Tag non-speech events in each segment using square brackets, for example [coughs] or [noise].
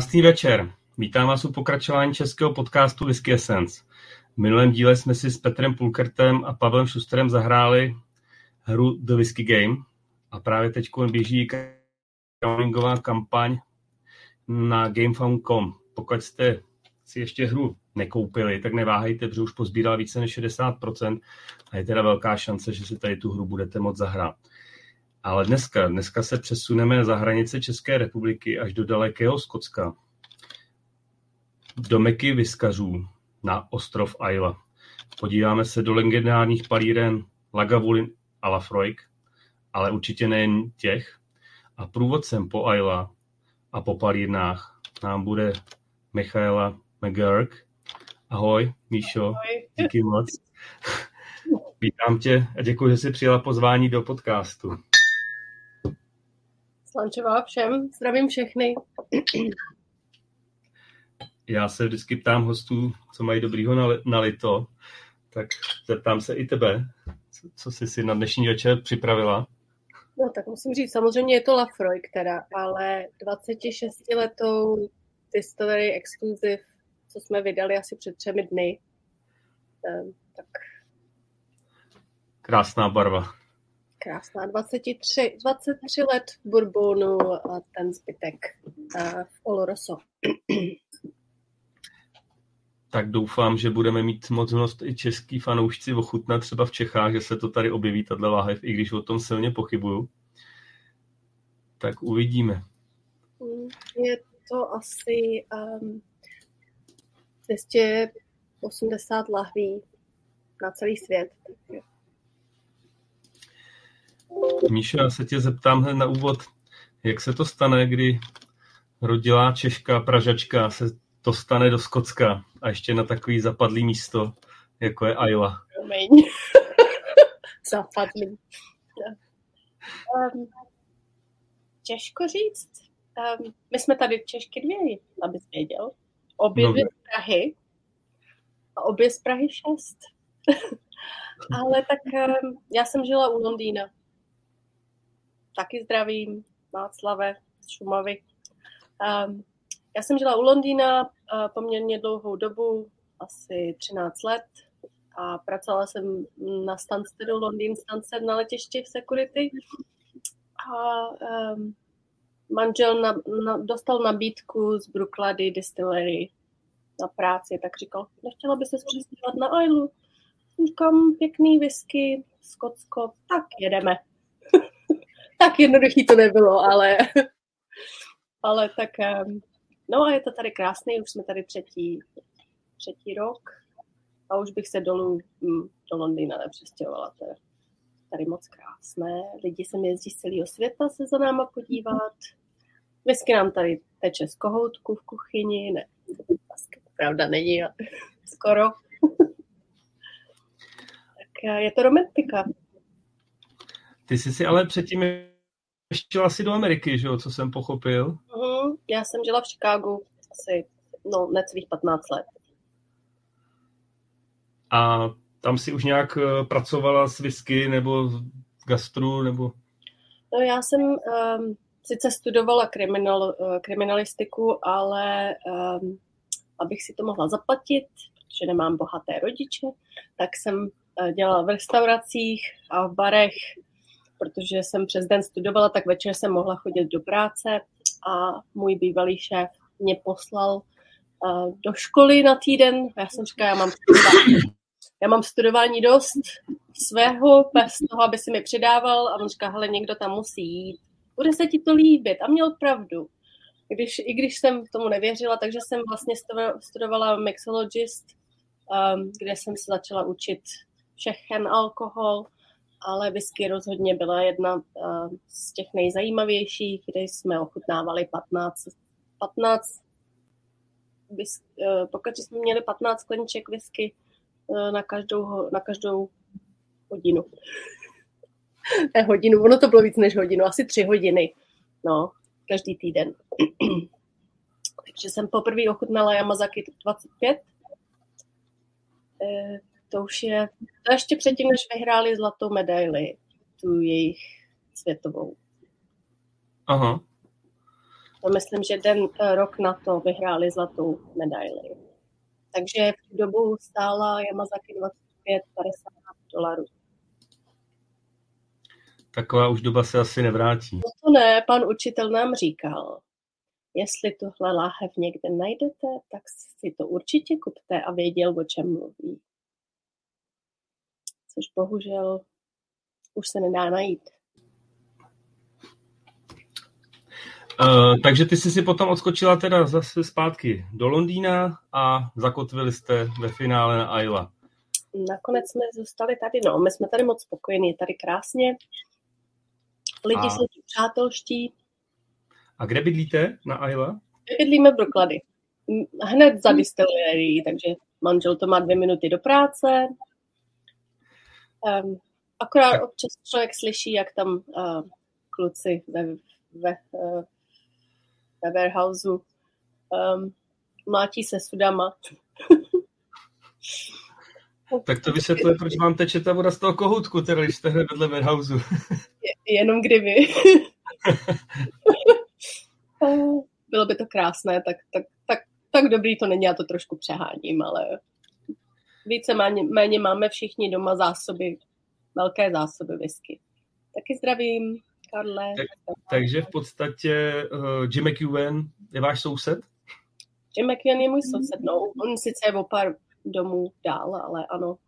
Krásný večer. Vítám vás u pokračování českého podcastu Whisky Essence. V minulém díle jsme si s Petrem Pulkertem a Pavlem Šusterem zahráli hru The Whisky Game a právě teď běží crowdfundingová kampaň na GameFound.com. Pokud jste si ještě hru nekoupili, tak neváhejte, protože už pozbíral více než 60% a je teda velká šance, že si tady tu hru budete moct zahrát. Ale dneska, dneska se přesuneme za hranice České republiky až do dalekého Skotska. Do Meky Vyskařů na ostrov Isla. Podíváme se do legendárních palíren Lagavulin a Lafroig, ale určitě nejen těch. A průvodcem po Isla a po palírnách nám bude Michaela McGurk. Ahoj, Míšo, Ahoj. díky moc. Vítám tě a děkuji, že jsi přijela pozvání do podcastu. Slančová všem, zdravím všechny. Já se vždycky ptám hostů, co mají dobrýho nali- nalito, tak zeptám se i tebe, co- co jsi si na dnešní večer připravila. No tak musím říct, samozřejmě je to Lafroy, teda, ale 26 letou Distillery Exclusive, co jsme vydali asi před třemi dny, Ehm, tak Krásná barva. Krásná. 23, 23 let v Bourbonu a ten zbytek eh, v Oloroso. Tak doufám, že budeme mít možnost i český fanoušci ochutnat třeba v Čechách, že se to tady objeví, tato láhev, i když o tom silně pochybuju. Tak uvidíme. Je to asi um, 280 lahví na celý svět. takže Míšo, já se tě zeptám hned na úvod, jak se to stane, kdy rodilá Češka, Pražačka se to stane do Skotska a ještě na takový zapadlý místo, jako je Isla. Promiň. [laughs] Zapadlý. Um, těžko říct. Um, my jsme tady Češky dvě, abys věděl. Obě No. dvě z Prahy a obě z Prahy šest. [laughs] Ale tak um, já jsem žila u Londýna. Taky zdravím, Václave z Šumavy. Um, já jsem žila u Londýna uh, poměrně dlouhou dobu, asi 13 let a pracovala jsem na Stanstedu, Londýn Stansted na letišti v security. A um, manžel na, na, dostal nabídku z Brooklady Distillery na práci, tak říkal, nechtěla by se přestěhovat na Islu. Říkám, pěkný whisky, Skotsko, tak jedeme. Tak jednoduchý to nebylo, ale, [laughs] ale tak, no a je to tady krásný, už jsme tady třetí, třetí rok a už bych se dolů hm, do Londýna nepřestěhovala. To je tady moc krásné. Lidi sem jezdí z celého světa se za náma podívat. Whisky nám tady teče z kohoutku v kuchyni. Ne, pravda není, [laughs] skoro. [laughs] tak eh, je to romantika. Ty jsi si ale předtím ještě asi do Ameriky, že jo, co jsem pochopil. Mhm, Já jsem žila v Chicagu asi no, necelých 15 let. A tam si už nějak eh, pracovala s whisky nebo v gastru, nebo... No já jsem um, sice studovala kriminal, uh, kriminalistiku, ale um, abych si to mohla zaplatit, protože nemám bohaté rodiče, tak jsem uh, dělala v restauracích a v barech, protože jsem přes den studovala, tak večer jsem mohla chodit do práce a můj bývalý šéf mě poslal uh, do školy na týden. Já jsem říkala, já mám studování, já mám studování dost svého bez toho, aby si mi přidával a on říká, hele, někdo tam musí jít. Bude se ti to líbit. A měl pravdu. Když, I když jsem tomu nevěřila, takže jsem vlastně stu- studovala mixologist, um, kde jsem se začala učit všechen alkohol, ale whisky rozhodně byla jedna uh, z těch nejzajímavějších, kde jsme ochutnávali 15, 15 whisky, uh, pokud jsme měli 15 skleniček whisky uh, na každou, na každou hodinu. [laughs] ne hodinu, ono to bylo víc než hodinu, asi tři hodiny. No, každý týden. [clears throat] Takže jsem poprvé ochutnala Yamazaki 25. Eh, to už je, to ještě předtím, než vyhráli zlatou medaili, tu jejich světovou. Aha. To myslím, že den rok na to vyhráli zlatou medaili. Takže v tu dobu stála Yamazaki 25-50 dolarů. Taková už doba se asi nevrátí. No to ne, pan učitel nám říkal, jestli tuhle láhev někde najdete, tak si to určitě kupte a věděl, o čem mluví. Což bohužel už se nedá najít. Uh, takže ty jsi si potom odskočila teda zase zpátky do Londýna a zakotvili jste ve finále na Ayla. Nakonec jsme zůstali tady, no, my jsme tady moc spokojení, je tady krásně. Lidi a... jsou tu přátelští. A kde bydlíte na Ayla? Bydlíme v Broklady. Hned za distillery, takže manžel to má dvě minuty do práce. Um, akorát tak. občas člověk slyší, jak tam uh, kluci ve, ve, uh, ve warehouseu um, mlátí se sudama. [laughs] tak to vysvětluje, proč vám teče ta voda z toho kohoutku, teda když jste hned vedle warehouseu. [laughs] Jenom kdyby. [laughs] Bylo by to krásné, tak, tak, tak, tak dobrý to není, já to trošku přeháním, ale více méně, máme všichni doma zásoby, velké zásoby whisky. Taky zdravím, Karle. Tak, takže v podstatě uh, Jim McEwen je váš soused? Jim McEwen je můj soused, no. On sice je o pár domů dál, ale ano.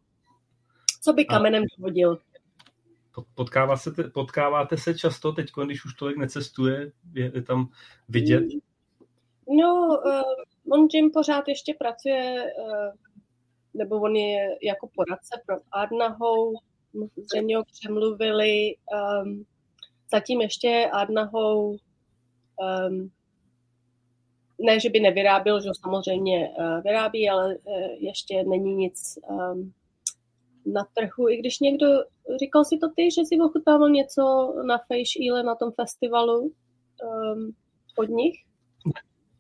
Co by kamenem dovodil? Potkává se, potkáváte se často teď, když už tolik necestuje? Je, je tam vidět? No, uh, on Jim pořád ještě pracuje, uh, nebo on je jako poradce pro Arnahou, zřejmě ho přemluvili. Um, zatím ještě Arnahou um, ne, že by nevyráběl, že samozřejmě uh, vyrábí, ale uh, ještě není nic um, na trhu. I když někdo, říkal si to ty, že si ochutával něco na Face Ile na tom festivalu um, od nich?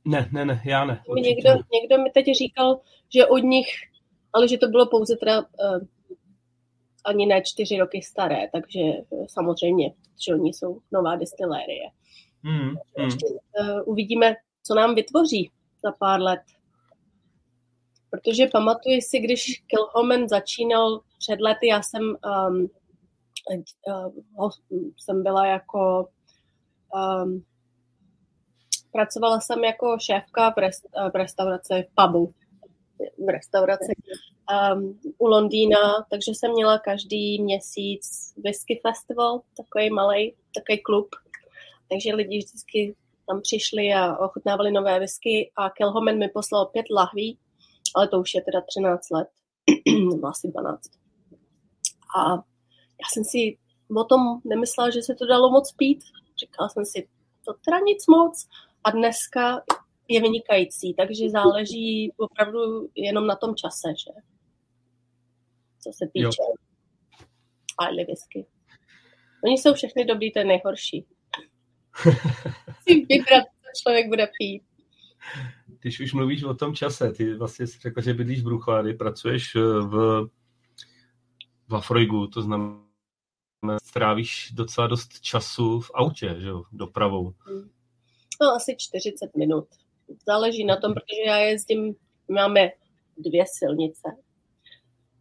Ne, ne, ne, já ne. Někdo, někdo mi teď říkal, že od nich, ale že to bylo pouze teda uh, ani ne čtyři roky staré, takže uh, samozřejmě, že oni jsou nová destilérie. Hmm, hmm. Uh, uvidíme, co nám vytvoří za pár let. Protože pamatuji si, když Kilhoman začínal před lety, já jsem, um, uh, jsem byla jako um, pracovala jsem jako šéfka v, rest, v restauraci, v pubu, v restauraci um, u Londýna, takže jsem měla každý měsíc whisky festival, takový malý, takový klub, takže lidi vždycky tam přišli a ochutnávali nové whisky a Kelhomen mi poslal pět lahví, ale to už je teda 13 let, [clears throat] nebo asi 12. A já jsem si o tom nemyslela, že se to dalo moc pít. Říkala jsem si, to teda nic moc. A dneska je vynikající, takže záleží opravdu jenom na tom čase, že? Co se týče Aily whisky. Oni jsou všechny dobrý, to je nejhorší. [laughs] vybrat, co člověk bude pít. Když už mluvíš o tom čase, ty vlastně jsi řekla, že bydlíš v Bruchlady, pracuješ v, v Afrojgu, to znamená, strávíš docela dost času v autě, že jo, dopravou. No, asi 40 minut. Záleží na tom, protože já jezdím, máme dvě silnice.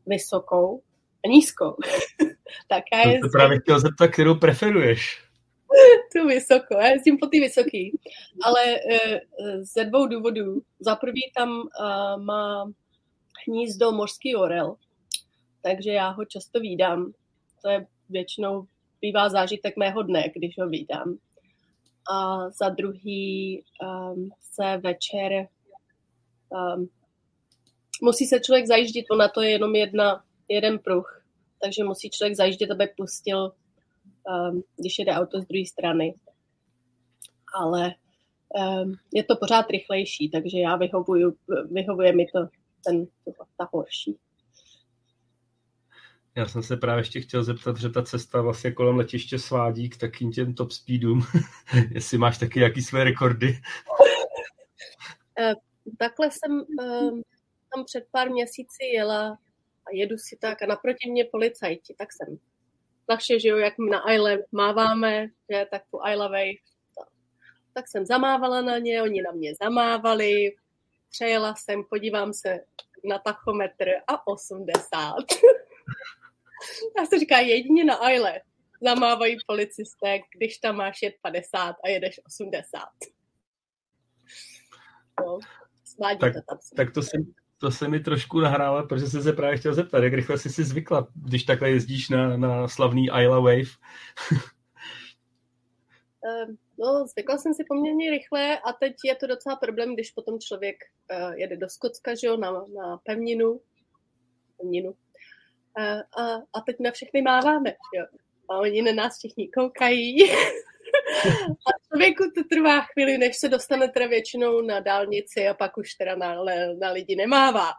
Vysokou a nízkou. [laughs] tak já jezdím... To právě chtěl zeptat, kterou preferuješ. [laughs] tu vysokou, já jezdím po ty vysoký. Ale uh, ze dvou důvodů. Za prvý tam uh, má hnízdo mořský orel, takže já ho často vídám. To je většinou bývá zážitek mého dne, když ho vídám. A za druhý um, se večer um, musí se člověk zajíždět, ona to je jenom jedna, jeden pruh, takže musí člověk zajíždět, aby pustil um, když jede auto z druhé strany. Ale um, je to pořád rychlejší, takže já vyhovuju, vyhovuje mi to ten, ta horší. Já jsem se právě ještě chtěl zeptat, že ta cesta vlastně kolem letiště svádí k takým těm top speedům. [laughs] Jestli máš taky jaký své rekordy. Eh, takhle jsem um, tam před pár měsíci jela a jedu si tak a naproti mě policajti, tak jsem naše, že jo, jak na Isle máváme, že tak tu Isle Way tak jsem zamávala na ně, oni na mě zamávali, přejela jsem, podívám se na tachometr a 80. [laughs] [laughs] Já se říká, jedině na Aile zamávají policisté, když tam máš jet 50 a jedeš 80. No, tak, to tam tak to se, to se mi trošku nahrála, protože jsem se právě chtěl zeptat, jak rychle jsi si zvykla, když takhle jezdíš na, na slavný Isla Wave? [laughs] Ehm, no, zvykla jsem si poměrně rychle a teď je to docela problém, když potom člověk uh, jede do Skotska, že jo, na, na pevninu, pevninu. Uh, a, a teď na všechny máváme, jo. A oni na nás všichni koukají. [laughs] a člověku to trvá chvíli, než se dostane teda většinou na dálnici a pak už teda na, na lidi nemává.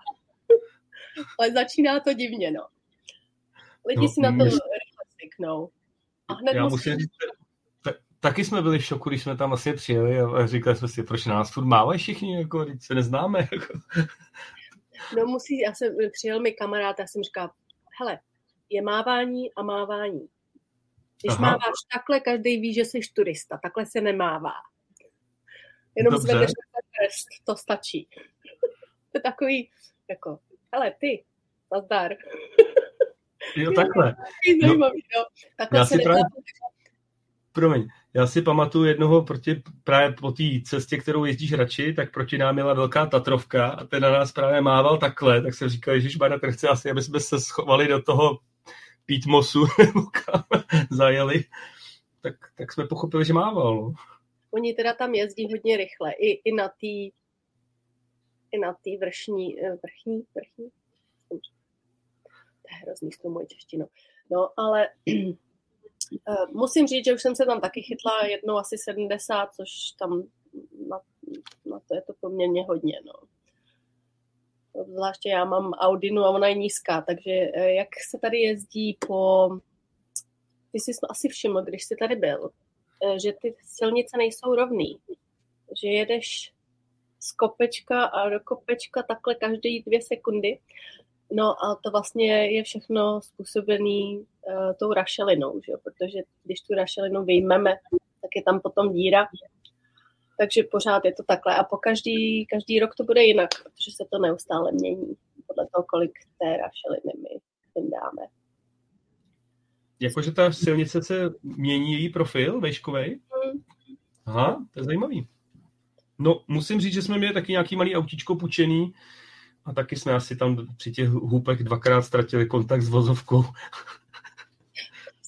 [laughs] Ale začíná to divně, no. Lidi no, si na to rychle zvyknou. A já musím říct, taky jsme byli v šoku, když jsme tam vlastně přijeli a říkali jsme si, proč nás furt mávají všichni, jako, když se neznáme. Jako. No musí, já jsem, přijel mi kamarád, já jsem říkal, hele, je mávání a mávání. Když Aha. máváš takhle, každý ví, že jsi turista, takhle se nemává. Jenom Dobře. zvedneš prst, to stačí. [laughs] to je takový, jako, hele, ty, nazdar. Jo, takhle. [laughs] No, takhle já se si právě... Promiň, já si pamatuju jednoho proti, právě po té cestě, kterou jezdíš radši, tak proti nám měla velká Tatrovka a ten na nás právě mával takhle, tak jsem říkal, že Bada, ten chce asi, aby jsme se schovali do toho Pítmosu [laughs] nebo kam zajeli, tak, tak jsme pochopili, že mával. No. Oni teda tam jezdí hodně rychle, i, i na té i na té vršní, eh, vrchní, vrchní, to je hrozný s tou mojí češtinou. No, ale musím říct, že už jsem se tam taky chytla jednou asi 70, což tam na, na to je to poměrně hodně. No. Zvláště já mám Audinu a ona je nízká, takže eh, jak se tady jezdí po... Ty jsi asi všiml, když jsi tady byl, eh, že ty silnice nejsou rovný. Že jedeš z kopečka a do kopečka takhle každé dvě sekundy. No a to vlastně je všechno způsobený uh, tou rašelinou, že? protože když tu rašelinu vyjmeme, tak je tam potom díra. Takže pořád je to takhle. A po každý, každý rok to bude jinak, protože se to neustále mění podle toho, kolik té rašeliny my vyndáme. Jakože ta silnice se mění její profil vejškovej? Hmm. Aha, to je zajímavý. No, musím říct, že jsme měli taky nějaký malý autíčko pučený a taky jsme asi tam při těch hůpech dvakrát ztratili kontakt s vozovkou.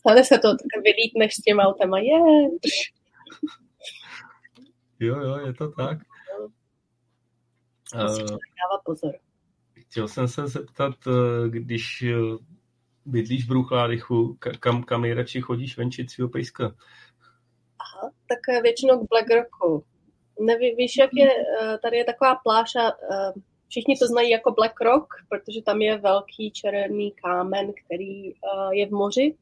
Stane se to, tak vylítneš s těma autama, je. Jo, jo, je to tak. Musíš uh, dávat pozor. Chtěl jsem se zeptat, eh, když eh, bydlíš v Bruchládychu, kam, kam nejradši chodíš venčit svého pejska? Aha, tak eh, většinou k Black Rocku. Neví, víš, jak je, tady je taková pláša, všichni to znají jako Black Rock, protože tam je velký černý kámen, který je v moři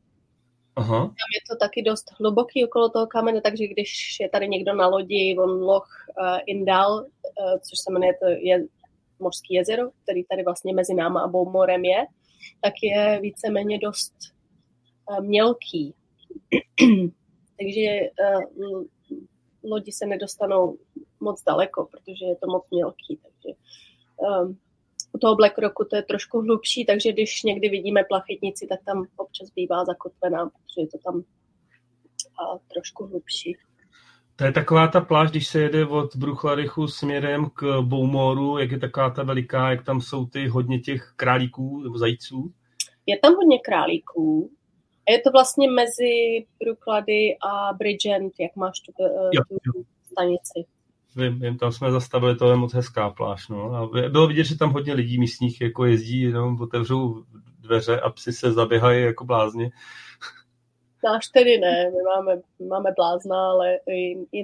Aha. Tam je to taky dost hluboký okolo toho kamene, takže když je tady někdo na lodi, on loh uh, Indal, uh, což se jmenuje to je mořský jezero, který tady vlastně mezi náma a Boumorem je, tak je víceméně dost uh, mělký. [clears throat] takže uh, lodi se nedostanou moc daleko, protože je to moc mělký. Takže um, u toho Black Rocku to je trošku hlubší, takže když někdy vidíme plachetnici, tak tam občas bývá zakotvená, protože je to tam a, trošku hlubší. To je taková ta pláž, když se jede od Bruchlarychu směrem k Boumoru, jak je taková ta veliká, jak tam jsou ty hodně těch králíků nebo zajíců? Je tam hodně králíků. A je to vlastně mezi Bruchlady a Bridgend, jak máš tu, eh, jo, tu jo. stanici. Vím, vím, tam jsme zastavili, to je moc hezká pláž. No. A bylo vidět, že tam hodně lidí místních jako jezdí, jenom otevřou dveře a psi se zaběhají jako blázni. Náš tedy ne, my máme, máme blázna, ale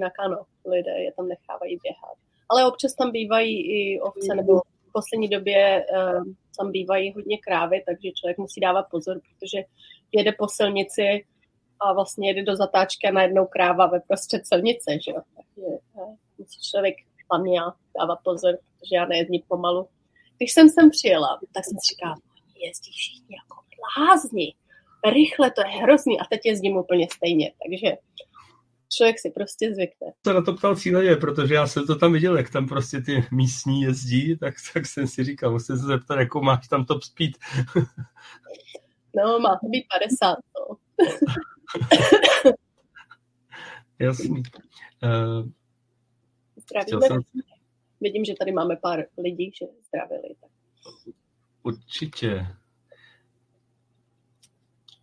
na kano lidé je tam nechávají běhat. Ale občas tam bývají i ovce, nebo v poslední době uh, tam bývají hodně krávy, takže člověk musí dávat pozor, protože jede po silnici a vlastně jede do zatáčky a najednou kráva ve prostřed silnice, že jo. Takže, uh, musí člověk hlavně dávat pozor, protože já nejezdím pomalu. Když jsem sem přijela, tak jsem si říkala, jezdí všichni jako blázni. Rychle, to je hrozný. A teď jezdím úplně stejně. Takže člověk si prostě zvykne. To na to ptal cíleně, protože já jsem to tam viděl, jak tam prostě ty místní jezdí, tak, tak jsem si říkal, musím se zeptat, jakou máš tam top speed. no, má to být 50, no. [laughs] [laughs] Jasný. Uh, Zdravíme. Jsem... Vidím, že tady máme pár lidí, že zdravili. Tak. Určitě.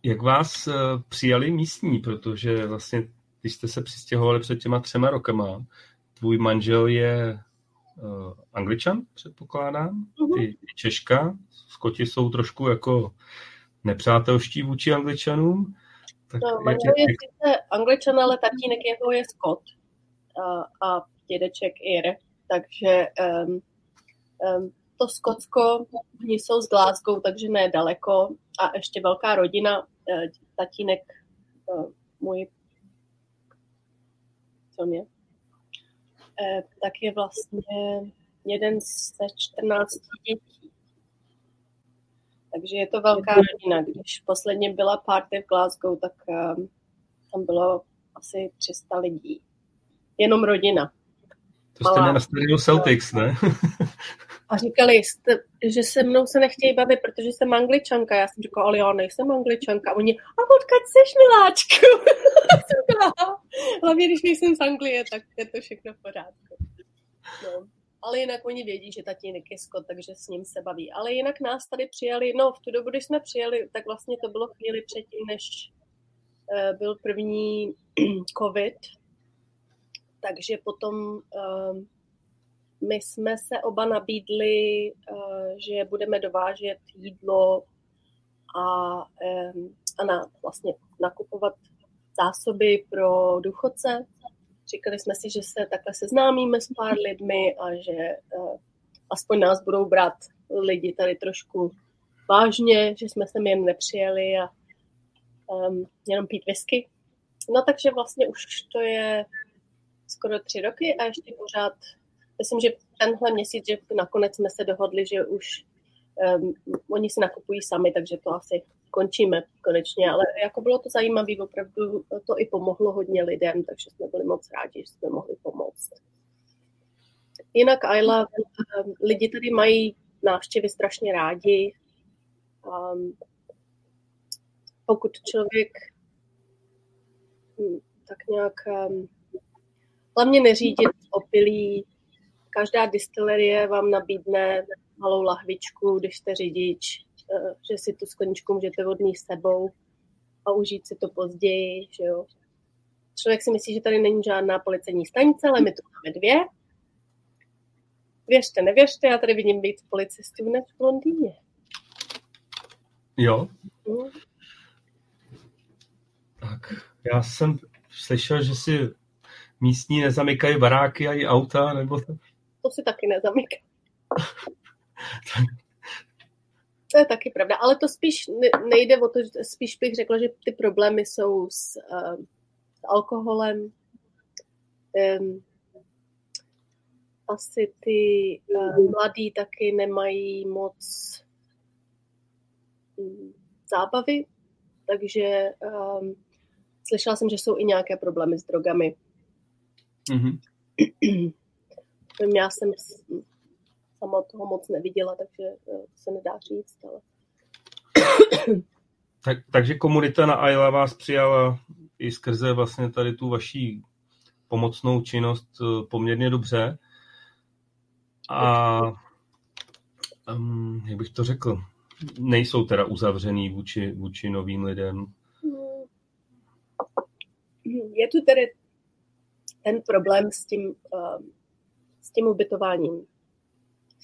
Jak vás uh, přijali místní, protože vlastně, když jste se přistěhovali před těma třema rokama, tvůj manžel je uh, angličan, předpokládám, ty, ty Češka, Skoti jsou trošku jako nepřátelští vůči angličanům. Tak no, manžel je sice angličan, ale tatínek jeho je Skot a, a dědeček Ir, takže um, um, to Skotsko, oni jsou z Glasgow, takže ne daleko a ještě velká rodina, eh, tatínek eh, můj, co mě, eh, tak je vlastně jeden ze 14 dětí. Takže je to velká rodina. Když posledně byla party v Glasgow, tak tam bylo asi 300 lidí. Jenom rodina. To jste měl na stadionu Celtics, ne? A říkali, že se mnou se nechtějí bavit, protože jsem angličanka. Já jsem říkala, ale já nejsem angličanka. A oni, a odkud seš, miláčku? [laughs] Hlavně, když nejsem z Anglie, tak je to všechno v pořádku. No. Ale jinak oni vědí, že tatínek je Scott, takže s ním se baví. Ale jinak nás tady přijali, no v tu dobu, když jsme přijeli, tak vlastně to bylo chvíli předtím, než uh, byl první [clears throat] covid, takže potom uh, my jsme se oba nabídli, uh, že budeme dovážet jídlo a, um, a na, vlastně nakupovat zásoby pro důchodce. Říkali jsme si, že se takhle seznámíme s pár lidmi a že uh, aspoň nás budou brát lidi tady trošku vážně, že jsme sem jen nepřijeli a um, jenom pít whisky. No takže vlastně už to je skoro tři roky a ještě pořád, myslím, že tenhle měsíc, že nakonec jsme se dohodli, že už um, oni si nakupují sami, takže to asi končíme konečně, ale jako bylo to zajímavé, opravdu to i pomohlo hodně lidem, takže jsme byli moc rádi, že jsme mohli pomoct. Jinak Ayla, um, lidi tady mají návštěvy strašně rádi. Um, pokud člověk hm, tak nějak um, Hlavně neřídit opilí. Každá distillerie vám nabídne malou lahvičku, když jste řidič, že si tu skleničku můžete vodní s sebou a užít si to později. Že jo. Člověk si myslí, že tady není žádná policejní stanice, ale my tu máme dvě. Věřte, nevěřte, já tady vidím víc policistů než v Londýně. Jo. Hmm. Tak, já jsem slyšel, že si místní nezamykají baráky a i auta, nebo to? To si taky nezamykají. [laughs] to je taky pravda, ale to spíš nejde o to, že spíš bych řekla, že ty problémy jsou s, uh, s alkoholem. Um, asi ty uh, mladí taky nemají moc um, zábavy, takže um, slyšela jsem, že jsou i nějaké problémy s drogami. Mm-hmm. Já jsem sama toho moc neviděla, takže eh, se nedá říct. Ale... [coughs] tak, takže komunita na Ayla vás přijala i skrze vlastně tady tu vaší pomocnou činnost eh, poměrně dobře. A um, jak bych to řekl, nejsou teda uzavřený vůči, vůči novým lidem. Je tu tedy ten problém s tím, uh, s tím ubytováním.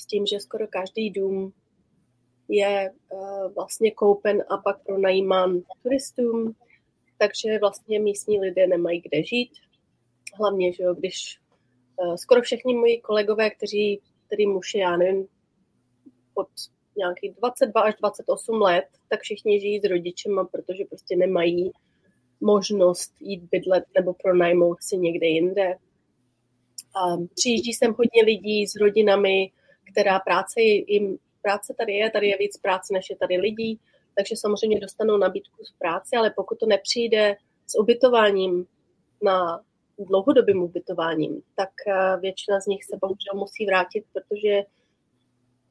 S tím, že skoro každý dům je uh, vlastně koupen a pak pronajímán turistům, takže vlastně místní lidé nemají kde žít. Hlavně, že jo, když uh, skoro všichni moji kolegové, kteří, který muž je, já nevím, od nějakých 22 až 28 let, tak všichni žijí s rodičema, protože prostě nemají možnost jít bydlet nebo pronajmout si někde jinde. A přijíždí sem hodně lidí s rodinami, která práce jim, práce tady je, tady je víc práce, než je tady lidí, takže samozřejmě dostanou nabídku z práce, ale pokud to nepřijde s ubytováním na dlouhodobým ubytováním, tak uh, většina z nich se bohužel musí vrátit, protože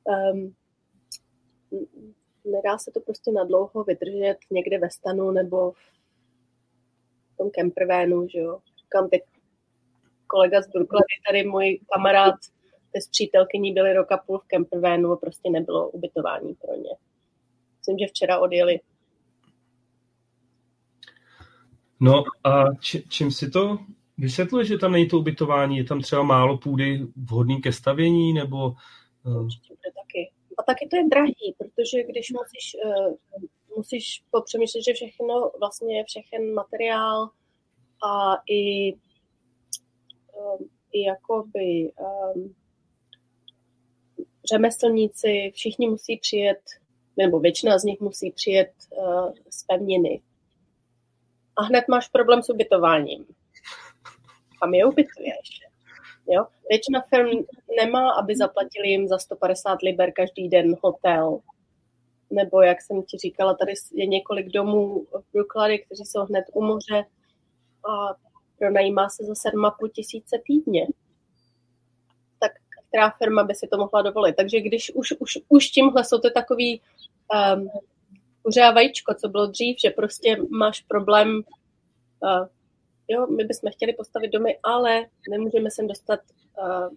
um, nedá se to prostě na dlouho vydržet někde ve stanu nebo v tom campervénu, že jo. Říkám teď kolega z Brooklynu, tady můj kamarád s přítelkyní byli roka půl v campervénu a prostě nebylo ubytování pro ně. Myslím, že včera odjeli. No a či, čím si to vysvětluje, že tam není to ubytování? Je tam třeba málo půdy vhodný ke stavění, nebo... Uh... taky. A taky to je drahý, protože když musíš, uh, musíš popřemýšlet, že všechno, vlastně všechen materiál a i, um, i jakoby um, řemeslníci, všichni musí přijet, nebo většina z nich musí přijet uh, z pevniny. A hned máš problém s ubytováním. Kam je ubytuješ? Jo? Většina firm nemá, aby zaplatili jim za 150 liber každý den hotel. Nebo, jak jsem ti říkala, tady je několik domů v Brooklynu, kteří jsou hned u moře a pronajímá se za 7,5 tisíce týdně která firma by si to mohla dovolit. Takže když už, už, už tímhle jsou to takový um, kuře a vajíčko, co bylo dřív, že prostě máš problém, uh, jo, my bychom chtěli postavit domy, ale nemůžeme sem dostat uh,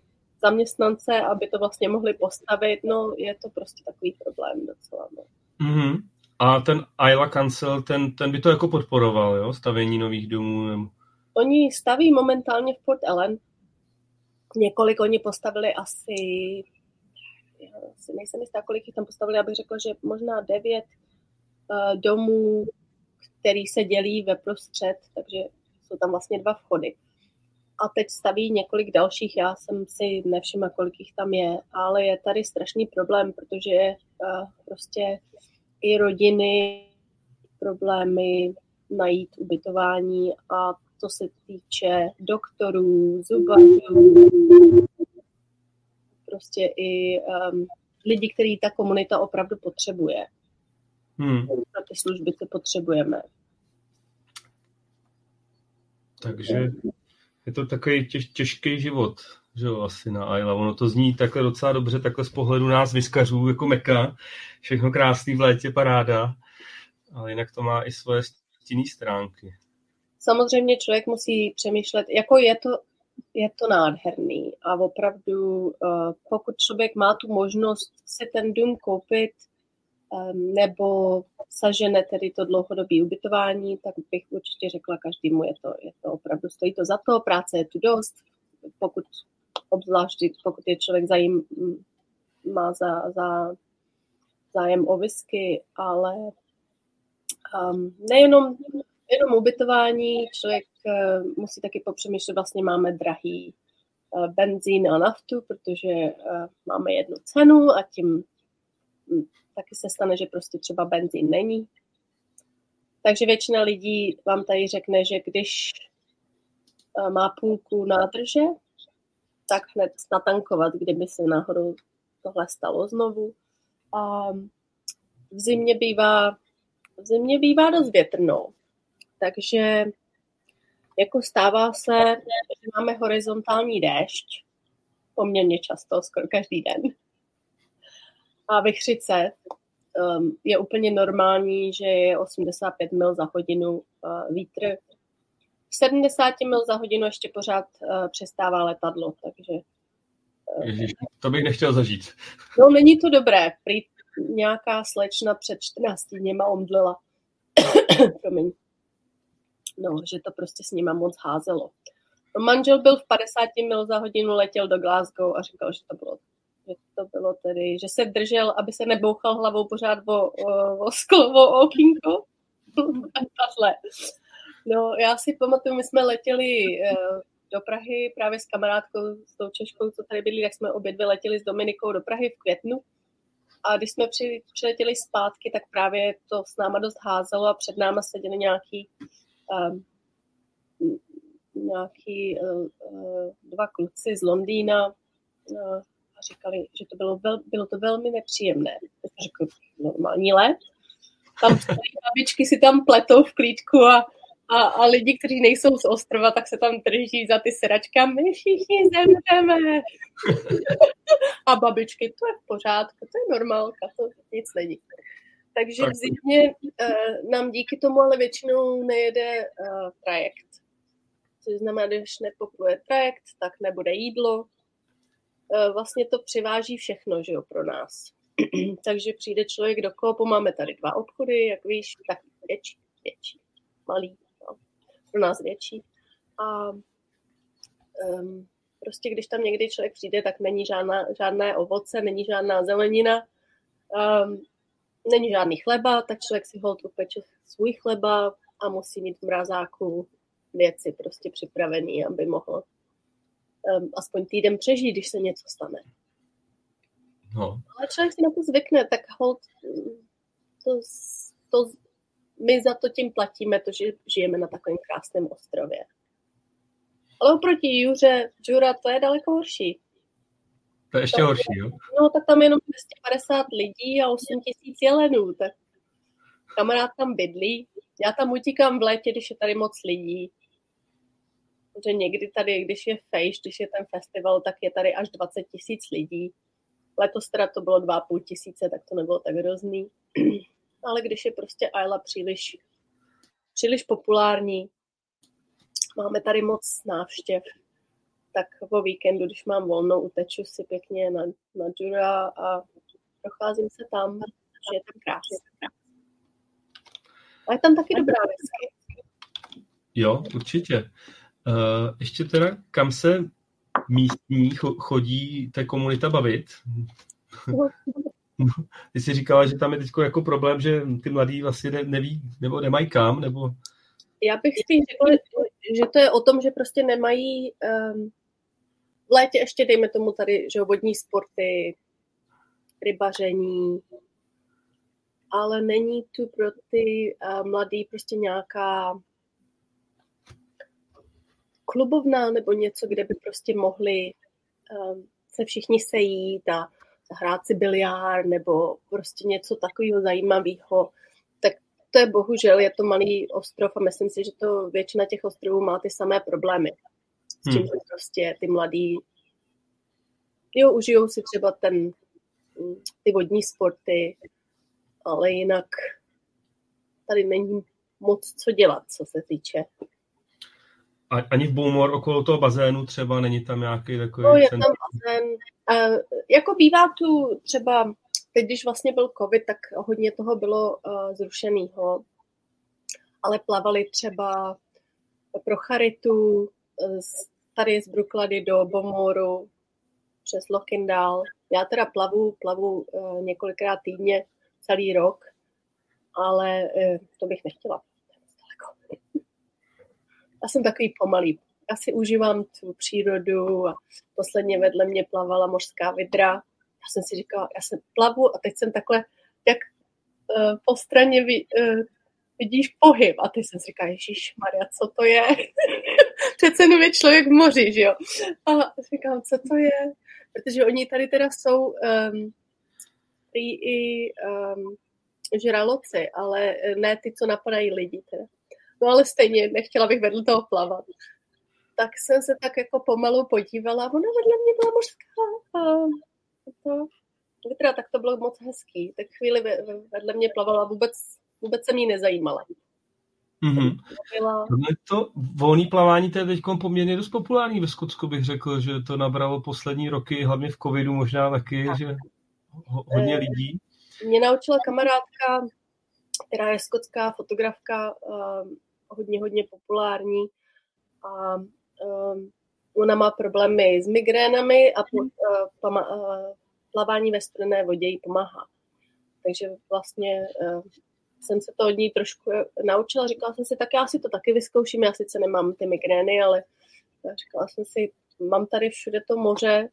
zaměstnance, aby to vlastně mohli postavit, no je to prostě takový problém docela. No. Mm-hmm. A ten Isla Council, ten, ten by to jako podporoval, jo, stavění nových domů? Oni staví momentálně v Port Ellen, několik oni postavili asi, si nejsem jistá, kolik jich tam postavili, abych řekla, že možná devět uh, domů, který se dělí ve prostřed, takže jsou tam vlastně dva vchody. A teď staví několik dalších, já jsem si nevšimla, kolik jich tam je, ale je tady strašný problém, protože uh, prostě i rodiny problémy najít ubytování a co se týče doktorů, zubařů, prostě i um, lidi, který ta komunita opravdu potřebuje. Hmm. Na ty služby, co potřebujeme. Takže je to takový těž, těžký život, že jo, asi na Ayla. Ono to zní takhle docela dobře, takhle z pohledu nás vyskařů, jako meka. Všechno krásný v létě, paráda. Ale jinak to má i svoje stinné stránky samozřejmě člověk musí přemýšlet, jako je to, je to nádherný a opravdu, eh, pokud člověk má tu možnost si ten dům koupit ehm, nebo sažene tedy to dlouhodobé ubytování, tak bych určitě řekla každému, je to, je to opravdu, stojí to za to, práce je tu dost, pokud obzvlášť, pokud je člověk zajím, má za, za zájem o whisky, ale um, nejenom jenom ubytování, člověk eh, musí taky popřemýšlet, vlastně máme drahý eh, benzín a naftu, protože eh, máme jednu cenu a tím hm, taky se stane, že prostě třeba benzín není. Takže většina lidí vám tady řekne, že když má půlku nádrže, tak hned natankovat, kdyby se náhodou tohle stalo znovu. A v zimě bývá, v zimě bývá dost větrnou. Takže jako stává se, že máme horizontální déšť, poměrně často, skoro každý den. A vychřice um, je úplně normální, že je 85 mil za hodinu uh, vítr. V 70 mil za hodinu ještě pořád uh, přestává letadlo, takže... Uh, Ježíš, to bych nechtěl zažít. No, není to dobré. Prý nějaká slečna před 14 dněma omdlela. [coughs] Promiň no, že to prostě s nima moc házelo. No, manžel byl v 50 mil za hodinu, letěl do Glasgow a říkal, že to bylo že to bylo tedy, že se držel, aby se nebouchal hlavou pořád o, o, o sklo, o. [laughs] No, já si pamatuju, my jsme letěli eh, do Prahy právě s kamarádkou, s tou Češkou, co tady byli, tak jsme obě dvě letěli s Dominikou do Prahy v květnu. A když jsme při, přiletěli zpátky, tak právě to s náma dost házelo a před náma seděli nějaký nějaký uh, uh, dva kluci z Londýna uh, a říkali, že to bylo, vel, bylo to velmi nepříjemné. Řekl, normální let. Tam babičky si tam pletou v klídku a A, a lidi, kteří nejsou z ostrova, tak se tam drží za ty seračky a my všichni zemřeme. [laughs] a babičky, to je v pořádku, to je normálka, to nic není. Takže v zimě uh, nám díky tomu ale většinou nejede uh, trajekt. Což znamená, když nepopluje trajekt, tak nebude jídlo. Uh, vlastně to přiváží všechno, že jo, pro nás. [clears throat] Takže přijde člověk do koupu, máme tady dva obchody, jak víš, tak větší, větší, malý, no, pro nás větší. A um, prostě když tam někdy člověk přijde, tak není žádná, žádné ovoce, není žádná zelenina, um, není žádný chleba, tak člověk si hold upeče svůj chleba a musí mít v mrazáku věci prostě připravený, aby mohl um, aspoň týden přežít, když se něco stane. No. Ale člověk si na to zvykne, tak hold, to, to, my za to tím platíme, to, že žijeme na takovém krásném ostrově. Ale oproti Juře, Jura, to je daleko horší. To je ještě tak, horší, jo? No, tak tam jenom 250 lidí a 8 tisíc jelenů, tak kamarád tam bydlí. Já tam utíkám v létě, když je tady moc lidí. Protože někdy tady, když je fejš, když je ten festival, tak je tady až 20 tisíc lidí. Letos teda to bylo 2,5 tisíce, tak to nebylo tak hrozný. [clears throat] Ale když je prostě Ayla příliš, příliš populární, máme tady moc návštěv, tak po víkendu, když mám volnou, uteču si pěkně na, na Jura a procházím se tam, že je tam krásně. A je tam taky dobrá whisky. Jo, určitě. Uh, ještě teda, kam se místní chodí té komunita bavit? [laughs] Ty jsi říkala, že tam je teď jako problém, že ty mladí vlastně neví, nebo nemají kam, nebo... Já bych spíš řekla, že to je o tom, že prostě nemají um, v létě ještě dejme tomu tady, že vodní sporty, rybaření, ale není tu pro ty uh, mladý prostě nějaká klubovna nebo něco, kde by prostě mohli um, se všichni sejít a zahrát si biliár nebo prostě něco takového zajímavého, tak to je bohužel, je to malý ostrov a myslím si, že to většina těch ostrovů má ty samé problémy. S tím, hmm. že prostě ty mladí jo, užijou si třeba ten, ty vodní sporty, ale jinak tady není moc co dělat, co se týče. A, ani v Boumor okolo toho bazénu třeba není tam nějaký takový... No, je tam bazén. Uh, jako bývá tu třeba, teď když vlastně byl covid, tak hodně toho bylo uh, zrušeného, ale plavali třeba pro charitu uh, tady z Bruklady do Bomoru, přes Lokindal. Já teda plavu, plavu uh, několikrát týdně celý rok, ale uh, to bych nechtěla. Já jsem takový pomalý. Já si užívám tu přírodu a posledně vedle mě plavala mořská vidra. Já jsem si říkala, já jsem plavu a teď jsem takhle, jak uh, po straně vidíš pohyb. A ty jsem si říkala, Ježíš Maria, co to je? [laughs] Přece jenom je člověk v moři, že jo? A říkám, co to je? Protože oni tady teda jsou um, i, i um, žraloci, ale ne ty, co napadají lidi teda. No ale stejně nechtěla bych vedle toho plavat. Tak jsem se tak jako pomalu podívala, ona vedle mě byla mořská. A to, teda tak to bylo moc hezký. Tak chvíli vedle mě plavala, vůbec, vůbec se mi nezajímala. Mm-hmm. To volné plavání to je teď poměrně dost populární ve Skotsku, bych řekl, že to nabralo poslední roky, hlavně v covidu možná taky, tak. že hodně lidí. Mě naučila kamarádka, která je skotská fotografka, um, hodně, hodně populární a um, ona má problémy s migrénami a uh, pama, uh, plavání ve studené vodě jí pomáhá. Takže vlastně jsem se to od ní trošku naučila. Říkala jsem si, tak já si to taky vyzkouším. Já sice nemám ty migrény, ale říkala jsem si, mám tady všude to moře,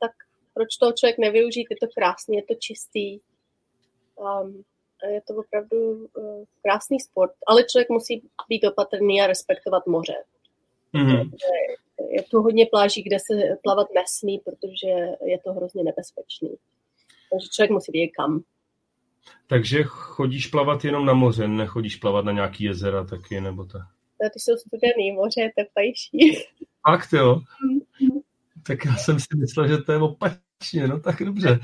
tak proč toho člověk nevyužít? Je to krásný, je to čistý. Um, je to opravdu uh, krásný sport, ale člověk musí být opatrný a respektovat moře. Mm-hmm. Je tu hodně pláží, kde se plavat nesmí, protože je to hrozně nebezpečný. Takže člověk musí vědět kam. Takže chodíš plavat jenom na moře, nechodíš plavat na nějaký jezera taky, nebo tak? No, ty jsou studený, moře je teplejší. Fakt jo? Mm-hmm. Tak já jsem si myslel, že to je opačně, no tak dobře.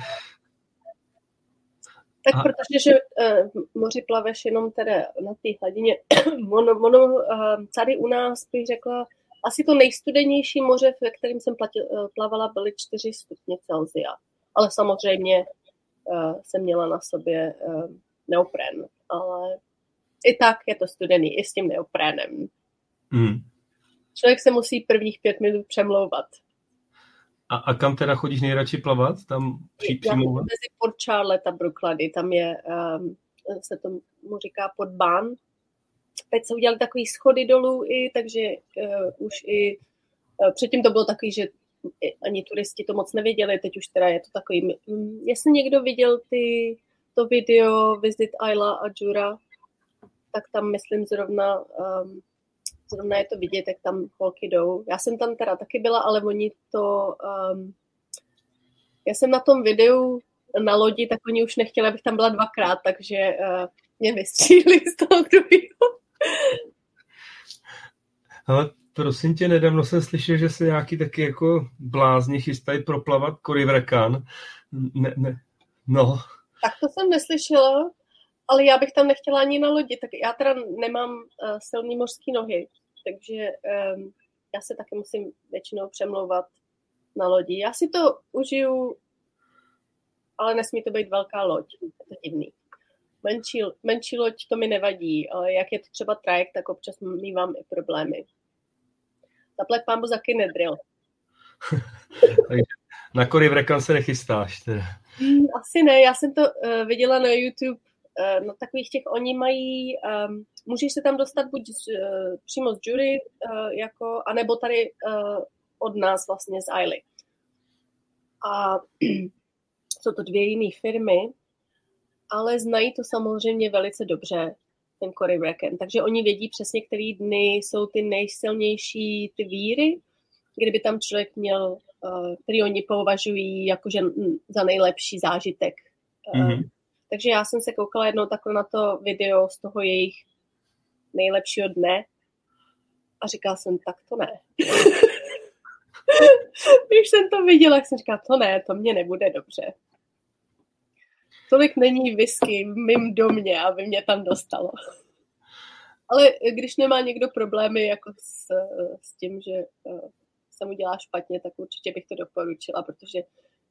Tak a... protože, že uh, moři plaveš jenom teda na té hladině, mono, mono, uh, tady u nás bych řekla, asi to nejstudenější moře, ve kterém jsem platil, uh, plavala, byly 4 stupně Celsia. Ale samozřejmě jsem měla na sobě uh, neopren, ale i tak je to studený, i s tím neoprénem. Mm. Člověk se musí prvních pět minut přemlouvat. A, a kam teda chodíš nejradši plavat? Tam při, přímo? Mezi Port Charlotte a Brooklady, tam je, um, se tomu říká Podbán. Teď se udělali takový schody dolů i, takže uh, už i uh, předtím to bylo takový, že ani turisti to moc nevěděli, teď už teda je to takový, jestli někdo viděl ty, to video Visit Ayla a Jura, tak tam myslím zrovna um, zrovna je to vidět, jak tam holky jdou. Já jsem tam teda taky byla, ale oni to... Um, já jsem na tom videu na lodi, tak oni už nechtěli, abych tam byla dvakrát, takže uh, mě vystřílili z toho druhého. Ale prosím tě, nedávno jsem slyšel, že se nějaký taky jako blázni chystají proplavat Korivrekan. Ne, ne, no. Tak to jsem neslyšela, ale já bych tam nechtěla ani na lodi, tak já teda nemám uh, silný mořský nohy, takže um, já se taky musím většinou přemlouvat na lodi. Já si to užiju, ale nesmí to být velká loď, je to divný. Menší, menší loď to mi nevadí, ale jak je to třeba trajekt, tak občas mývám i problémy. Zaplať pámbu za kinedril. [laughs] na kory v rekan se nechystáš teda. Hmm, asi ne, já jsem to uh, viděla na YouTube uh, na takových těch, oni mají um, můžeš se tam dostat buď z, uh, přímo z jury, uh, jako, anebo tady uh, od nás vlastně z Aily. A [clears throat] jsou to dvě jiné firmy, ale znají to samozřejmě velice dobře, ten Cory Bracken. Takže oni vědí přesně, který dny jsou ty nejsilnější ty víry, kdyby tam člověk měl, uh, který oni považují jakože za nejlepší zážitek. Mm-hmm. Takže já jsem se koukala jednou takhle na to video z toho jejich nejlepšího dne a říkala jsem, tak to ne. [laughs] Když jsem to viděla, tak jsem říkala, to ne, to mě nebude dobře. Tolik není whisky v mým domě, aby mě tam dostalo. Ale když nemá někdo problémy jako s, s tím, že uh, se mu dělá špatně, tak určitě bych to doporučila, protože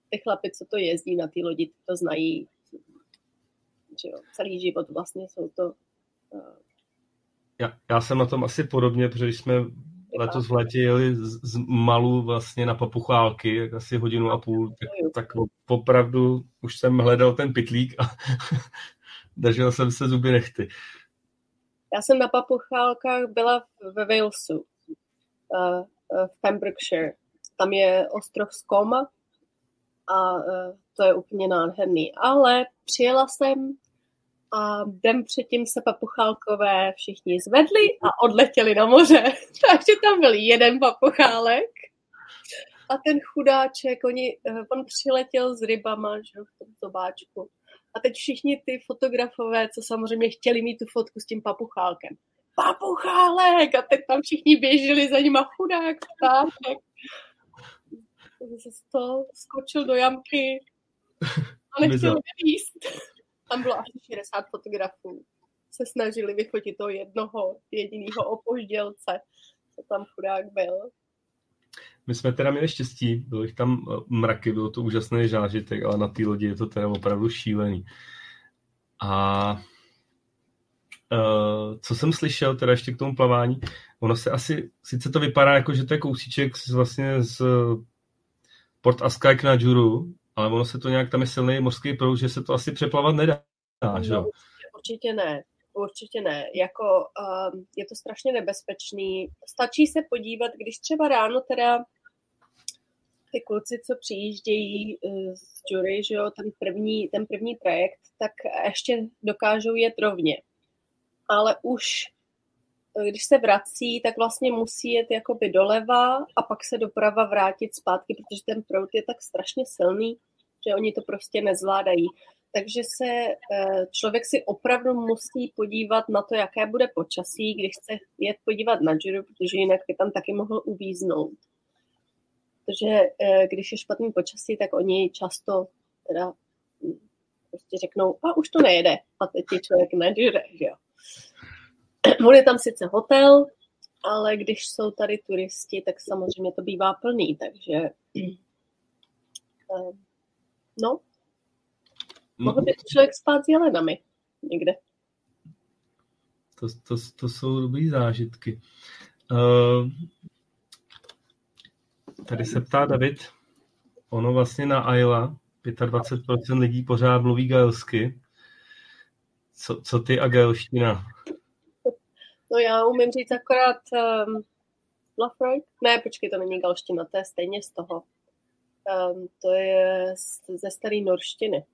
ty chlapi, co to jezdí na té lodi, to znají že jo, celý život vlastně jsou to uh, já, já jsem na tom asi podobně, protože když jsme letos v létě jeli z, z Malu vlastně na papuchálky, asi hodinu a půl, tak, tak opravdu už jsem hledal ten pitlík a [laughs] držel jsem se zuby nechty. Já jsem na papuchálkách byla ve Walesu, uh, v Pembrokeshire. Tam je ostrov Skoma a uh, to je úplně nádherný. Ale přijela jsem a den předtím se papuchálkové všichni zvedli a odletěli na moře. [laughs] Takže tam byl jeden papuchálek a ten chudáček, oni, eh, on přiletěl s rybama že, v tom tobáčku. A teď všichni ty fotografové, co samozřejmě chtěli mít tu fotku s tím papuchálkem. Papuchálek! A teď tam všichni běželi za nima chudák, ptáček. Se to skočil do jamky a nechtěl jíst tam bylo asi 60 fotografů, se snažili vyfotit toho jednoho jediného opoždělce, co tam chudák byl. My jsme teda měli štěstí, bylo jich tam eh, mraky, bylo to úžasný zážitek, ale na té lodi je to teda opravdu šílený. A uh, co jsem slyšel teda ještě k tomu plavání, ono se asi, sice to vypadá jako, že to je kousíček z, vlastně z Port Askajk na Juru, ale ono se to nějak, tam je silný mořský proud, že se to asi přeplavat nedá, že no, určitě ne. Určitě ne. Jako, um, je to strašně nebezpečný. Stačí se podívat, když třeba ráno teda ty kluci, co přijíždějí uh, z jury, že jo, ten první, ten první trajekt, tak ještě dokážou jet rovně. Ale už uh, když se vrací, tak vlastně musí jet jakoby doleva a pak se doprava vrátit zpátky, protože ten prout je tak strašně silný, že oni to prostě nezvládají. takže se eh, člověk si opravdu musí podívat na to, jaké bude počasí, když chce jet podívat na Giro, protože jinak by tam taky mohl uvíznout. Protože eh, když je špatný počasí, tak oni často teda hm, prostě řeknou, a už to nejede. A teď je člověk Giro, že jo. [clears throat] On je tam sice hotel, ale když jsou tady turisti, tak samozřejmě to bývá plný, takže no, Mohl by člověk spát s jelenami někde. To, to, to jsou dobrý zážitky. Uh, tady se ptá David, ono vlastně na Ayla 25% lidí pořád mluví gaelsky. Co, co ty a gaelština? No já umím říct akorát um, Lafroy. Ne, počkej, to není galština, to je stejně z toho. Um, to je z, ze staré norštiny.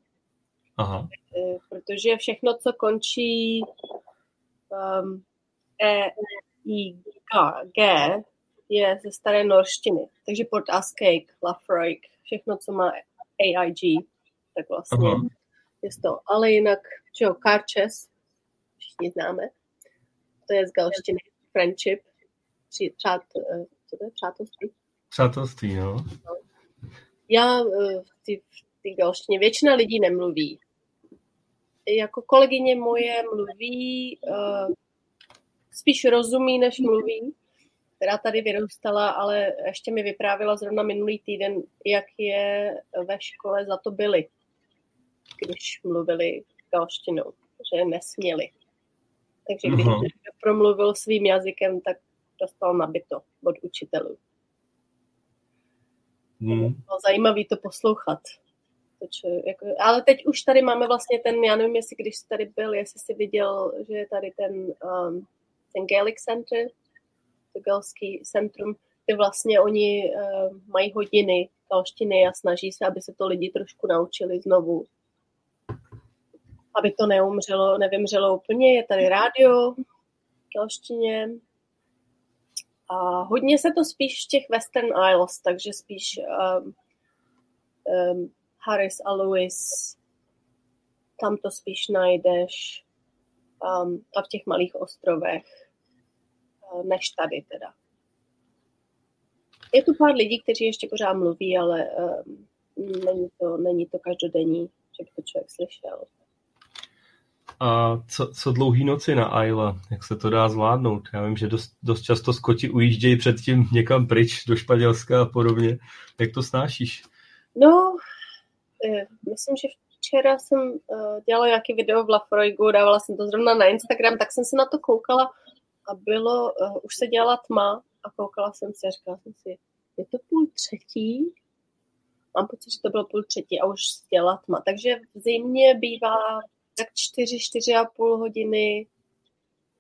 Aha. Eh, protože všechno, co končí um, E, I, K, G, je ze staré norštiny. Takže Port Ascake, Lafroig, všechno, co má AIG, tak vlastně Aha. je to. Ale jinak, že jo, Karches, všichni známe, to je z galštiny Friendship, při, přát, eh, co to je, přátelství? Přátelství, no. no. Já eh, ty, ty galštině většina lidí nemluví, jako kolegyně moje mluví, uh, spíš rozumí, než mluví, která tady vyrůstala, ale ještě mi vyprávila zrovna minulý týden, jak je ve škole za to byli, když mluvili galštinou, že nesměli. Takže když uh-huh. promluvil svým jazykem, tak dostal nabito od učitelů. Hmm. Bylo zajímavý to poslouchat. Jako, ale teď už tady máme vlastně ten, já nevím, jestli když jsi tady byl, jestli jsi viděl, že je tady ten, um, ten Gaelic Center, to galský centrum, kde vlastně oni uh, mají hodiny galštiny a snaží se, aby se to lidi trošku naučili znovu. Aby to neumřelo, nevymřelo úplně. Je tady rádio v. A hodně se to spíš v těch Western Isles, takže spíš um, um, Harris a Lewis, tam to spíš najdeš um, a v těch malých ostrovech, než tady teda. Je tu pár lidí, kteří ještě pořád mluví, ale um, není, to, není to každodenní, že by to člověk slyšel. A co, co dlouhý noci na Ayla? Jak se to dá zvládnout? Já vím, že dost, dost často Skoti ujíždějí předtím někam pryč do Španělska a podobně. Jak to snášíš? No, Eh, myslím, že včera jsem uh, dělala nějaký video v Lafroigu, dávala jsem to zrovna na Instagram, tak jsem se na to koukala a bylo, uh, už se dělala tma a koukala jsem si a říkala jsem si, je to půl třetí? Mám pocit, že to bylo půl třetí a už dělala tma. Takže v zimě bývá tak čtyři, čtyři a půl hodiny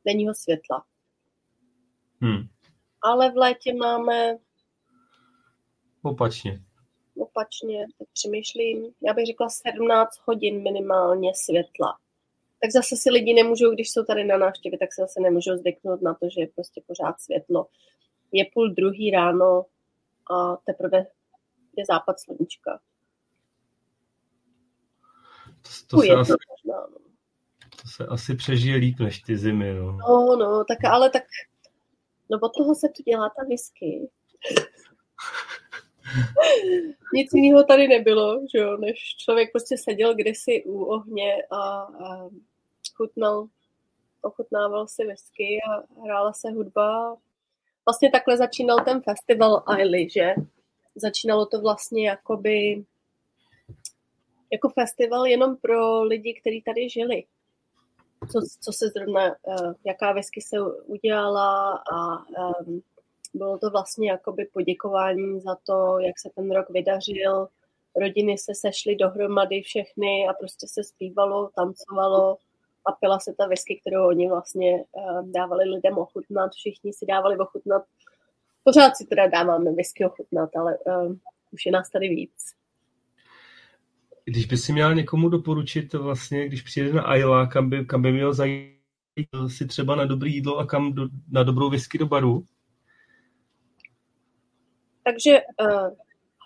denního světla. Hmm. Ale v létě máme opačně opačně, tak přemýšlím, já bych řekla 17 hodin minimálně světla. Tak zase si lidi nemůžou, když jsou tady na návštěvě, tak se zase nemůžou zvyknout na to, že je prostě pořád světlo. Je půl druhý ráno a teprve je západ sluníčka. To, to, se asi, možná, no. to se asi přežije líp než ty zimy. No, no, no tak ale tak no od toho se tu dělá ta whisky. [laughs] Nic jiného tady nebylo, že jo, než člověk prostě seděl kdysi u ohně a, a chutnal, ochutnával si whisky a hrála se hudba. Vlastně takhle začínal ten festival Ailey, že? Začínalo to vlastně jakoby jako festival jenom pro lidi, kteří tady žili. Co, co se zrovna, uh, jaká whisky se udělala a um, bylo to vlastně jakoby poděkování za to, jak se ten rok vydařil. Rodiny se sešly dohromady všechny a prostě se zpívalo, tancovalo a pila se ta whisky, kterou oni vlastně uh, dávali lidem ochutnat. Všichni si dávali ochutnat. Pořád si teda dáváme whisky ochutnat, ale uh, už je nás tady víc. Když by si měl někomu doporučit vlastně, když přijde na Ayla, kam by, kam by měl zajít si třeba na dobré jídlo a kam do, na dobrou whisky do baru, takže uh,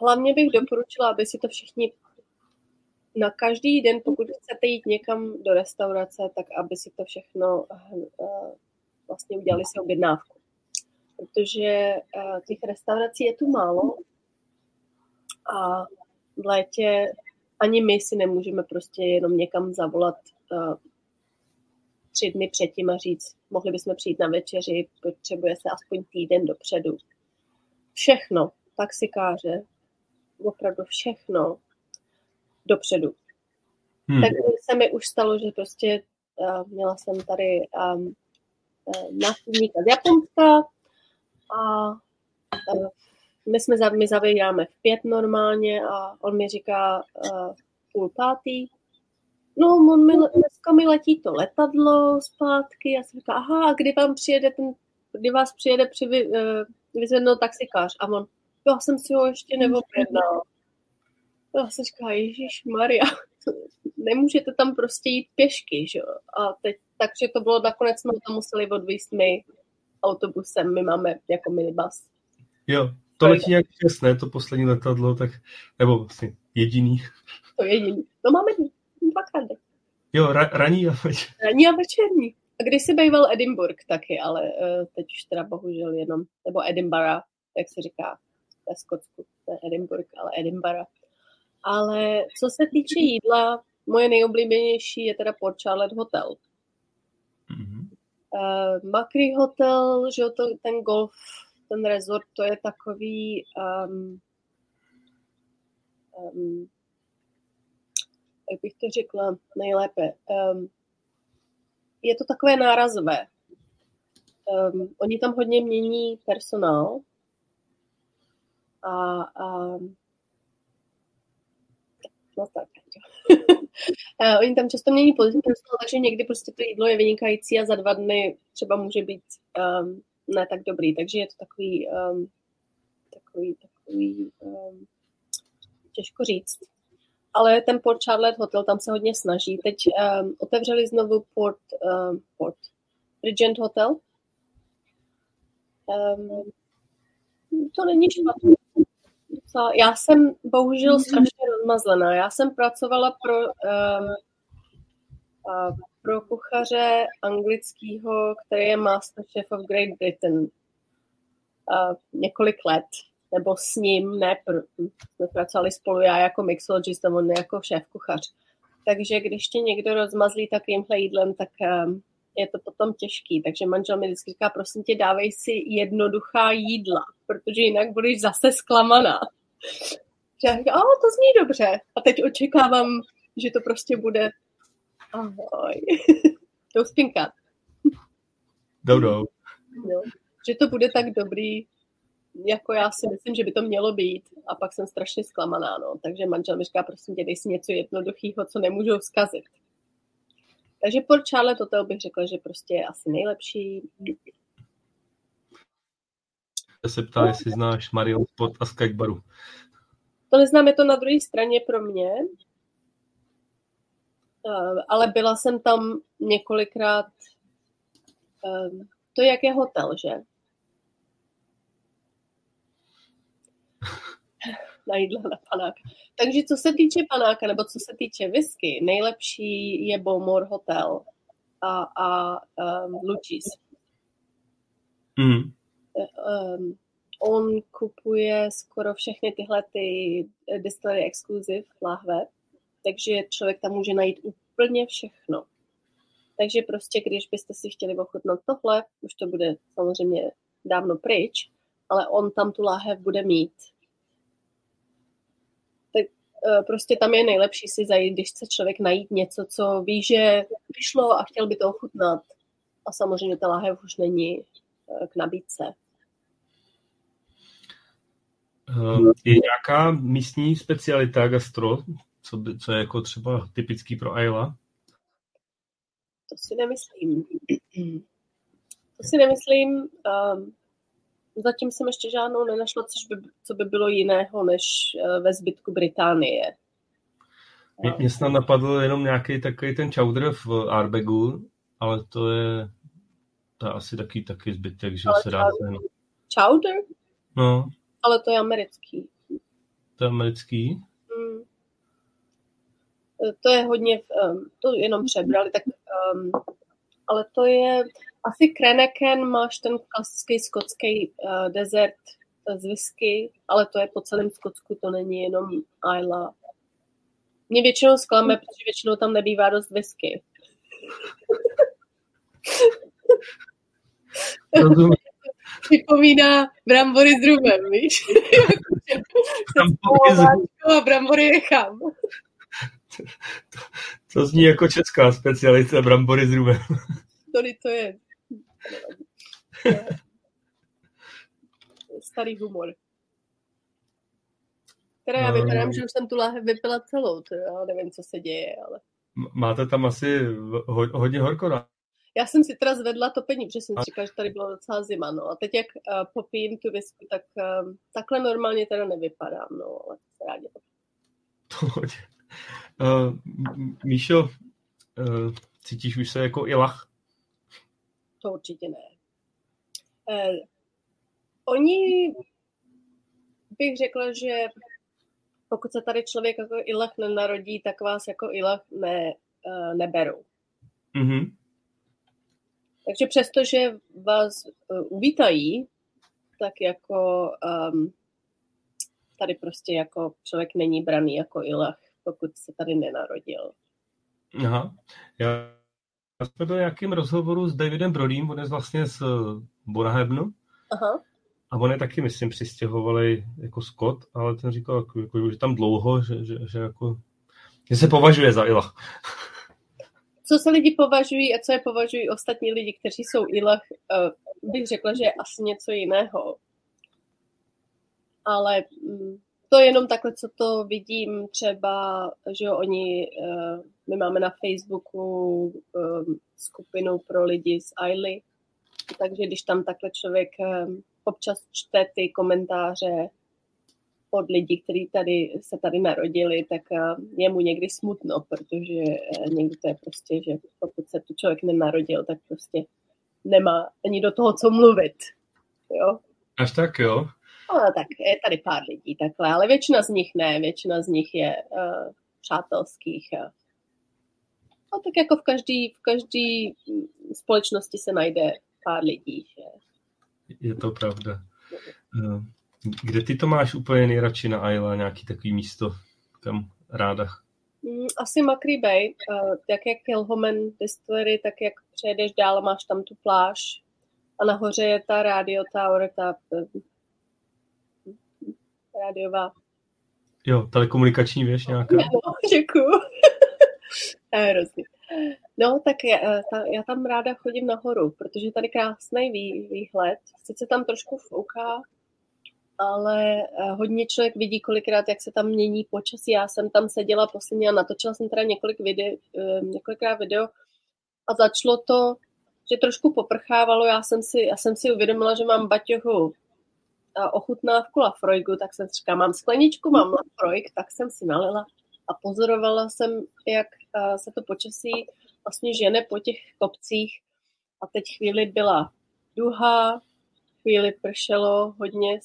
hlavně bych doporučila, aby si to všichni na každý den, pokud chcete jít někam do restaurace, tak aby si to všechno uh, vlastně udělali si objednávku. Protože uh, těch restaurací je tu málo a v létě ani my si nemůžeme prostě jenom někam zavolat uh, tři dny předtím a říct, mohli bychom přijít na večeři, potřebuje se aspoň týden dopředu. Všechno, taxikáře, opravdu všechno dopředu. Hmm. Tak se mi už stalo, že prostě uh, měla jsem tady um, uh, návštěvníka z Japonska a uh, my jsme my zavíráme v pět normálně a on mi říká uh, půl pátý, no on mi, dneska mi letí to letadlo zpátky, já jsem říká, aha, a kdy vám přijede ten, kdy vás přijede při, uh, vyzvednout taxikář a on, já jsem si ho ještě neobjednal. Já jsem říká, Ježíš Maria, [laughs] nemůžete tam prostě jít pěšky, že jo? A teď, takže to bylo, nakonec jsme tam museli odvíst my autobusem, my máme jako minibus. Jo, to letí nějak čas, ne? To poslední letadlo, tak, nebo vlastně jediný. To jediný. To máme dvakrát. Jo, ra, raní a večerní. Raní a večerní. A když si býval Edinburgh taky, ale uh, teď už teda bohužel jenom, nebo Edinburgh, jak se říká ve Skotsku, ne Edinburgh, ale Edinburgh. Ale co se týče jídla, moje nejoblíbenější je teda Port Charlotte Hotel. Mm-hmm. Uh, Macri Hotel, že to, ten golf, ten resort, to je takový um, um, jak bych to řekla nejlépe, um, je to takové nárazové. Um, oni tam hodně mění personál a, a no tak. uh, [laughs] oni tam často mění personál, takže někdy prostě to jídlo je vynikající a za dva dny třeba může být um, ne tak dobrý. Takže je to takový, um, takový, takový um, těžko říct ale ten Port Charlotte Hotel, tam se hodně snaží. Teď um, otevřeli znovu Port, um, Port Regent Hotel. Um, to není špatné. Já jsem bohužel mhm. strašně rozmazlená. Já jsem pracovala pro, um, uh, pro kuchaře anglického, který je Master Chef of Great Britain uh, několik let nebo s ním, ne, pr- jsme pracovali spolu já jako mixologist a on jako šéf kuchař. Takže když tě někdo rozmazlí takovýmhle jídlem, tak um, je to potom těžký. Takže manžel mi vždycky říká, prosím tě, dávej si jednoduchá jídla, protože jinak budeš zase zklamaná. [laughs] Já říkám, to zní dobře. A teď očekávám, že to prostě bude ahoj. [laughs] to spinka. Dou, dou. No, že to bude tak dobrý, jako já si myslím, že by to mělo být a pak jsem strašně zklamaná, no. Takže manžel mi říká, prosím tě, dej si něco jednoduchého, co nemůžu zkazit. Takže Port Charlotte Hotel bych řekla, že prostě je asi nejlepší. Já se ptá, jestli znáš Marion Sport a Skype Baru. To neznám, je to na druhé straně pro mě, uh, ale byla jsem tam několikrát. Uh, to je jak je hotel, že? Na jídlo na panáka. Takže co se týče panáka, nebo co se týče whisky, nejlepší je Bowmore Hotel a, a um, Lucis. Mm. Um, on kupuje skoro všechny tyhle ty distillery exclusive lahve, takže člověk tam může najít úplně všechno. Takže prostě, když byste si chtěli ochutnat tohle, už to bude samozřejmě dávno pryč, ale on tam tu láhev bude mít Eh, prostě tam je nejlepší si zajít, když chce člověk najít něco, co ví, že vyšlo a chtěl by to ochutnat. A samozřejmě ta láhev už není eh, k nabídce. Eh, je nějaká místní specialita gastro, co, by, co je jako třeba typický pro Ayla? To si nemyslím. To si nemyslím. Um, zatím jsem ještě žádnou nenašla, což by, co by bylo jiného než eh, ve zbytku Británie. Mě, mě snad napadl jenom nějaký takový ten chowder v Arbegu, ale to je, to je asi taky taky zbytek, že ale se dá ten... Chowder? No. Ale to je americký. To je americký? Hmm. to je hodně, um, to jenom přebrali, tak, um, ale to je, asi Kreneken máš ten klasický skotský uh, desert z whisky, ale to je po celém Skotsku, to není jenom Isla. Mě většinou zklame, protože většinou tam nebývá dost whisky. Rozumím. [laughs] Připomíná brambory s rumem, víš? Brambory s rumem. a brambory nechám. To, to zní jako česká specialita brambory s rumem. To, to je [laughs] starý humor. Teda já vypadám, že už jsem tu láhev vypila celou, to já nevím, co se děje, ale... Máte tam asi ho, hodně horko, ne? Já jsem si teda zvedla topení, protože jsem říkala, že tady bylo docela zima, no. A teď, jak uh, popijím tu visku, tak uh, takhle normálně teda nevypadám, no, ale se rádi. Uh, [laughs] Míšo, uh, cítíš už se jako ilach? To určitě ne. Uh, oni, bych řekla, že pokud se tady člověk jako ilach nenarodí, tak vás jako ilach ne, uh, neberou. Mm-hmm. Takže přesto, že vás uh, uvítají, tak jako um, tady prostě jako člověk není braný jako ilach, pokud se tady nenarodil. Aha. Já, já jsme byl nějakým rozhovoru s Davidem Brodím, on je vlastně z Bonahebnu. Aha. A on je taky, myslím, přistěhovali jako Scott, ale ten říkal, jako, jako, že tam dlouho, že, že, že, jako, že se považuje za Ilach. Co se lidi považují a co je považují ostatní lidi, kteří jsou Ilach, uh, bych řekla, že je asi něco jiného. Ale mm, to je jenom takhle, co to vidím třeba, že jo, oni, uh, my máme na Facebooku um, skupinu pro lidi z Ailey, takže když tam takhle člověk um, občas čte ty komentáře od lidí, kteří tady se tady narodili, tak je mu někdy smutno, protože někdy to je prostě, že pokud se tu člověk nenarodil, tak prostě nemá ani do toho, co mluvit. Jo? Až tak, jo? No, tak je tady pár lidí takhle, ale většina z nich ne, většina z nich je uh, přátelských. A tak jako v každé v každý společnosti se najde pár lidí. Že? Je to pravda. Uh, kde ty to máš úplně nejradši na Isla, nějaký takový místo, kam ráda? Mm, asi Macri Bay, uh, jak je Kilhoman Distillery, tak jak přejedeš dál, máš tam tu pláž a nahoře je ta radio tower, ta rádiová. Jo, telekomunikační věž nějaká. [laughs] No, děkuju. [laughs] Hrozně. No, tak já, ta, já tam ráda chodím nahoru, protože tady krásný vý, výhled. Sice tam trošku fouká, ale eh, hodně člověk vidí kolikrát, jak se tam mění počasí. Já jsem tam seděla posledně a natočila jsem teda několik video, eh, několikrát video a začalo to, že trošku poprchávalo. Já jsem si, já jsem si uvědomila, že mám baťohu ochutnávku Lafroigu, tak jsem říkala, mám skleničku, mám [laughs] Lafroig, tak jsem si nalila a pozorovala jsem, jak se to počasí vlastně žene po těch kopcích a teď chvíli byla duha, chvíli pršelo hodně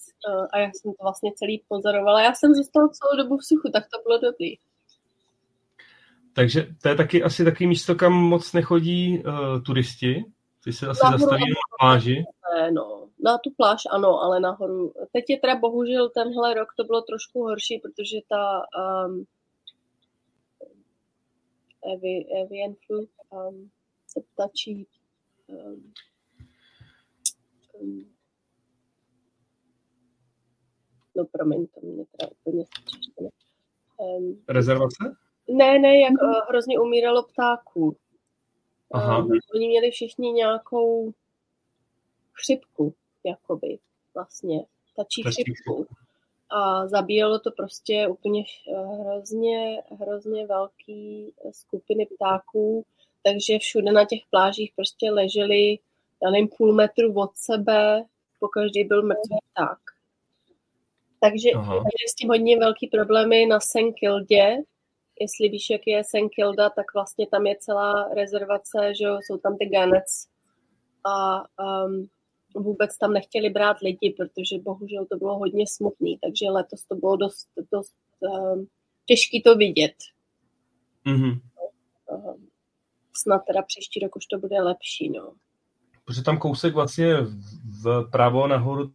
a já jsem to vlastně celý pozorovala. Já jsem zůstala celou dobu v suchu, tak to bylo dobrý. Takže to je taky asi takový místo, kam moc nechodí uh, turisti? Ty se asi zastaví na pláži? Ne, no. Na tu pláž ano, ale nahoru. Teď je teda bohužel tenhle rok to bylo trošku horší, protože ta um, avian flu um, se ptačí um, um, no promiň, to mě teda úplně um, Rezervace? Ne, ne, jak uh, hrozně umíralo ptáků. Aha. Um, oni měli všichni nějakou chřipku, jakoby, vlastně, tačí chřipku. A zabíjelo to prostě úplně hrozně, hrozně velký skupiny ptáků, takže všude na těch plážích prostě leželi, já nevím, půl metru od sebe, po každý byl mrtvý pták. Takže měli s tím hodně velký problémy na Senkildě, jestli víš, jak je Senkilda, tak vlastně tam je celá rezervace, že jo, jsou tam ty ganec a um, vůbec tam nechtěli brát lidi, protože bohužel to bylo hodně smutný, takže letos to bylo dost, dost um, těžký to vidět. Mm-hmm. Snad teda příští rok už to bude lepší, no. Protože tam kousek vlastně vpravo nahoru,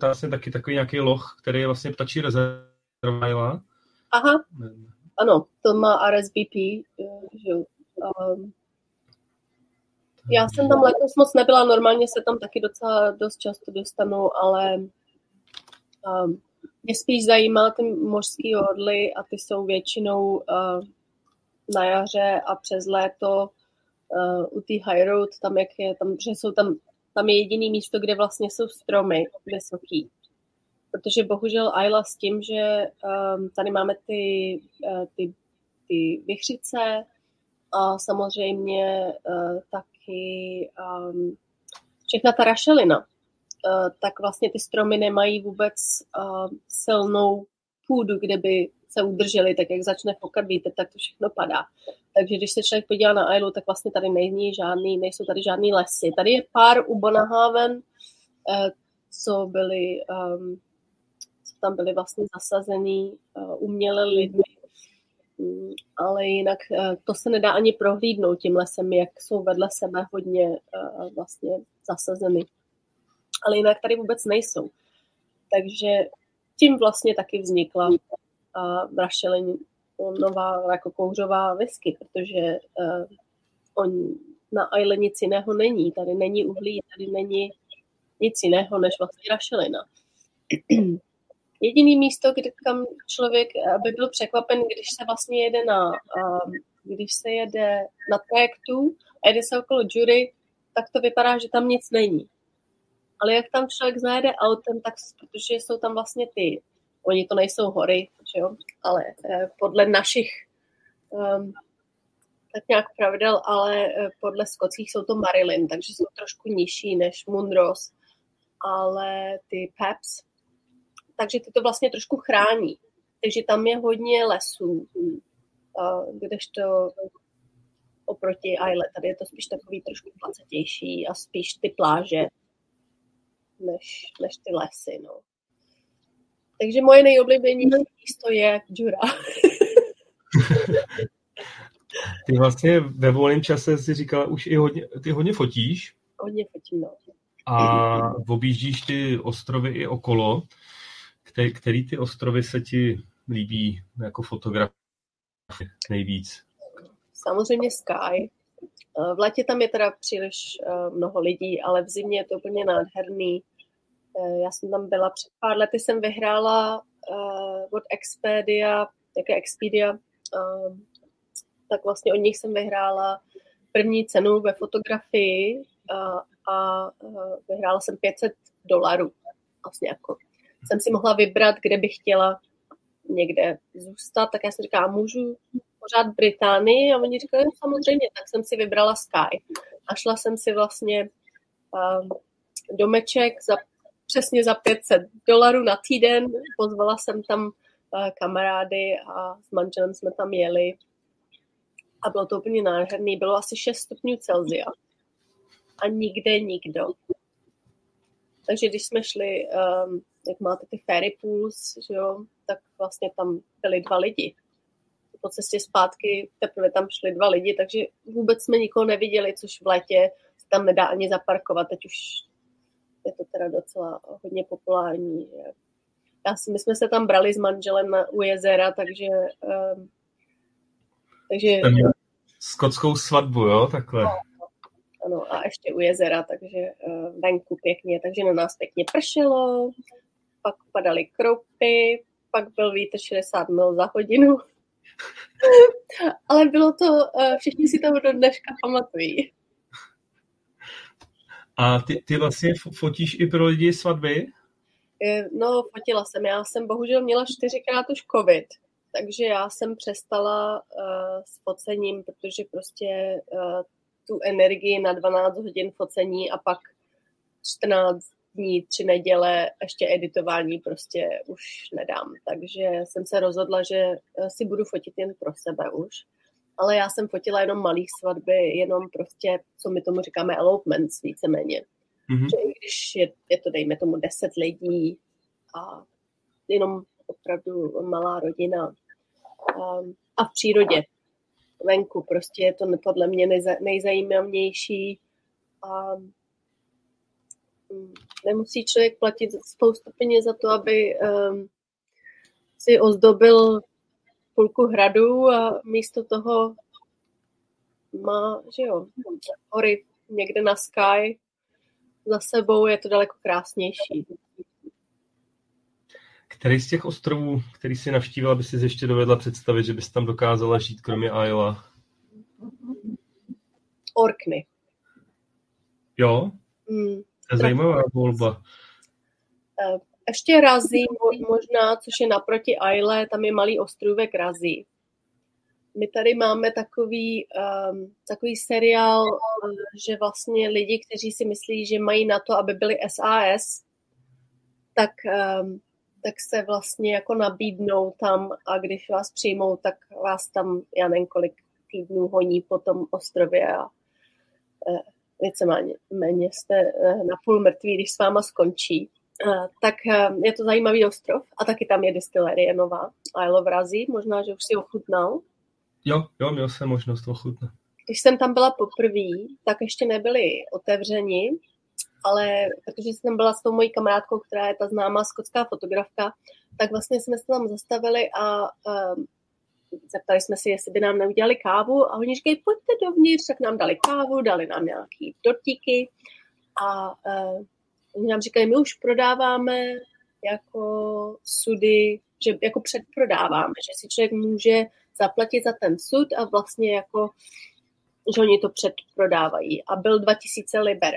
tam vlastně taky takový nějaký loch, který je vlastně ptačí rezerva. Aha, ano, to má RSVP, že um, já jsem tam letos moc nebyla, normálně se tam taky docela dost často dostanu, ale um, mě spíš zajímá ty mořské orly a ty jsou většinou uh, na jaře a přes léto uh, u té high road, tam jak je, tam, že jsou tam, tam je jediný místo, kde vlastně jsou stromy vysoký. Protože bohužel Ayla s tím, že um, tady máme ty, uh, ty, ty vychřice a samozřejmě uh, taky um, všechna ta rašelina, uh, tak vlastně ty stromy nemají vůbec uh, silnou půdu, kde by se udrželi, tak jak začne fokat vítr, tak to všechno padá. Takže když se člověk podívá na Ailu, tak vlastně tady není žádný, nejsou tady žádný lesy. Tady je pár u Bonahaven, eh, co byly, um, co tam byly vlastně zasazený uh, uměle lidmi, ale jinak uh, to se nedá ani prohlídnout tím lesem, jak jsou vedle sebe hodně uh, vlastně zasazeny. Ale jinak tady vůbec nejsou. Takže tím vlastně taky vznikla uh, rašelin, nová jako kouřová whisky, protože on, na Isle nic jiného není. Tady není uhlí, tady není nic jiného než vlastně rašelina. [clears throat] Jediný místo, kde kam člověk by byl překvapen, když se vlastně jede na, uh, když se jede na trajektu a jede se okolo jury, tak to vypadá, že tam nic není. Ale jak tam člověk zajede autem, tak protože jsou tam vlastně ty Oni to nejsou hory, že jo? ale eh, podle našich um, tak nějak pravidel, ale eh, podle skockých jsou to Marilyn, takže jsou trošku nižší než Munros, ale ty Peps, takže ty to vlastně trošku chrání. Takže tam je hodně lesů, kdežto oproti Isle, tady je to spíš takový trošku placetější a spíš ty pláže než, než ty lesy. No. Takže moje nejoblíbenější místo je Jura. [laughs] ty vlastně ve volném čase si říkala, už i hodně, ty hodně fotíš. Hodně fotím, no. A objíždíš ty ostrovy i okolo. Který, který ty ostrovy se ti líbí jako fotograf nejvíc? Samozřejmě Sky. V létě tam je teda příliš eh, mnoho lidí, ale v zimě je to úplně nádherný. Eh, já jsem tam byla před pár lety, jsem vyhrála od Expedia, jaké Expedia, tak vlastně od nich jsem vyhrála první cenu ve fotografii a vyhrála jsem 500 dolarů. Vlastně jako jsem si mohla vybrat, kde bych chtěla někde zůstat, tak já jsem říkala, můžu pořád Británii? A oni říkali, no, samozřejmě, tak jsem si vybrala Sky. A šla jsem si vlastně um, domeček za přesně za 500 dolarů na týden. Pozvala jsem tam eh, kamarády a s manželem jsme tam jeli. A bylo to úplně nádherný. Bylo asi 6 stupňů Celzia. A nikde nikdo. Takže když jsme šli, um, jak máte ty ferry pools, že jo, tak vlastně tam byli dva lidi. Po cestě zpátky teprve tam šli dva lidi, takže vůbec jsme nikoho neviděli, což v létě se tam nedá ani zaparkovat. Teď už je to teda docela hodně populární. Já si, my jsme se tam brali s manželem na, u jezera, takže... Um, takže skotskou svatbu, jo, takhle. No, ano, a ještě u jezera, takže uh, venku pěkně, takže na nás pěkně pršelo, pak padaly kroupy, pak byl vítr 60 mil za hodinu. [laughs] Ale bylo to, uh, všichni si to do dneška pamatují. A ty, ty vlastně fotíš i pro lidi svatby? No, fotila jsem. Já jsem bohužel měla čtyřikrát už covid, takže já jsem přestala uh, s focením, protože prostě uh, tu energii na 12 hodin focení a pak 14 dní, tři neděle ještě editování prostě už nedám. Takže jsem se rozhodla, že si budu fotit jen pro sebe už ale já jsem fotila jenom malých svatby, jenom prostě, co my tomu říkáme elopements víceméně. Mm-hmm. Že když je, je to, dejme tomu, deset lidí a jenom opravdu malá rodina um, a v přírodě. venku. Prostě je to podle mě nejzajímavější a mm, nemusí člověk platit spoustu peněz za to, aby um, si ozdobil půlku hradu a místo toho má, že jo, hory někde na sky za sebou, je to daleko krásnější. Který z těch ostrovů, který si navštívila, by si ještě dovedla představit, že bys tam dokázala žít, kromě Isla? Orkny. Jo? Mm, to je zajímavá volba. Eh, ještě Razí možná, což je naproti Isle, tam je malý ostrůvek Razí. My tady máme takový, um, takový seriál, uh, že vlastně lidi, kteří si myslí, že mají na to, aby byli SAS, tak um, tak se vlastně jako nabídnou tam a když vás přijmou, tak vás tam, já nevím, kolik týdnů honí po tom ostrově a eh, víceméně méně jste eh, na půl mrtví, když s váma skončí. Eh, tak eh, je to zajímavý ostrov a taky tam je distillerie nová, Isle of Razi, možná, že už si ochutnal. Jo, jo, měl jsem možnost ochutnat. Když jsem tam byla poprvé, tak ještě nebyli otevřeni, ale protože jsem byla s tou mojí kamarádkou, která je ta známá skotská fotografka, tak vlastně jsme se tam zastavili a um, zeptali jsme si, jestli by nám neudělali kávu a oni říkají, pojďte dovnitř, tak nám dali kávu, dali nám nějaký dortíky a uh, oni nám říkají, my už prodáváme jako sudy, že jako předprodáváme, že si člověk může zaplatit za ten sud a vlastně jako, že oni to předprodávají. A byl 2000 liber.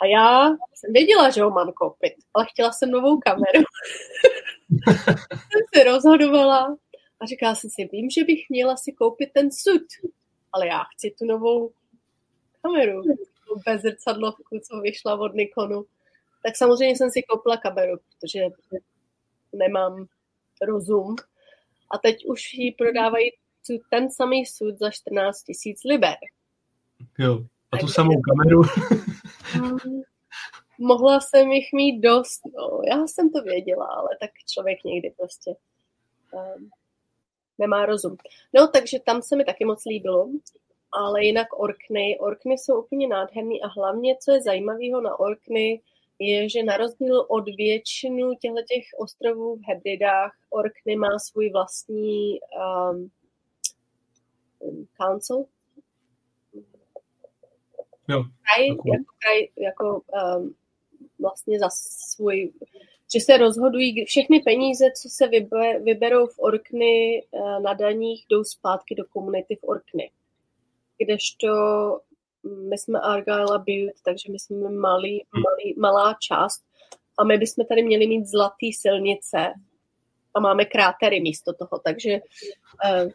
A já jsem věděla, že ho mám koupit, ale chtěla jsem novou kameru. [laughs] jsem se rozhodovala a říkala jsem si, vím, že bych měla si koupit ten sud, ale já chci tu novou kameru, tu bezrcadlovku, co vyšla od Nikonu. Tak samozřejmě jsem si koupila kameru, protože nemám rozum. A teď už ji prodávají ten samý sud za 14 tisíc liber. Jo, a tu samou kameru. [laughs] mohla jsem jich mít dost. No. Já jsem to věděla, ale tak člověk někdy prostě um, nemá rozum. No, takže tam se mi taky moc líbilo. Ale jinak Orkny, Orkny jsou úplně nádherný a hlavně, co je zajímavého na Orkny, je, že na rozdíl od většinu těchto těch ostrovů v Hebridách, Orkny má svůj vlastní um, council, jo. kraj, jako, kraj, jako um, vlastně za svůj, že se rozhodují, všechny peníze, co se vyberou v Orkny uh, na daních, jdou zpátky do komunity v Orkny. Kdežto my jsme Argyle a Butte, takže my jsme malý, malý, malá část a my bychom tady měli mít zlatý silnice a máme krátery místo toho, takže uh,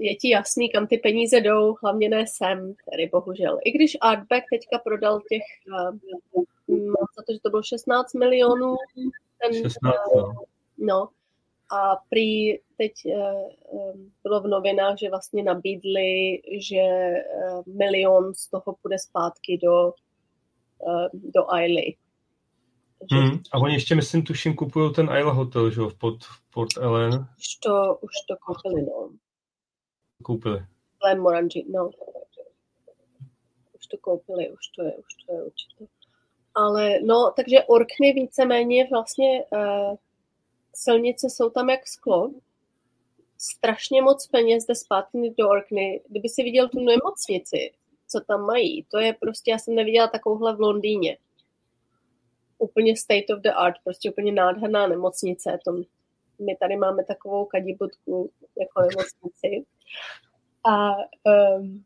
je ti jasný, kam ty peníze jdou, hlavně ne sem, tedy bohužel. I když Artback teďka prodal těch, uh, za to, že to bylo 16 milionů. Ten, 16, uh, no. A prý teď uh, bylo v novinách, že vlastně nabídli, že milion z toho půjde zpátky do, do Isly. Hmm. A oni ještě, myslím, tuším, kupují ten Isle Hotel, že jo, v Port, v Port Ellen. Už to, už to koupili, no koupili. Morangi, no. Už to koupili, už to je, už to je určitě. Ale no, takže Orkny víceméně vlastně uh, silnice jsou tam jak sklo. Strašně moc peněz jde zpátky do Orkny. Kdyby si viděl tu nemocnici, co tam mají, to je prostě, já jsem neviděla takovouhle v Londýně. Úplně state of the art, prostě úplně nádherná nemocnice. To, my tady máme takovou kadibutku jako nemocnici. A um,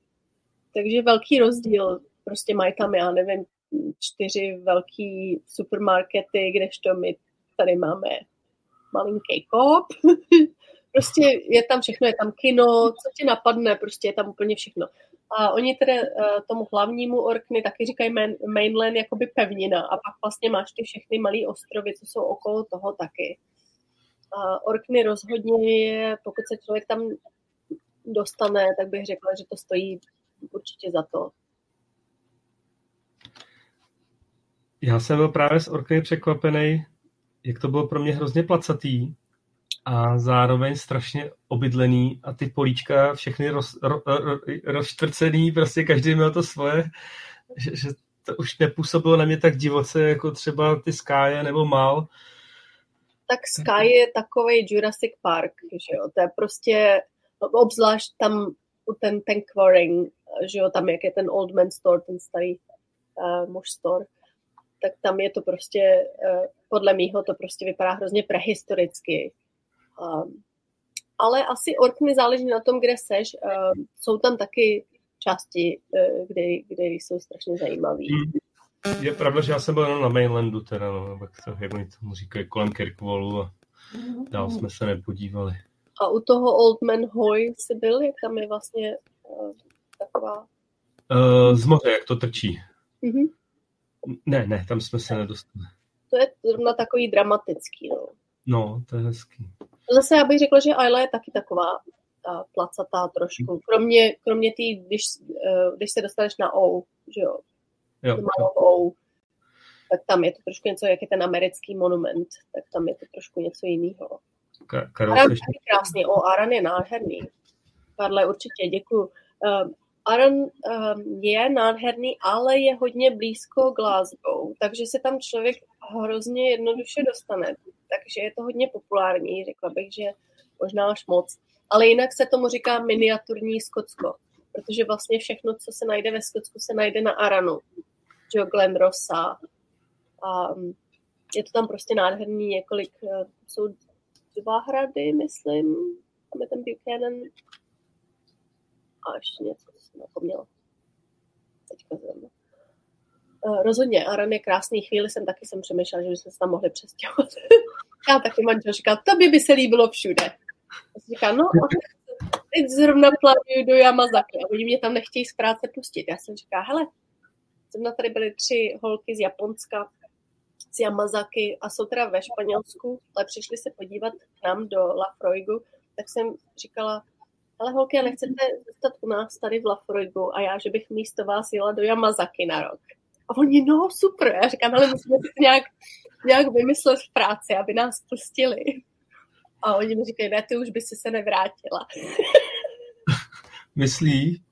takže velký rozdíl. Prostě mají tam, já nevím, čtyři velký supermarkety, kdežto my tady máme malinký kop. [laughs] prostě je tam všechno, je tam kino, co ti napadne, prostě je tam úplně všechno. A oni tedy uh, tomu hlavnímu Orkny taky říkají main, mainland jakoby pevnina a pak vlastně máš ty všechny malé ostrovy, co jsou okolo toho taky. A Orkny rozhodně je, pokud se člověk tam dostane, tak bych řekla, že to stojí určitě za to. Já jsem byl právě s Orkny překvapený, jak to bylo pro mě hrozně placatý. a zároveň strašně obydlený a ty políčka všechny roz, ro, ro, rozštvrcený, prostě každý měl to svoje, že, že to už nepůsobilo na mě tak divoce, jako třeba ty Sky nebo Mal. Tak Sky je takový Jurassic Park, že jo, to je prostě, obzvlášť tam ten, ten Quarring, že jo, tam jak je ten Old Man Store, ten starý uh, muž store, tak tam je to prostě, uh, podle mýho to prostě vypadá hrozně prehistoricky. Um, ale asi Orkney záleží na tom, kde seš. Uh, jsou tam taky části, uh, kde, kde jsou strašně zajímavé. Je pravda, že já jsem byl na mainlandu, teda, no, jak, to, jak oni tomu říkají, kolem Kirkwallu a dál jsme se nepodívali. A u toho Old Man Hoy jsi byl, jak tam je vlastně uh, taková... Uh, z moře, jak to trčí. Mm-hmm. Ne, ne, tam jsme se nedostali. To je zrovna takový dramatický, no. No, to je hezký. Zase já bych řekla, že Ayla je taky taková ta placatá trošku. Kromě, kromě tý, když, uh, když se dostaneš na O, že jo, jo. O, tak tam je to trošku něco, jak je ten americký monument, tak tam je to trošku něco jiného. Ka- Karol, Aran je krásný, o, Aran je nádherný. Karle, určitě, děkuju. Uh, Aran um, je nádherný, ale je hodně blízko Glasgow, takže se tam člověk hrozně jednoduše dostane. Takže je to hodně populární, řekla bych, že možná až moc. Ale jinak se tomu říká miniaturní Skotsko, protože vlastně všechno, co se najde ve Skotsku, se najde na Aranu. Že Glen Rossa. A je to tam prostě nádherný několik, eh, jsou dva hrady, myslím. Tam je ten Buchanan a ještě něco, co jsem napomněla. Teďka zrovna. Uh, rozhodně, Aran je krásný. Chvíli jsem taky jsem přemýšlela, že bychom se tam mohli přestěhovat. [laughs] Já taky manžel říká, tobě by se líbilo všude. A jsem říká, no teď zrovna plánuju do Yamazaki a oni mě tam nechtějí z práce pustit. Já jsem říká, hele, zrovna tady byly tři holky z Japonska, z Yamazaki a jsou teda ve Španělsku, ale přišli se podívat k nám do La Froigu, tak jsem říkala, ale holky, a nechcete zůstat u nás tady v Lafroigu a já, že bych místo vás jela do Yamazaki na rok. A oni, no super, já říkám, ale musíme to nějak, nějak vymyslet v práci, aby nás pustili. A oni mi říkají, ne, ty už by si se nevrátila. [laughs] Myslí?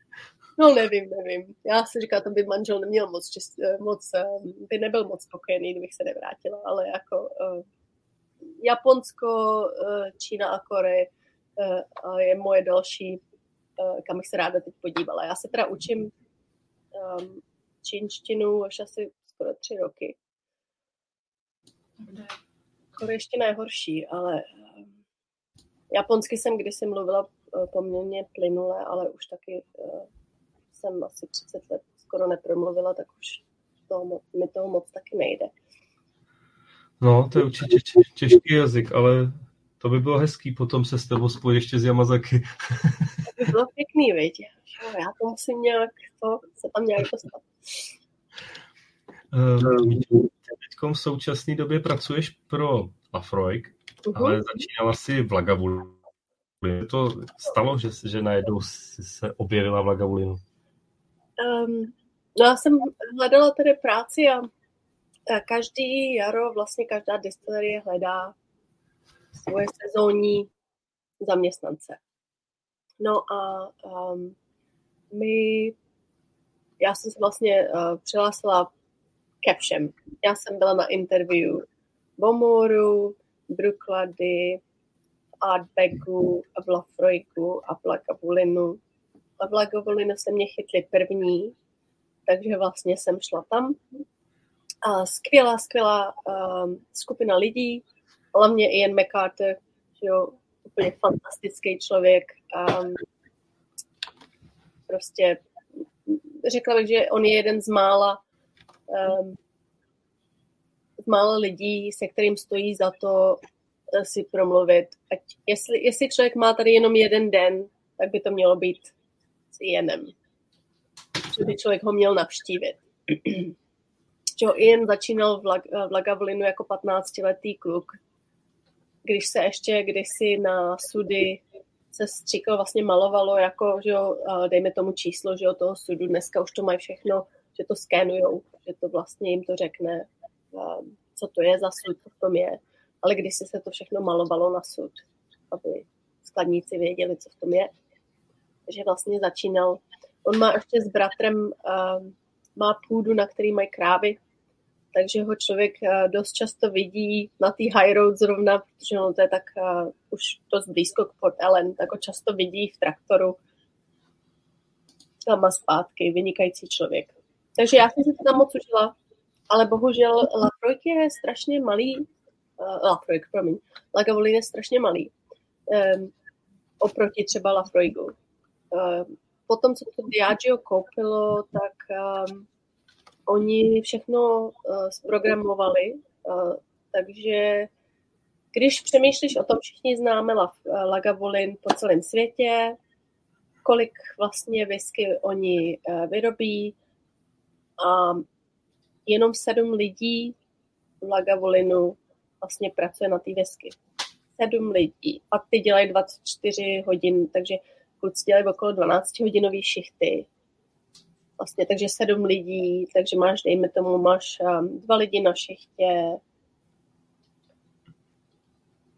No nevím, nevím. Já si říkám, to by manžel neměl moc, čist, moc by nebyl moc spokojený, kdybych se nevrátila, ale jako uh, Japonsko, uh, Čína a Korea uh, je moje další, uh, kam bych se ráda teď podívala. Já se teda učím um, čínštinu už asi skoro tři roky. Korejština je horší, ale japonsky jsem kdysi mluvila poměrně plynule, ale už taky uh, jsem asi 30 let skoro nepromluvila, tak už toho moc, mi toho moc taky nejde. No, to je určitě těžký jazyk, ale to by bylo hezký potom se s tebou spojit ještě z Yamazaki. to by bylo pěkný, viď? Já to musím nějak, to se tam nějak dostat. Uh, Teď v současné době pracuješ pro Lafroig, uh-huh. ale začínala si v Lagavulinu. To stalo, že, že najednou se objevila v Lagavulinu? Um, no já jsem hledala tady práci a každý jaro vlastně každá distillerie hledá svoje sezónní zaměstnance. No a um, my, já jsem se vlastně uh, přihlásila ke všem. Já jsem byla na interview Bomoru, Bruklady, v Artbagu, v Lafroigu a v Lagavulinu. A v Lagavulinu se mě chytli první, takže vlastně jsem šla tam. A skvělá, skvělá um, skupina lidí, hlavně Ian McCarter, že jo, úplně fantastický člověk. Um, prostě řekla bych, že on je jeden z mála um, z mála lidí, se kterým stojí za to eh, si promluvit. Ať, jestli, jestli člověk má tady jenom jeden den, tak by to mělo být Ianem. Že by člověk ho měl navštívit. [clears throat] že Ian začínal v, Lag, v Lagavlinu jako 15-letý kluk, když se ještě kdysi na sudy se stříkal vlastně malovalo jako, že jo, dejme tomu číslo, že jo, toho sudu, dneska už to mají všechno, že to skenujou, že to vlastně jim to řekne, co to je za sud, co v tom je. Ale když se to všechno malovalo na sud. aby skladníci věděli, co v tom je. Takže vlastně začínal. On má ještě s bratrem, uh, má půdu, na který mají krávy, takže ho člověk uh, dost často vidí na té high road zrovna, protože on to je tak uh, už dost blízko k Port Ellen, tak ho často vidí v traktoru tam a zpátky, vynikající člověk. Takže já jsem to tam moc užila, ale bohužel Lafroik je strašně malý, uh, Lafroik, promiň, Lagavulin je strašně malý um, oproti třeba Lafroigu. Um, potom, co to Diageo koupilo, tak um, oni všechno uh, zprogramovali, uh, takže když přemýšlíš o tom, všichni známe Lagavulin po celém světě, kolik vlastně whisky oni vyrobí a jenom sedm lidí v Lagavulinu vlastně pracuje na té whisky. Sedm lidí. A ty dělají 24 hodin, takže kluci dělají okolo 12 hodinový šichty. Vlastně, takže sedm lidí, takže máš, dejme tomu, máš um, dva lidi na šichtě,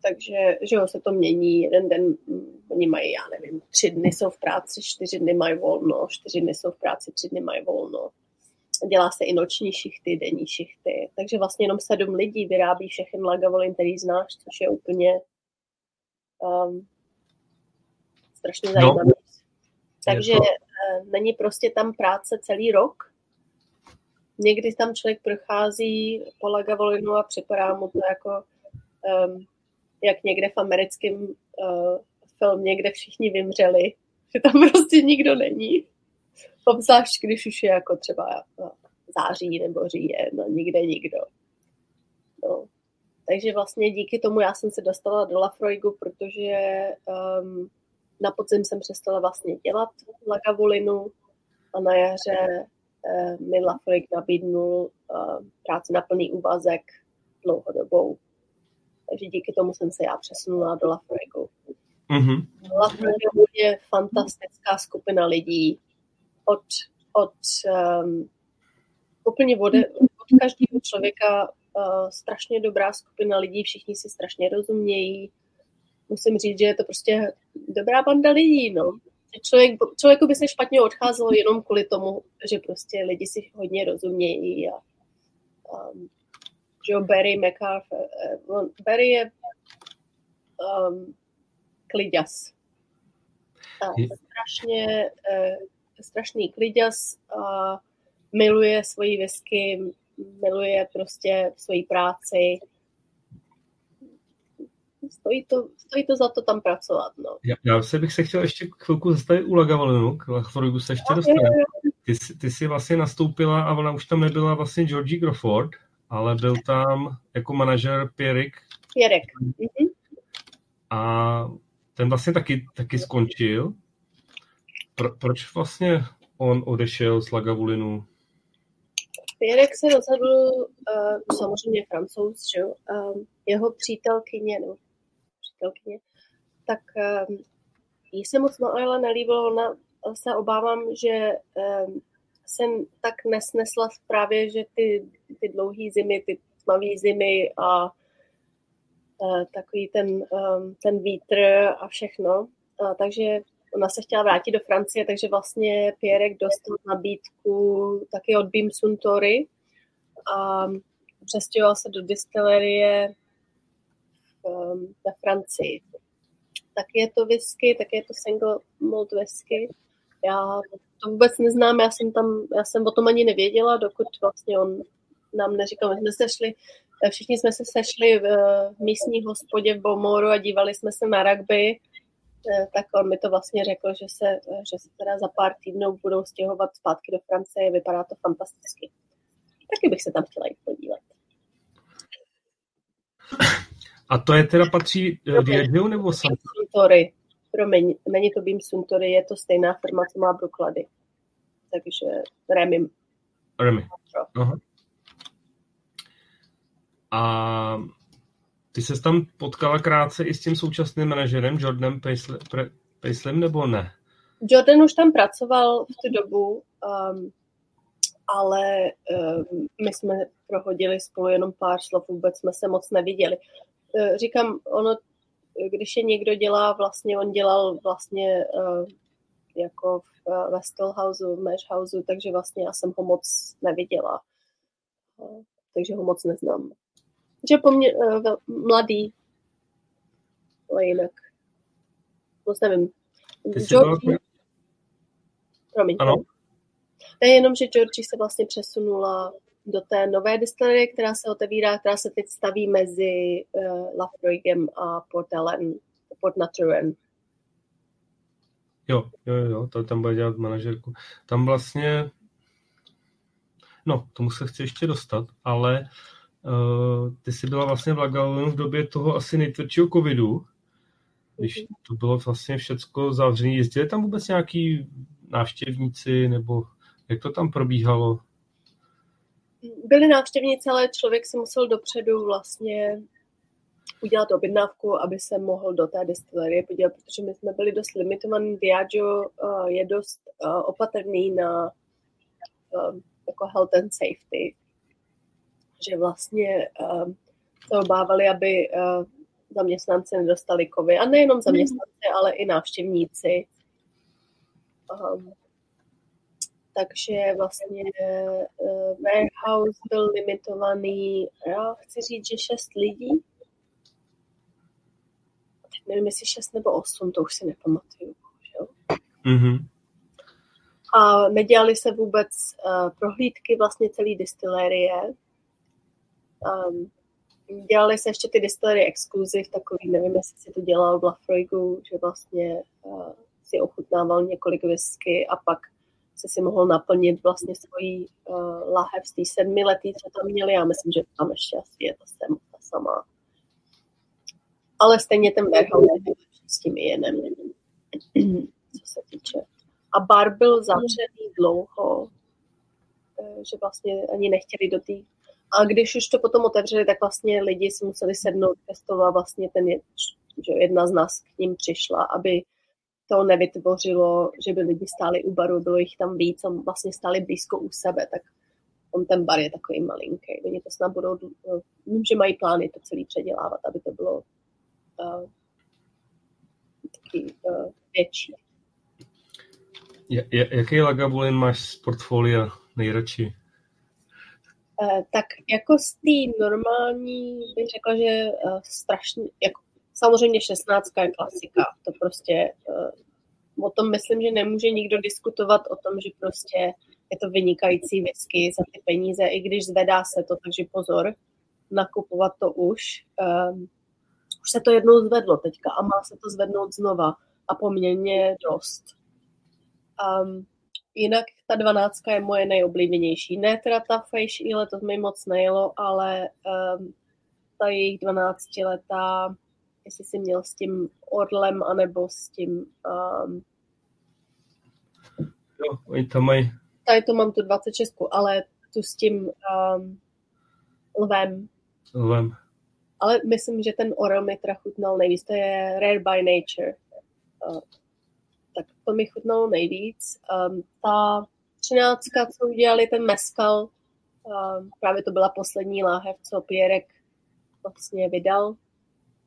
takže že jo, se to mění, jeden den mm, oni mají, já nevím, tři dny jsou v práci, čtyři dny mají volno, čtyři dny jsou v práci, tři dny mají volno. Dělá se i noční šichty, denní šichty, takže vlastně jenom sedm lidí vyrábí všechny lagavolin, který znáš, což je úplně um, strašně no. zajímavé. No. Takže to... uh, není prostě tam práce celý rok. Někdy tam člověk prochází po lagavolinu a připadá mu to jako um, jak někde v americkém uh, filmě, kde všichni vymřeli, [laughs] že tam prostě nikdo není. Obzvlášť, když už je jako třeba uh, září nebo říjen, no, nikde nikdo. No. Takže vlastně díky tomu já jsem se dostala do Lafroigu, protože um, na podzim jsem přestala vlastně dělat lagavulinu a na jaře uh, mi Lafroig nabídnul uh, práci na plný úvazek dlouhodobou takže díky tomu jsem se já přesunula do Lafroigu. Mm-hmm. Lafroigu je fantastická skupina lidí od, od um, úplně od, od každého člověka uh, strašně dobrá skupina lidí, všichni si strašně rozumějí. Musím říct, že je to prostě dobrá banda lidí, no. Člověk, člověku by se špatně odcházelo jenom kvůli tomu, že prostě lidi si hodně rozumějí a um, že jo, Barry McCarthy. Eh, Barry je um, kliďas. A strašně, uh, strašný kliďas a miluje svoji whisky, miluje prostě svoji práci. Stojí to, stojí to za to tam pracovat. No. Já, já se bych se chtěl ještě chvilku zastavit u Lagavalinu, k Lachforogu se ještě dostane. Ty, ty jsi vlastně nastoupila a ona už tam nebyla vlastně Georgie Crawford, ale byl tam jako manažer Pierik. Pierik. Mm-hmm. A ten vlastně taky, taky skončil. Pro, proč vlastně on odešel z Lagavulinu? Pierik se rozhodl, uh, samozřejmě francouz, že jo, uh, jeho přítelkyně, no, přítelkyně, tak uh, jí se moc Noela nelíbilo, ona se obávám, že uh, jsem tak nesnesla právě, že ty, ty dlouhé zimy, ty tmavé zimy a, a takový ten, um, ten vítr a všechno. A, takže ona se chtěla vrátit do Francie, takže vlastně Pierrek dostal nabídku taky od Bim Suntory a přestěhoval se do distillerie ve Francii. Tak je to whisky, tak je to single malt whisky. Já to vůbec neznám, já jsem tam, já jsem o tom ani nevěděla, dokud vlastně on nám neříkal, my jsme se šli, všichni jsme se sešli v, v místní hospodě v Bomoru a dívali jsme se na rugby, eh, tak on mi to vlastně řekl, že se, že se teda za pár týdnů budou stěhovat zpátky do Francie, vypadá to fantasticky. Taky bych se tam chtěla jít podívat. A to je teda patří eh, Diageo nebo Santori? Promiň, není to Beam Suntory, je to stejná firma, co má Broklady. Takže Remy. Remy. Aha. A ty se tam potkala krátce i s tím současným manažerem Jordanem Paislem, nebo ne? Jordan už tam pracoval v tu dobu, um, ale um, my jsme prohodili spolu jenom pár slov, vůbec jsme se moc neviděli. Uh, říkám, ono když je někdo dělá, vlastně on dělal vlastně uh, jako v, ve Stillhouse, v Mesh House, takže vlastně já jsem ho moc neviděla. Takže ho moc neznám. Že po mně mladý, ale jinak. Moc nevím. Georgie... Promiň. Ano. Je jenom, že Georgie se vlastně přesunula do té nové distillerie, která se otevírá, která se teď staví mezi uh, Lafroigem a Portelem, Port Naturen. Jo, jo, jo, to tam bude dělat manažerku. Tam vlastně, no, tomu se chci ještě dostat, ale uh, ty jsi byla vlastně v Lagavonu v době toho asi nejtvrdšího covidu, když mhm. to bylo vlastně všecko zavřené. Jezdili tam vůbec nějaký návštěvníci, nebo jak to tam probíhalo? Byli návštěvníci, ale člověk si musel dopředu vlastně udělat objednávku, aby se mohl do té destilerie podívat, protože my jsme byli dost limitovaní. Diageo uh, je dost uh, opatrný na uh, jako health and safety, že vlastně uh, se obávali, aby uh, zaměstnanci nedostali kovy. A nejenom zaměstnanci, ale i návštěvníci. Um, takže vlastně uh, warehouse byl limitovaný, já chci říct, že šest lidí. Teď nevím, jestli šest nebo osm, to už si nepamatuju. Mm-hmm. A nedělali se vůbec uh, prohlídky vlastně celé distilérie. Um, dělali se ještě ty distillery exclusive, takový, nevím, jestli si to dělal v Lafroigu, že vlastně uh, si ochutnával několik whisky a pak se si mohl naplnit vlastně svoji uh, lahev z té sedmiletý, co tam měli. Já myslím, že tam ještě asi je ta, sem, ta sama. Ale stejně ten je s tím jenem, co se týče. A bar byl zavřený dlouho, eh, že vlastně ani nechtěli do té a když už to potom otevřeli, tak vlastně lidi si museli sednout, testovat vlastně ten, že jedna z nás k ním přišla, aby to nevytvořilo, že by lidi stáli u baru, bylo jich tam víc a vlastně stáli blízko u sebe, tak on ten bar je takový malinký. Oni to snad budou, vím, že mají plány to celý předělávat, aby to bylo uh, taky uh, větší. Jaký lagavulin máš z portfolia nejradši? Tak jako z té normální bych řekla, že uh, strašně, jako Samozřejmě 16 je klasika, to prostě uh, o tom myslím, že nemůže nikdo diskutovat o tom, že prostě je to vynikající whisky za ty peníze, i když zvedá se to, takže pozor, nakupovat to už. Um, už se to jednou zvedlo teďka a má se to zvednout znova a poměrně dost. Um, jinak ta dvanáctka je moje nejoblíbenější. Ne teda ta Face Ale, to mi moc nejelo, ale um, ta jejich 12 letá jestli jsi měl s tím orlem, anebo s tím... Um, jo, oni tam mají... Tady to mám tu 26, ale tu s tím um, lvem. Lvem. Ale myslím, že ten orel mi teda chutnal nejvíc. To je Rare by Nature. Uh, tak to mi chutnalo nejvíc. Um, ta třináctka, co udělali, ten meskal, um, právě to byla poslední láhev, co Pierek vlastně vydal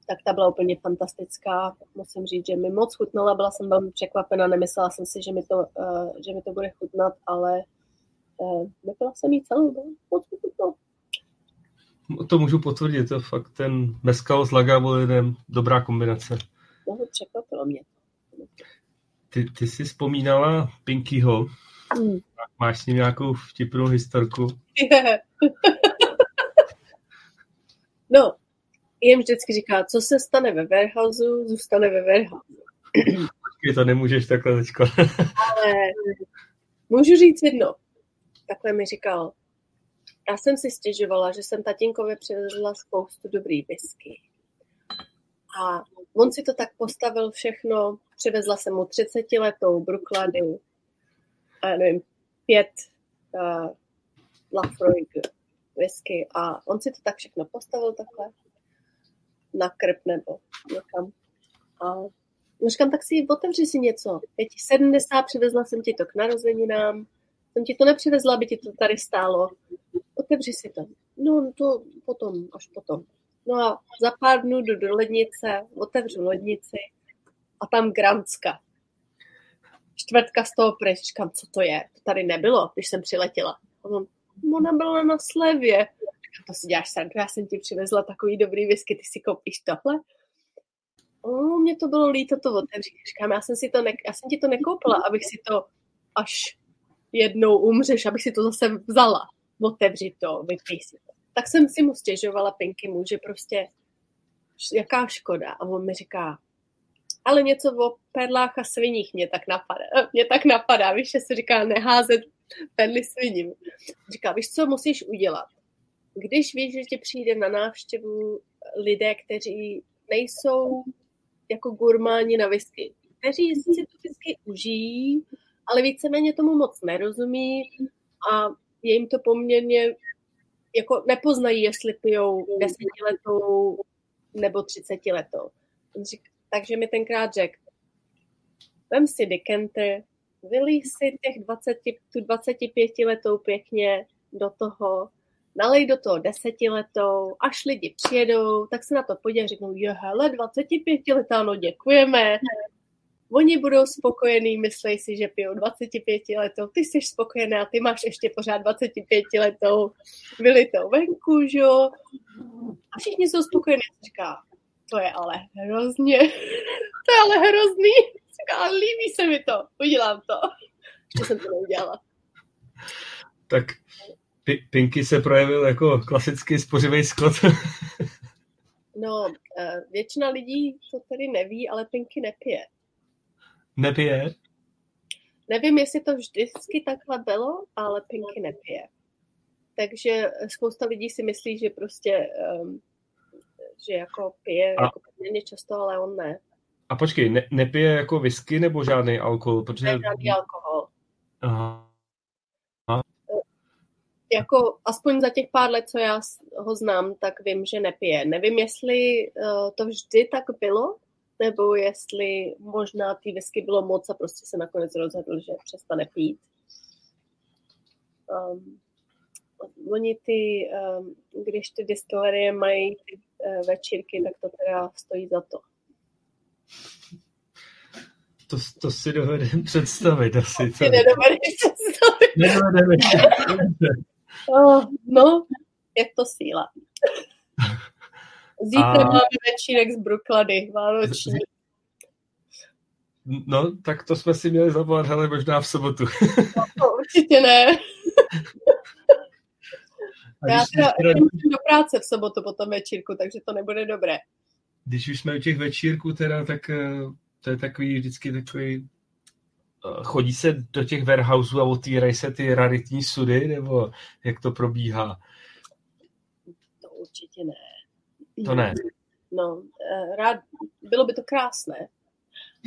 tak ta byla úplně fantastická. Musím říct, že mi moc chutnala, byla jsem velmi překvapena, nemyslela jsem si, že mi to, uh, že mi to bude chutnat, ale uh, nebyla jsem jí celou, no, moc mi chutnalo. To můžu potvrdit, to fakt ten meskal s lagavulinem, dobrá kombinace. No, překvapilo mě. Ty, ty jsi vzpomínala Pinkyho. Mm. Máš s ním nějakou vtipnou historku? [laughs] no, jim vždycky říká, co se stane ve warehouse, zůstane ve warehouse. Počkej, to nemůžeš takhle teďko. Ale můžu říct jedno. Takhle mi říkal, já jsem si stěžovala, že jsem tatínkovi přivezla spoustu dobrý whisky. A on si to tak postavil všechno, přivezla jsem mu 30 letou Brooklady, a nevím, pět uh, Lafroig whisky a on si to tak všechno postavil takhle na krp nebo někam. A říkám, tak si otevři si něco. Ti 70, přivezla jsem ti to k narozeninám, jsem ti to nepřivezla, aby ti to tady stálo. Otevři si to. No, to potom, až potom. No a za pár dnů jdu do lednice, otevřu lednici a tam Granska. Čtvrtka z toho pryč, říkám, co to je? To tady nebylo, když jsem přiletěla. On, ona byla na slevě. To si děláš srandu, já jsem ti přivezla takový dobrý whisky, ty si koupíš tohle? O, mě to bylo líto to otevřít. Říkám, já jsem, si to ne, já jsem ti to nekoupila, abych si to až jednou umřeš, abych si to zase vzala. Otevři to, vypij si to. Tak jsem si mu stěžovala Pinky mu, že prostě jaká škoda. A on mi říká, ale něco o perlách a sviních mě tak napadá. Mě tak napadá, víš, že se říká neházet perly sviním. Říká, víš, co musíš udělat? Když víš, že ti přijde na návštěvu lidé, kteří nejsou jako gurmáni na whisky, kteří si tu whisky užijí, ale víceméně tomu moc nerozumí a je jim to poměrně, jako nepoznají, jestli pijou desetiletou nebo třicetiletou. Takže mi tenkrát řekl, vem si decanter, vylij si těch 20, tu 25 letou pěkně do toho, nalej do toho desetiletou, až lidi přijedou, tak se na to podívají, řeknou, je hele, 25 letá, no děkujeme. Oni budou spokojení, myslej si, že pijou 25 letou, ty jsi spokojená, ty máš ještě pořád 25 letou vylitou venku, že jo? A všichni jsou spokojení. Říká, to je ale hrozně, [laughs] to je ale hrozný. Říká, líbí se mi to, udělám to. Ještě jsem to neudělala. Tak Pinky se projevil jako klasický spořivý skot. [laughs] no, eh, většina lidí to tedy neví, ale Pinky nepije. Nepije? Nevím, jestli to vždycky takhle bylo, ale Pinky nepije. Takže spousta lidí si myslí, že prostě um, že jako pije a... jako poměrně často, ale on ne. A počkej, ne, nepije jako whisky nebo žádný alkohol? Protože... Ne, žádný alkohol. Aha. Jako aspoň za těch pár let, co já ho znám, tak vím, že nepije. Nevím, jestli uh, to vždy tak bylo, nebo jestli možná ty whisky bylo moc a prostě se nakonec rozhodl, že přestane pít. Um, oni ty, um, když ty distillerie mají ty uh, večírky, tak to teda stojí za to. To, to si dovedem představit asi. To si nedovedeš představit. Nedovedeme. Oh, no, je to síla. [laughs] Zítra a... máme večírek z Brooklyny, vánoční. [laughs] No, tak to jsme si měli zavolat, ale možná v sobotu. no, určitě ne. [laughs] Já teda teda... do práce v sobotu po tom večírku, takže to nebude dobré. Když už jsme u těch večírků teda, tak eh, to je takový vždycky takový chodí se do těch warehouseů a otvírají se ty raritní sudy, nebo jak to probíhá? To určitě ne. To ne. No, eh, rád, bylo by to krásné.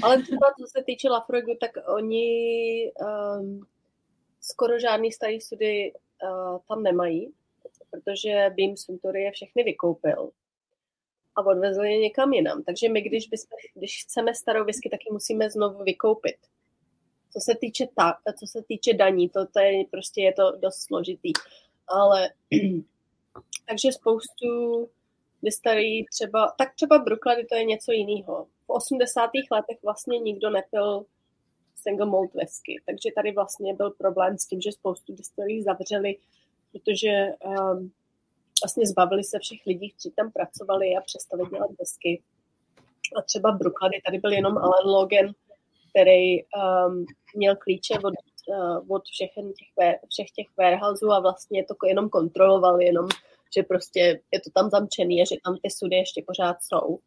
Ale třeba co se týče Lafroigu, tak oni um, skoro žádný starý sudy uh, tam nemají protože Beam Suntory je všechny vykoupil a odvezl je někam jinam. Takže my, když, bychom, když chceme starou whisky, tak ji musíme znovu vykoupit. Co se týče, ta, co se týče daní, to, to je prostě je to dost složitý. Ale [clears throat] takže spoustu starý třeba, tak třeba Brooklady to je něco jiného. V 80. letech vlastně nikdo nepil single malt whisky, takže tady vlastně byl problém s tím, že spoustu distillerí zavřeli protože um, vlastně zbavili se všech lidí, kteří tam pracovali a přestali dělat desky. A třeba Brooklyny, tady byl jenom Alan Logan, který um, měl klíče od, uh, od všech těch, všech těch warehouseů a vlastně to jenom kontroloval, jenom, že prostě je to tam zamčený a že tam ty sudy ještě pořád jsou.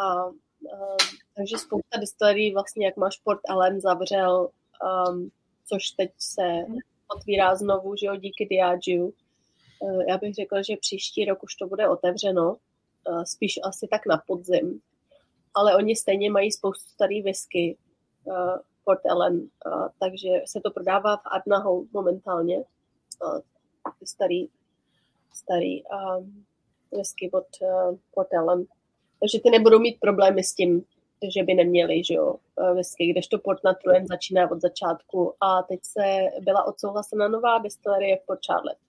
A um, takže spousta distillerí vlastně, jak máš Port Allen, zavřel, um, což teď se otvírá znovu, že jo, díky Diageo. Eh, já bych řekla, že příští rok už to bude otevřeno, eh, spíš asi tak na podzim. Ale oni stejně mají spoustu starý whisky, Port Ellen, takže se to prodává v Adnahu momentálně. Starý, starý whisky od Port Ellen. Takže ty nebudou mít problémy s tím, že by neměli, že jo, eh, whisky, kdežto Port Natruen začíná od začátku a teď se byla odsouhlasena nová distillerie v Port Charlotte.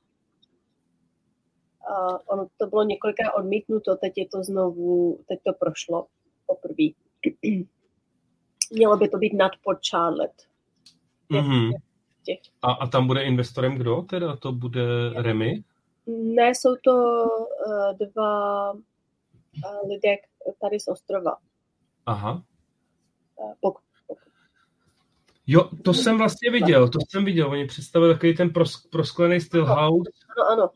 A ono to bylo několikrát odmítnuto, teď je to znovu, teď to prošlo poprvé. Mělo by to být nad Port Charlotte. Mm-hmm. A, a tam bude investorem kdo teda? To bude Remy? Ne, jsou to uh, dva uh, lidé tady z ostrova. Aha. Uh, pokud, Jo, to jsem vlastně viděl, to jsem viděl. Oni představili takový ten pros, prosklený house. Ano, ano.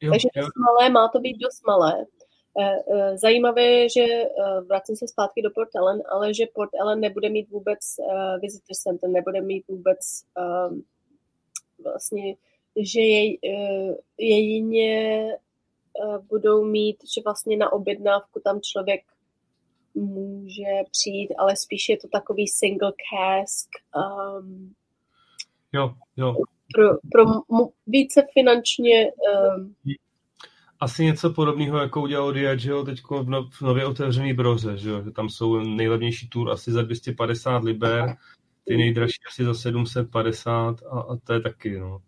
Jo, Takže jo. malé, má to být dost malé. Zajímavé je, že vracím se zpátky do Port Ellen, ale že Port Ellen nebude mít vůbec visitor center, nebude mít vůbec um, vlastně, že jej, jedině budou mít, že vlastně na objednávku tam člověk může přijít, ale spíš je to takový single cask. Um, jo, jo. Pro, pro více finančně um, asi něco podobného, jako udělal Diageo teď v, no, v nově otevřený broře, že, jo? že tam jsou nejlevnější tour asi za 250 liber, ty nejdražší asi za 750 a, a to je taky no.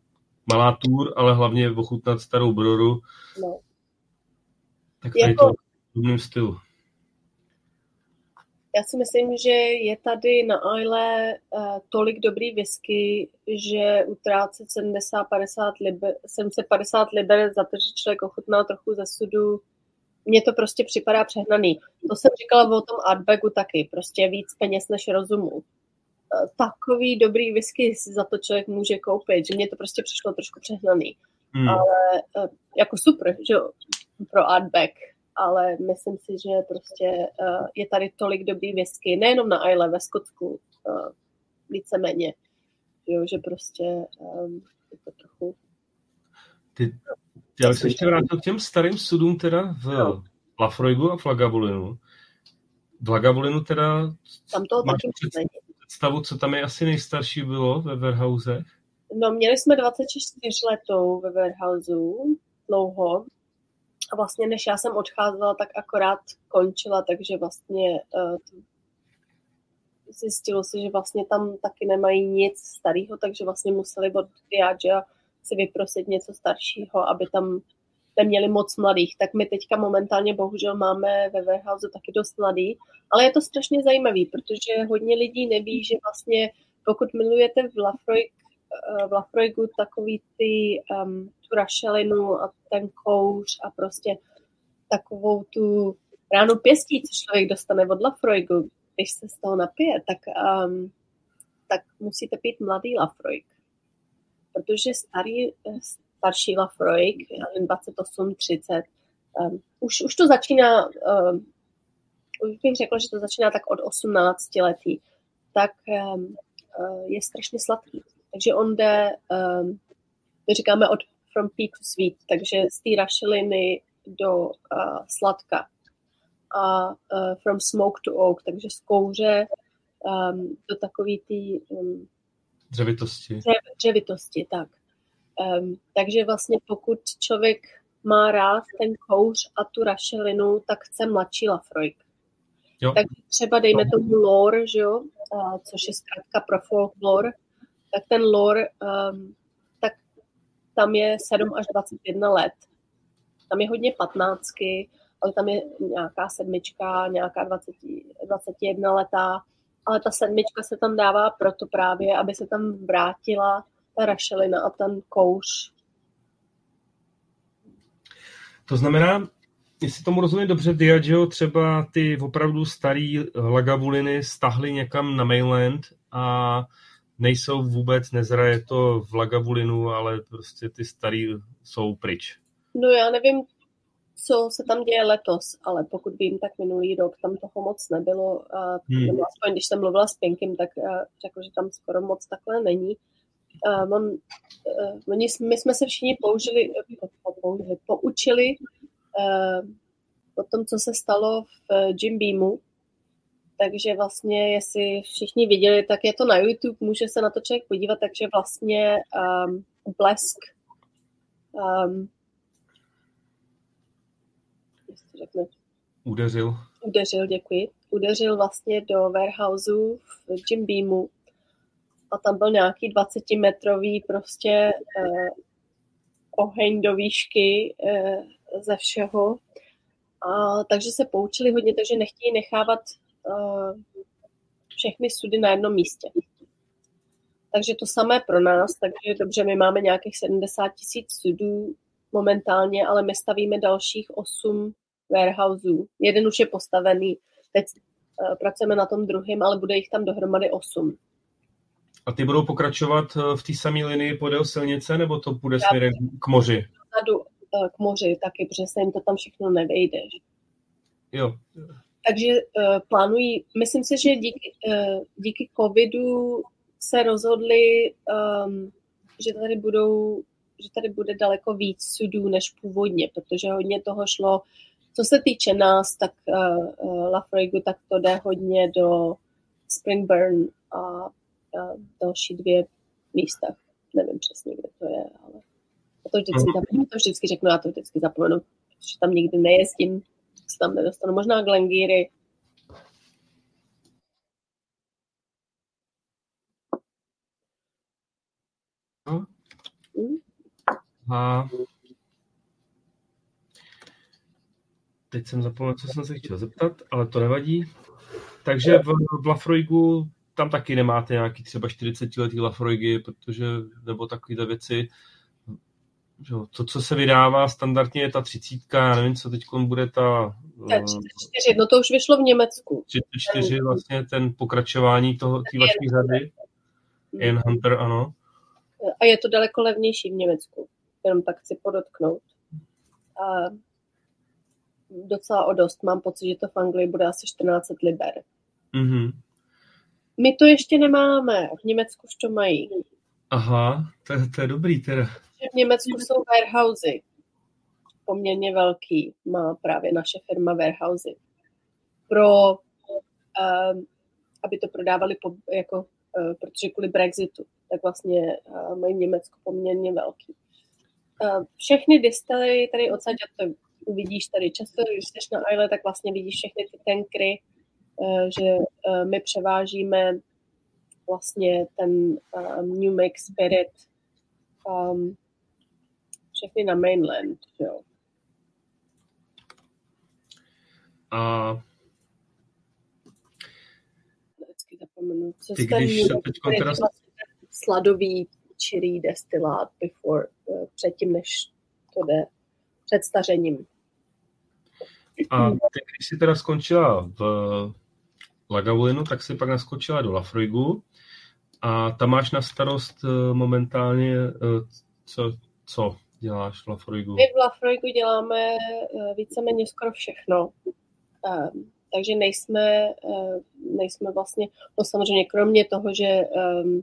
malá tour, ale hlavně ochutnat starou broru. No. Tak tady jako... to v podobném stylu. Já si myslím, že je tady na Isle uh, tolik dobrý whisky, že utrácet 70-50 liber, 750 liber za to, že člověk ochutná trochu ze sudu, mně to prostě připadá přehnaný. To jsem říkala o tom artbagu taky, prostě víc peněz než rozumu. Uh, takový dobrý whisky za to člověk může koupit, že mně to prostě přišlo trošku přehnaný. Hmm. Ale uh, jako super, že pro artbag ale myslím si, že prostě uh, je tady tolik dobrý whisky, nejenom na Isle, ve Skotsku, uh, víceméně, jo, že prostě um, je to trochu... Ty, já bych se ještě vrátil k těm starým sudům teda v no. Lafroigu a Flagavulinu. V Lagavulinu teda tam to máš taky představu, co tam je asi nejstarší bylo ve Warehousech? No, měli jsme 24 letou ve Warehouseu, dlouho, a vlastně než já jsem odcházela, tak akorát končila, takže vlastně uh, zjistilo se, že vlastně tam taky nemají nic starého, takže vlastně museli od Diageo si vyprosit něco staršího, aby tam neměli moc mladých. Tak my teďka momentálně bohužel máme ve warehouse taky dost mladý, ale je to strašně zajímavý, protože hodně lidí neví, že vlastně pokud milujete v Lafroig, eh, v Lafroigu takový ty um, rašelinu a ten kouř a prostě takovou tu ránu pěstí, co člověk dostane od Lafroigu, když se z toho napije, tak, um, tak musíte pít mladý Lafroig. Protože starý, starší Lafroig, 28, 30, um, už, už to začíná, um, už bych řekla, že to začíná tak od 18 letí, tak um, uh, je strašně sladký. Takže on jde, um, my říkáme od from peat to sweet, takže z té rašeliny do uh, sladka. A uh, from smoke to oak, takže z kouře um, do takový té um, dřevitosti. Dřev, dřevitosti, tak. Um, takže vlastně pokud člověk má rád ten kouř a tu rašelinu, tak chce mladší Lafroig. Jo. Tak třeba dejme tomu lore, že jo, uh, což je zkrátka pro folklore, tak ten lore um, tam je 7 až 21 let. Tam je hodně patnáctky, ale tam je nějaká sedmička, nějaká 20, 21 letá, ale ta sedmička se tam dává proto právě, aby se tam vrátila ta rašelina a ten kouř. To znamená, jestli tomu rozumím dobře, Diageo třeba ty opravdu starý lagavuliny stahly někam na mainland a nejsou vůbec, nezraje to v Lagavulinu, ale prostě ty starý jsou pryč. No já nevím, co se tam děje letos, ale pokud vím, tak minulý rok tam toho moc nebylo. A hmm. aspoň když jsem mluvila s Pinkem, tak řekl, že tam skoro moc takhle není. Uh, oni, my jsme se všichni použili, použili poučili uh, o tom, co se stalo v Jim Beamu, takže vlastně, jestli všichni viděli, tak je to na YouTube, může se na to člověk podívat, takže vlastně um, Blesk um, řekne, udeřil. Udeřil, děkuji. Udeřil vlastně do warehouseu v Jim Beamu a tam byl nějaký 20-metrový prostě uh, oheň do výšky eh, ze všeho. A, takže se poučili hodně, takže nechtějí nechávat všechny sudy na jednom místě. Takže to samé pro nás, takže dobře, my máme nějakých 70 tisíc sudů momentálně, ale my stavíme dalších 8 warehouseů. Jeden už je postavený, teď uh, pracujeme na tom druhém, ale bude jich tam dohromady 8. A ty budou pokračovat v té samé linii podél silnice, nebo to bude směrem k moři? Eh, k moři taky, protože se jim to tam všechno nevejde. Jo. Takže uh, plánují, myslím si, že díky, uh, díky covidu se rozhodli, um, že tady budou, že tady bude daleko víc sudů než původně, protože hodně toho šlo, co se týče nás, tak uh, uh, Lafroigu, tak to jde hodně do Springburn a uh, další dvě místa. Nevím přesně, kde to je, ale to vždycky, uh-huh. to vždycky řeknu, já to vždycky zapomenu, protože tam nikdy nejezdím, se tam nedostanu. Možná Glengíry. No. Uh. A teď jsem zapomněl, co jsem se chtěl zeptat, ale to nevadí. Takže v, v Lafroigu tam taky nemáte nějaký třeba 40 letý Lafroigy, protože, nebo takovéhle věci, to, co se vydává standardně, je ta třicítka, já nevím, co teď bude ta... 34, eh, no to už vyšlo v Německu. 34, vlastně ten pokračování toho, té vaší řady. Jen Hunter, ano. A je to daleko levnější v Německu, jenom tak chci podotknout. A docela o dost. Mám pocit, že to v Anglii bude asi 14 liber. Mm-hmm. My to ještě nemáme, v Německu už to mají. Aha, to, to je dobrý teda v Německu jsou warehousey. Poměrně velký má právě naše firma warehousey. Pro, um, aby to prodávali po, jako, uh, protože kvůli Brexitu, tak vlastně uh, mají v Německu poměrně velký. Uh, všechny distillery tady odsaď, a to uvidíš tady často, když jsi na Isle, tak vlastně vidíš všechny ty tankry, uh, že uh, my převážíme vlastně ten um, New Make Spirit um, všechny na mainland, jo. A vždycky zapomenu. Co ty když se teď teda... Sladový čirý destilát before, uh, předtím, než to jde před stařením. A ty, když jsi teda skončila v Lagavulinu, tak si pak naskočila do Lafroigu a tam máš na starost eh, momentálně eh, co, co? děláš v Lafroigu? My v Lafroigu děláme uh, víceméně skoro všechno. Um, takže nejsme, nejsme vlastně, no samozřejmě kromě toho, že um,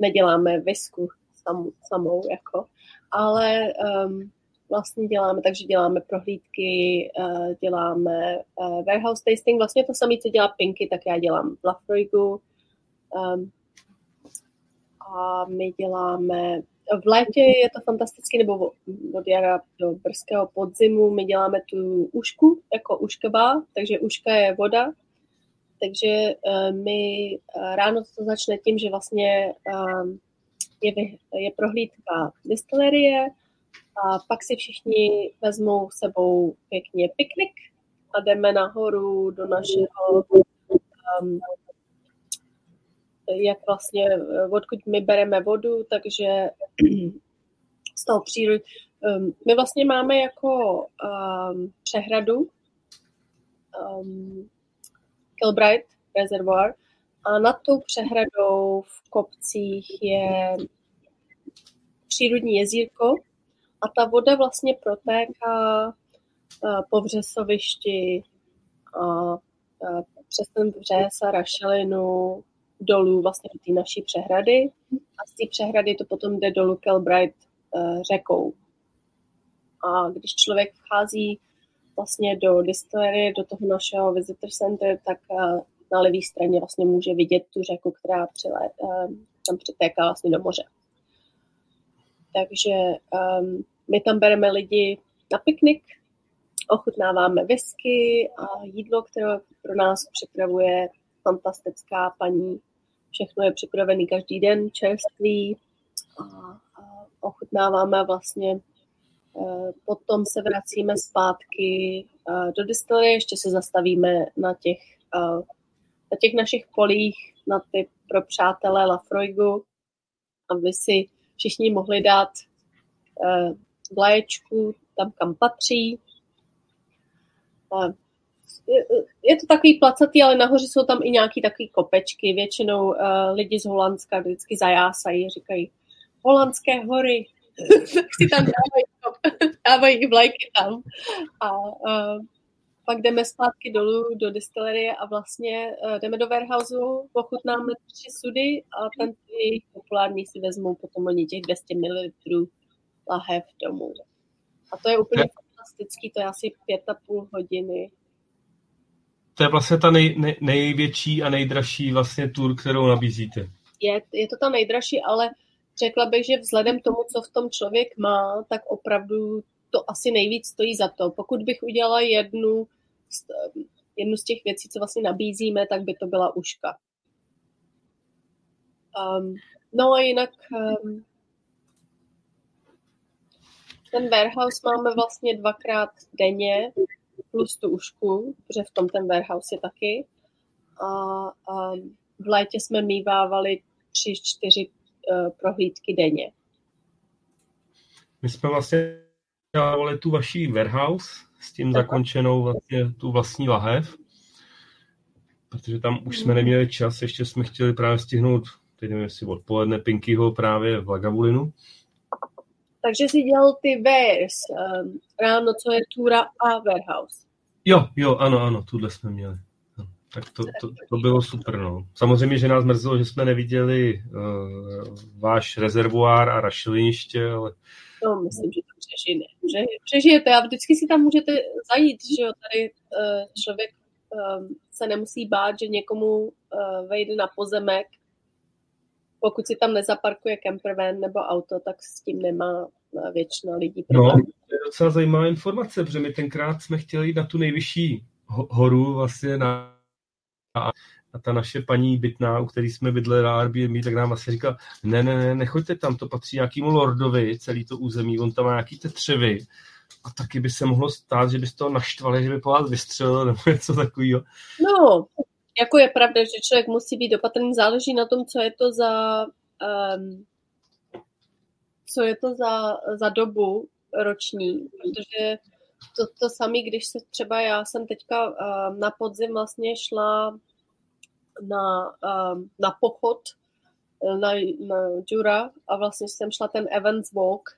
neděláme visku sam, samou, jako, ale um, vlastně děláme, takže děláme prohlídky, uh, děláme uh, warehouse tasting, vlastně to samé, co dělá Pinky, tak já dělám v Lafroigu. Um, a my děláme v létě je to fantastické, nebo od jara do brzkého podzimu my děláme tu ušku jako ušková, takže uška je voda. Takže uh, my ráno to začne tím, že vlastně uh, je, je prohlídka distillerie a pak si všichni vezmou sebou pěkně piknik a jdeme nahoru do našeho um, jak vlastně, odkud my bereme vodu, takže z toho přírody. Um, my vlastně máme jako um, přehradu um, Kilbright Reservoir a nad tou přehradou v kopcích je přírodní jezírko a ta voda vlastně protéká uh, po vřesovišti a uh, přes ten vřes a rašelinu dolů vlastně do té naší přehrady a z té přehrady to potom jde dolů Kelbright řekou. A když člověk vchází vlastně do distillery, do toho našeho visitor center, tak na levé straně vlastně může vidět tu řeku, která přilé, tam přitéká vlastně do moře. Takže um, my tam bereme lidi na piknik, ochutnáváme whisky a jídlo, které pro nás připravuje fantastická paní. Všechno je připravené každý den, čerství. A, a ochutnáváme vlastně Potom se vracíme zpátky do distillery, ještě se zastavíme na těch, na těch našich polích, na ty pro přátelé Lafroigu, aby si všichni mohli dát vlaječku tam, kam patří. Je to takový placatý, ale nahoře jsou tam i nějaký takový kopečky. Většinou uh, lidi z Holandska vždycky zajásají, říkají holandské hory, [laughs] tak si tam dávají, [laughs] dávají vlajky tam. A uh, pak jdeme zpátky dolů do distillerie a vlastně uh, jdeme do warehouseu, ochutnáme tři sudy a ten jejich populární si vezmou potom oni těch 200 ml lahev domů. A to je úplně je. fantastický, to je asi pět a půl hodiny. To je vlastně ta nej, nej, největší a nejdražší vlastně tour, kterou nabízíte. Je, je to ta nejdražší, ale řekla bych, že vzhledem tomu, co v tom člověk má, tak opravdu to asi nejvíc stojí za to. Pokud bych udělala jednu, jednu z těch věcí, co vlastně nabízíme, tak by to byla uška. Um, no a jinak um, ten warehouse máme vlastně dvakrát denně, plus tu ušku, protože v tom ten warehouse je taky. A, a v létě jsme mývávali tři, čtyři uh, prohlídky denně. My jsme vlastně dávali tu vaší warehouse s tím tak. zakončenou vlastně tu vlastní lahev, protože tam už jsme neměli čas, ještě jsme chtěli právě stihnout, teď nevím, jestli odpoledne Pinkyho právě v Lagavulinu, takže si dělal ty wares um, ráno, co je Tura a Warehouse. Jo, jo, ano, ano, tuhle jsme měli. Tak to, to, to bylo super. No. Samozřejmě, že nás mrzelo, že jsme neviděli uh, váš rezervoár a rašeliniště, ale... No, myslím, že to přežijete. Že, přežijete a vždycky si tam můžete zajít, že jo, tady uh, člověk um, se nemusí bát, že někomu uh, vejde na pozemek pokud si tam nezaparkuje campervan nebo auto, tak s tím nemá eh, většina lidí no, problém. No, to je docela zajímavá informace, protože my tenkrát jsme chtěli jít na tu nejvyšší horu vlastně na a ta naše paní bytná, u který jsme bydleli na Airbnb, tak nám vlastně říkala, ne, ne, ne, nechoďte tam, to patří nějakému lordovi, celý to území, on tam má nějaký tetřevy a taky by se mohlo stát, že by z toho naštvali, že by po vás vystřelil nebo [laughs] něco takového. No, jako je pravda, že člověk musí být opatrný, záleží na tom, co je to za um, co je to za, za dobu roční, protože to, to samé, když se třeba já jsem teďka uh, na podzim vlastně šla na, uh, na pochod na, na Jura a vlastně jsem šla ten Evans Walk.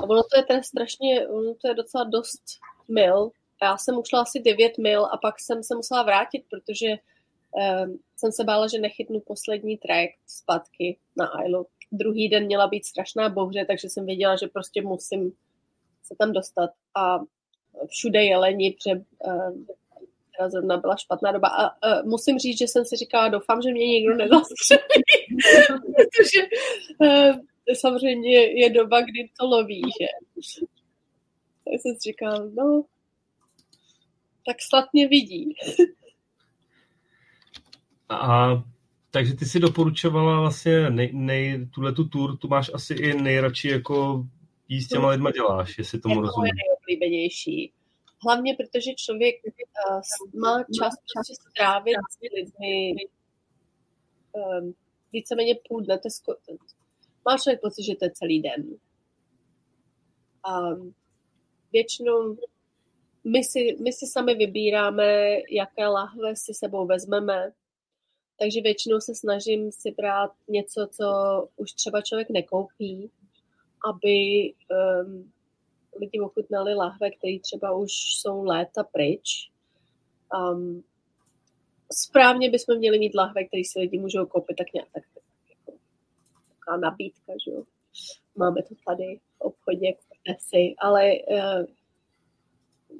A ono to je ten strašně, ono to je docela dost mil já jsem ušla asi 9 mil a pak jsem se musela vrátit, protože um, jsem se bála, že nechytnu poslední trajekt zpátky na Isle. Druhý den měla být strašná bouře, takže jsem věděla, že prostě musím se tam dostat. A všude jeleni, protože um, teda zrovna byla špatná doba. A uh, musím říct, že jsem si říkala, doufám, že mě nikdo nezastřelí, [laughs] protože uh, samozřejmě je doba, kdy to loví, že? Tak jsem si říkala, no, tak snad mě vidí. A takže ty si doporučovala vlastně nej, nej, tuhle tu tour, tu máš asi i nejradši jako jí s těma lidma děláš, jestli tomu jako rozumím. je nejoblíbenější. Hlavně protože člověk uh, má čas prostě strávit s lidmi um, víceméně půl dne. To sko- má člověk pocit, že to je celý den. Um, většinou my si, my si sami vybíráme, jaké lahve si sebou vezmeme, takže většinou se snažím si brát něco, co už třeba člověk nekoupí, aby um, lidi ochutnali lahve, které třeba už jsou léta pryč. Um, správně bychom měli mít lahve, které si lidi můžou koupit tak nějak tak, jako, taková nabídka, že jo. Máme to tady v obchodě, si, ale uh,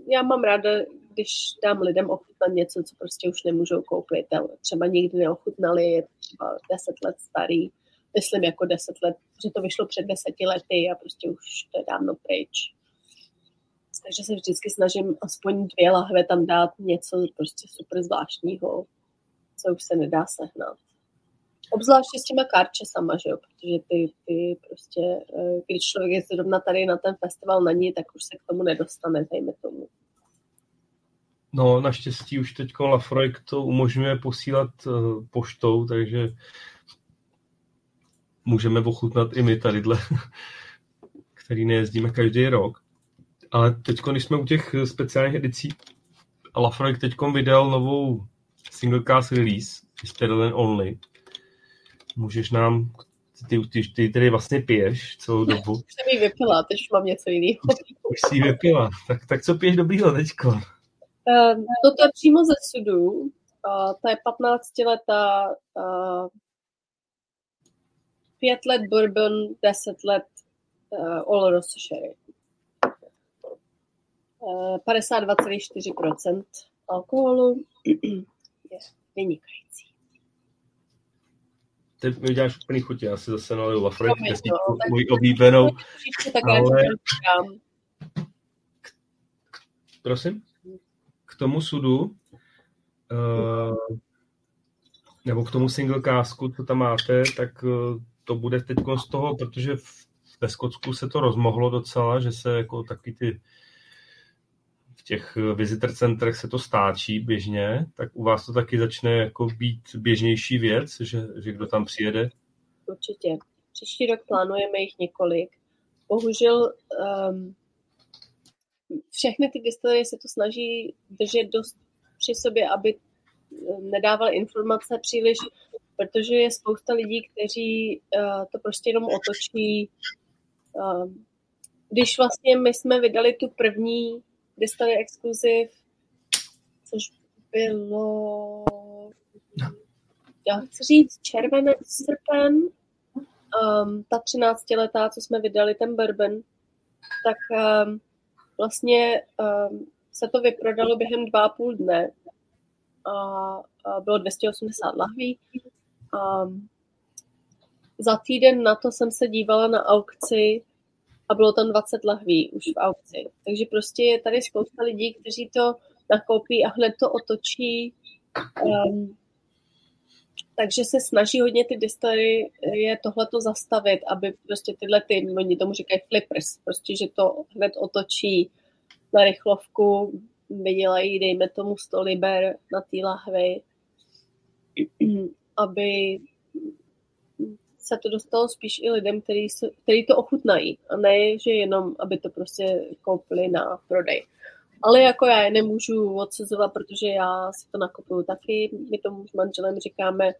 já mám ráda, když dám lidem ochutnat něco, co prostě už nemůžou koupit. Třeba nikdy neochutnali, je třeba deset let starý. Myslím jako deset let, že to vyšlo před deseti lety a prostě už to je dávno pryč. Takže se vždycky snažím aspoň dvě lahve tam dát něco prostě super zvláštního, co už se nedá sehnat. Obzvláště s těma karčesama, že jo, protože ty, ty prostě, eh, když člověk je zrovna tady na ten festival na ní, tak už se k tomu nedostane, dejme tomu. No, naštěstí už teď Lafroy to umožňuje posílat uh, poštou, takže můžeme ochutnat i my tadyhle, [laughs] který nejezdíme každý rok. Ale teď, když jsme u těch speciálních edicí, Lafroy teď vydal novou single cast release, Sterling Only. Můžeš nám, ty, ty, ty tedy vlastně piješ celou [laughs] dobu. Už jsem ji vypila, teď už mám něco jiného. Už jsi ji vypila. Tak, tak co piješ dobrýho teďko? Uh, toto je přímo ze sudu. Uh, to je 15 letá uh, 5 let bourbon, 10 let uh, Oloroso sherry. Uh, 52,4% alkoholu je vynikající. Ty mi děláš úplný chutě, já si zase naliju no, můj oblíbenou. Ale... Prosím? K tomu sudu, uh, nebo k tomu single casku, co tam máte, tak uh, to bude teď z toho, protože v, ve Skotsku se to rozmohlo docela, že se jako taky ty v těch visitor centrech se to stáčí běžně, tak u vás to taky začne jako být běžnější věc, že, že kdo tam přijede? Určitě. Příští rok plánujeme jich několik. Bohužel um, všechny ty distillery se to snaží držet dost při sobě, aby nedával informace příliš, protože je spousta lidí, kteří uh, to prostě jenom otočí. Uh, když vlastně my jsme vydali tu první Distillery Exclusive, což bylo, já chci říct, červenec, srpen, um, ta 13 letá, co jsme vydali, ten bourbon, tak um, vlastně um, se to vyprodalo během dva a půl dne a, a bylo 280 lahví. Um, za týden na to jsem se dívala na aukci a bylo tam 20 lahví už v aukci. Takže prostě je tady spousta lidí, kteří to nakoupí a hned to otočí. Um, takže se snaží hodně ty distillery je tohleto zastavit, aby prostě tyhle ty, oni tomu říkají flippers, prostě, že to hned otočí na rychlovku, vydělají, dejme tomu 100 liber na té lahvi, [clears throat] aby se to dostalo spíš i lidem, který, se, který to ochutnají a ne, že jenom, aby to prostě koupili na prodej. Ale jako já je nemůžu odsuzovat, protože já si to nakupuju taky. My tomu s manželem říkáme,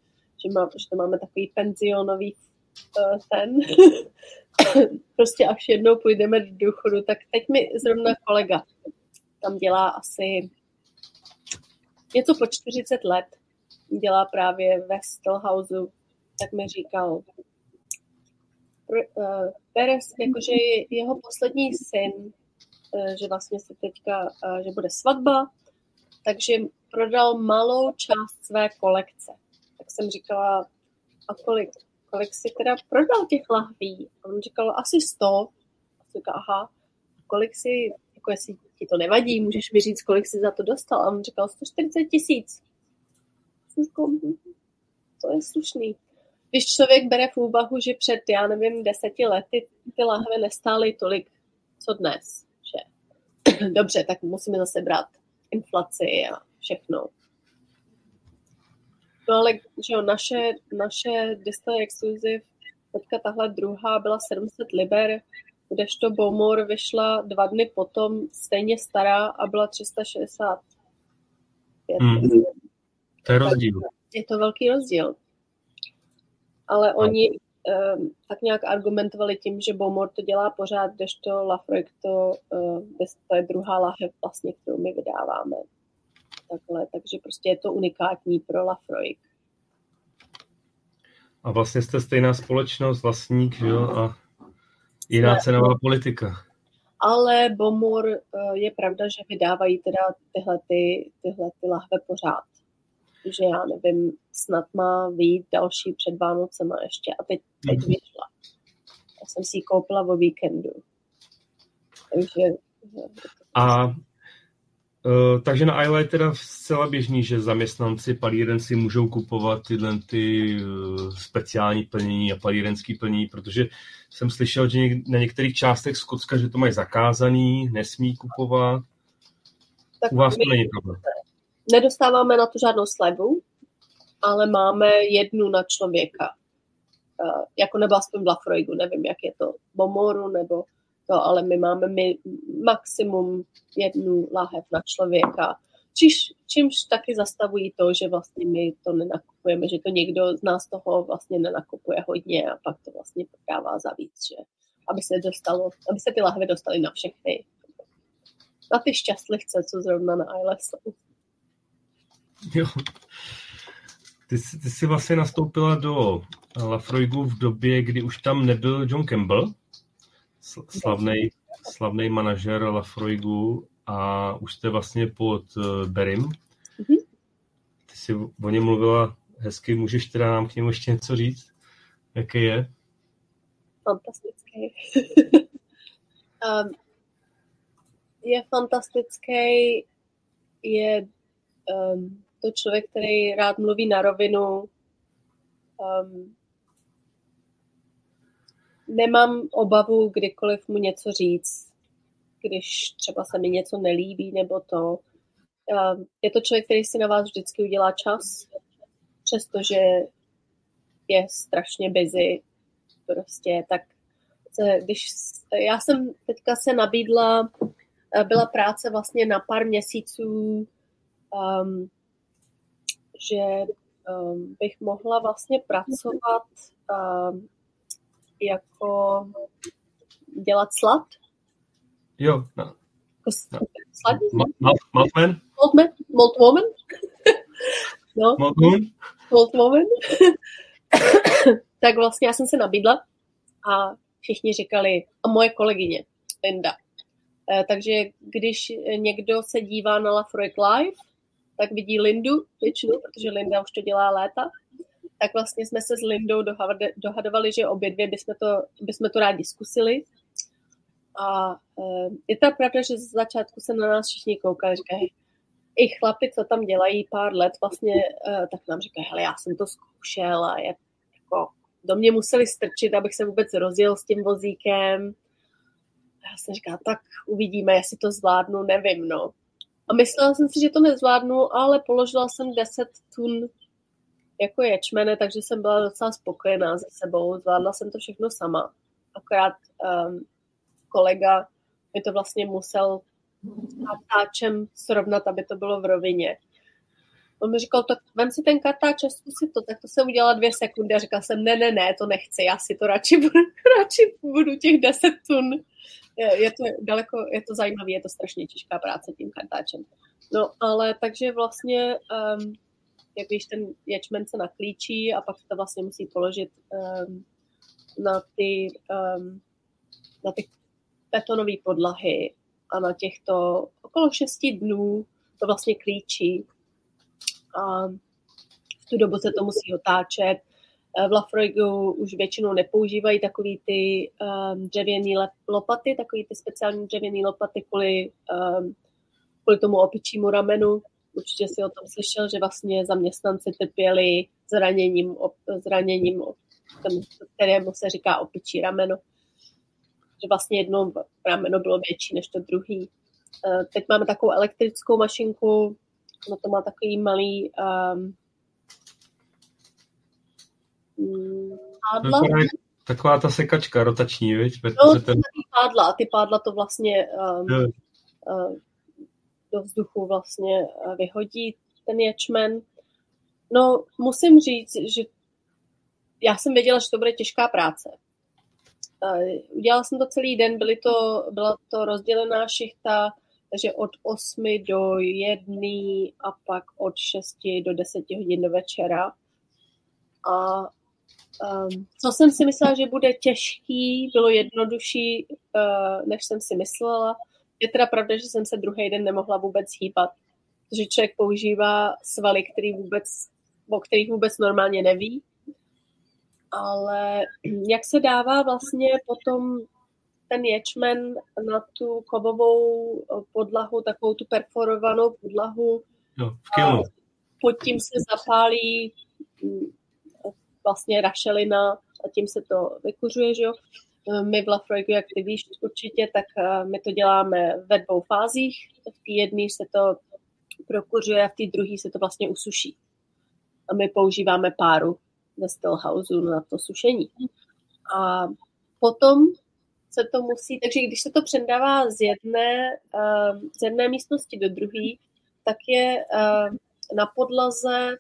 že, má, že to máme takový penzionový uh, ten. [laughs] prostě až jednou půjdeme do důchodu, tak teď mi zrovna kolega tam dělá asi něco po 40 let. Dělá právě ve Stillhouse, tak mi říkal, uh, Perez, jakože jeho poslední syn, uh, že vlastně se teďka, uh, že bude svatba, takže prodal malou část své kolekce. Tak jsem říkala, a kolik, kolik si teda prodal těch lahví? A on říkal, asi 100. A říkal, aha, kolik si, jako jestli ti to nevadí, můžeš mi říct, kolik jsi za to dostal. A on říkal, 140 tisíc. To je slušný když člověk bere v úvahu, že před, já nevím, deseti lety ty lahve nestály tolik, co dnes, že [clears throat] dobře, tak musíme zase brát inflaci a všechno. No ale že jo, naše, naše Distillery Exclusive, teďka tahle druhá byla 700 liber, kdežto Bowmore vyšla dva dny potom stejně stará a byla 365. Hmm. To je rozdíl. Je to velký rozdíl ale oni uh, tak nějak argumentovali tím, že Beaumont to dělá pořád, kdežto Lafroig to, uh, to je druhá lahev vlastně, kterou my vydáváme. Takhle, takže prostě je to unikátní pro Lafroig. A vlastně jste stejná společnost, vlastník, že jo, a jiná cenová politika. Ale Bomor uh, je pravda, že vydávají teda tyhle, ty, tyhle ty lahve pořád že já nevím, snad má vyjít další před Vánocema ještě a teď, teď mm-hmm. vyšla. Já jsem si ji koupila o víkendu. Takže... A Uh, takže na Isle je teda zcela běžný, že zaměstnanci palíren si můžou kupovat tyhle ty uh, speciální plnění a palírenský plnění, protože jsem slyšel, že na některých částech Skotska, že to mají zakázaný, nesmí kupovat. Tak U vás to není problém. Nedostáváme na to žádnou slevu, ale máme jednu na člověka. Uh, jako nebyla v Lafroigu, nevím, jak je to, Bomoru nebo to, ale my máme my maximum jednu láhev na člověka. Čiž, čímž taky zastavují to, že vlastně my to nenakupujeme, že to někdo z nás toho vlastně nenakupuje hodně a pak to vlastně prodává za víc, že aby se, dostalo, aby se ty lahve dostaly na všechny. Na ty šťastlivce, co zrovna na Isle jsou. [laughs] Jo. Ty, jsi, ty jsi vlastně nastoupila do Lafroigu v době, kdy už tam nebyl John Campbell, slavný slavný manažer Lafroigu a už jste vlastně pod uh, Berim. Mm-hmm. Ty jsi o něm mluvila hezky, můžeš teda nám k němu ještě něco říct? Jaký je? Fantastický. [laughs] um, je fantastický, je um, to člověk, který rád mluví na rovinu, um, nemám obavu kdykoliv mu něco říct, když třeba se mi něco nelíbí nebo to. Ehm, je to člověk, který si na vás vždycky udělá čas, přestože je strašně busy. Prostě tak, když já jsem teďka se nabídla, eh, byla práce vlastně na pár měsíců, um, že um, bych mohla vlastně pracovat um, jako dělat slad. Jo, no. Jako no. Maltman? Maltman? Maltwoman? [laughs] no. Maltwoman? Maltwoman? [coughs] tak vlastně já jsem se nabídla a všichni říkali, a moje kolegyně, Linda. Eh, takže když někdo se dívá na Lafroy Live, tak vidí Lindu většinou, protože Linda už to dělá léta tak vlastně jsme se s Lindou dohadovali, že obě dvě bychom to, bychom to rádi zkusili. A eh, je ta pravda, že z začátku se na nás všichni koukali, říkají, i chlapi, co tam dělají pár let, vlastně, eh, tak nám říkají, hele, já jsem to zkoušel a je, jako, do mě museli strčit, abych se vůbec rozjel s tím vozíkem. Já jsem říkala, tak uvidíme, jestli to zvládnu, nevím, no. A myslela jsem si, že to nezvládnu, ale položila jsem 10 tun jako ječmene, takže jsem byla docela spokojená se sebou, zvládla jsem to všechno sama. Akorát um, kolega mi to vlastně musel kartáčem srovnat, aby to bylo v rovině. On mi říkal, tak vem si ten kartáč a zkusit to, tak to jsem udělala dvě sekundy a říkala jsem, ne, ne, ne, to nechci, já si to radši budu, [laughs] radši budu těch deset tun. Je, je to daleko, je to zajímavé, je to strašně těžká práce tím kartáčem. No, ale takže vlastně um, jak když ten ječmen se naklíčí a pak to vlastně musí položit um, na ty, um, na ty betonové podlahy a na těchto okolo šesti dnů to vlastně klíčí. A v tu dobu se to musí otáčet. Eh, v Lafroigu už většinou nepoužívají takový ty um, dřevěný lopaty, takový ty speciální dřevěný lopaty kvůli, um, kvůli tomu opičímu ramenu, určitě si o tom slyšel, že vlastně zaměstnanci trpěli zraněním, zraněním kterému se říká opičí rameno. Že vlastně jedno rameno bylo větší než to druhý. Eh, teď máme takovou elektrickou mašinku, no to má takový malý um, pádla. Taková ta sekačka rotační, viď? No, ten... pádla. Ty pádla to vlastně um, uh, do vzduchu vlastně eh, vyhodí ten ječmen. No, musím říct, že já jsem věděla, že to bude těžká práce. Eh, udělala jsem to celý den, byly to, byla to rozdělená šichta, takže od 8 do 1 a pak od 6 do 10 hodin do večera. A um, co jsem si myslela, že bude těžký, bylo jednodušší, uh, než jsem si myslela. Je teda pravda, že jsem se druhý den nemohla vůbec hýbat, protože člověk používá svaly, který vůbec, o kterých vůbec normálně neví. Ale jak se dává vlastně potom ten ječmen na tu kovovou podlahu, takovou tu perforovanou podlahu. No, v kilu. Pod tím se zapálí vlastně rašelina a tím se to vykuřuje, že jo. My v Lafroigu, jak ty víš určitě, tak eh, my to děláme ve dvou fázích. V té jedné se to prokuřuje a v té druhé se to vlastně usuší. A my používáme páru ve Stillhouse na to sušení. A potom se to musí, takže když se to předává z jedné, uh, z jedné místnosti do druhé, tak je uh, na podlaze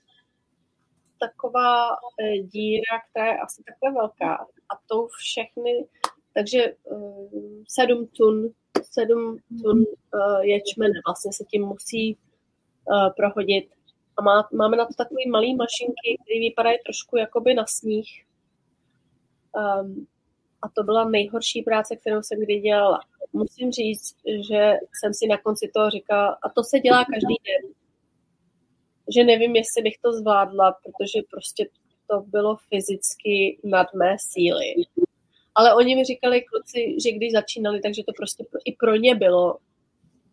taková uh, díra, která je asi takhle velká a to všechny, takže uh, sedm tun, sedm tun uh, ječmene vlastně se tím musí prohodit a má, máme na to takové malé mašinky, které vypadají trošku jakoby na sníh. Um, a to byla nejhorší práce, kterou jsem kdy dělala. Musím říct, že jsem si na konci toho říkala, a to se dělá každý den, že nevím, jestli bych to zvládla, protože prostě to bylo fyzicky nad mé síly. Ale oni mi říkali, kluci, že když začínali, takže to prostě i pro ně bylo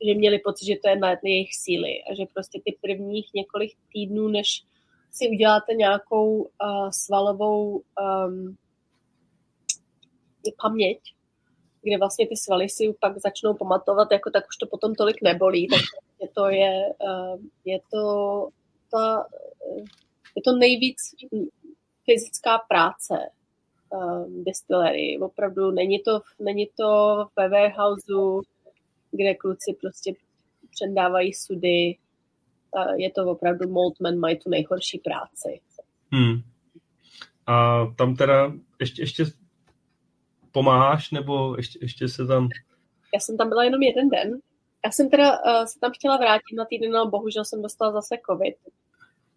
že měli pocit, že to je na jejich síly a že prostě ty prvních několik týdnů, než si uděláte nějakou uh, svalovou um, paměť, kde vlastně ty svaly si pak začnou pamatovat, jako tak už to potom tolik nebolí, tak je to je, je to ta, je to nejvíc fyzická práce um, distillery. Opravdu není to, není to ve warehouseu, kde kluci prostě předávají sudy. Je to opravdu Moltman, mají tu nejhorší práci. Hmm. A tam teda ještě, ještě pomáháš, nebo ještě, ještě se tam... Já jsem tam byla jenom jeden den. Já jsem teda uh, se tam chtěla vrátit na týden, ale bohužel jsem dostala zase covid.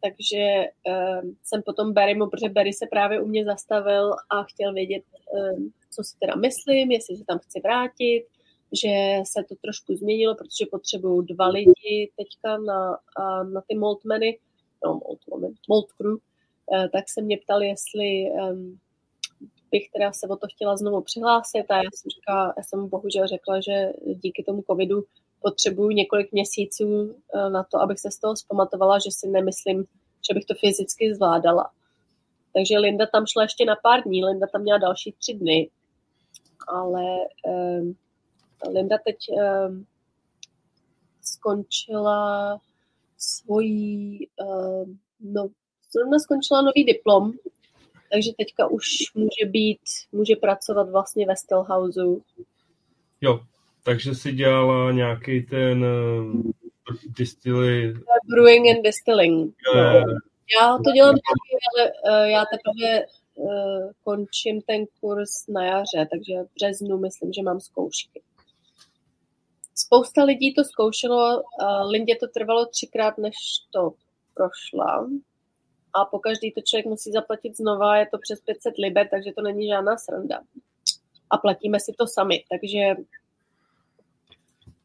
Takže uh, jsem potom Barrymu, protože Barry se právě u mě zastavil a chtěl vědět, uh, co si teda myslím, jestli se tam chci vrátit že se to trošku změnilo, protože potřebují dva lidi teďka na, na ty Moltmeny, no Moltmeny, Molt Crew, eh, tak se mě ptali, jestli bych teda se o to chtěla znovu přihlásit a já jsem, říkala, já jsem bohužel řekla, že díky tomu covidu potřebuju několik měsíců eh, na to, abych se z toho zpamatovala, že si nemyslím, že bych to fyzicky zvládala. Takže Linda tam šla ještě na pár dní, Linda tam měla další tři dny, ale um, Linda teď um, skončila svojí, um, no, zrovna skončila nový diplom, takže teďka už může být, může pracovat vlastně ve Stillhouseu. Jo, takže si dělala nějaký ten uh, distilly... Brewing and distilling. Yeah. No. Já to dělám taky, ale uh, já teprve uh, končím ten kurz na jaře, takže v březnu myslím, že mám zkoušky. Spousta lidí to zkoušelo, Lindě to trvalo třikrát, než to prošla. A po každý to člověk musí zaplatit znova, je to přes 500 liber, takže to není žádná sranda. A platíme si to sami, takže...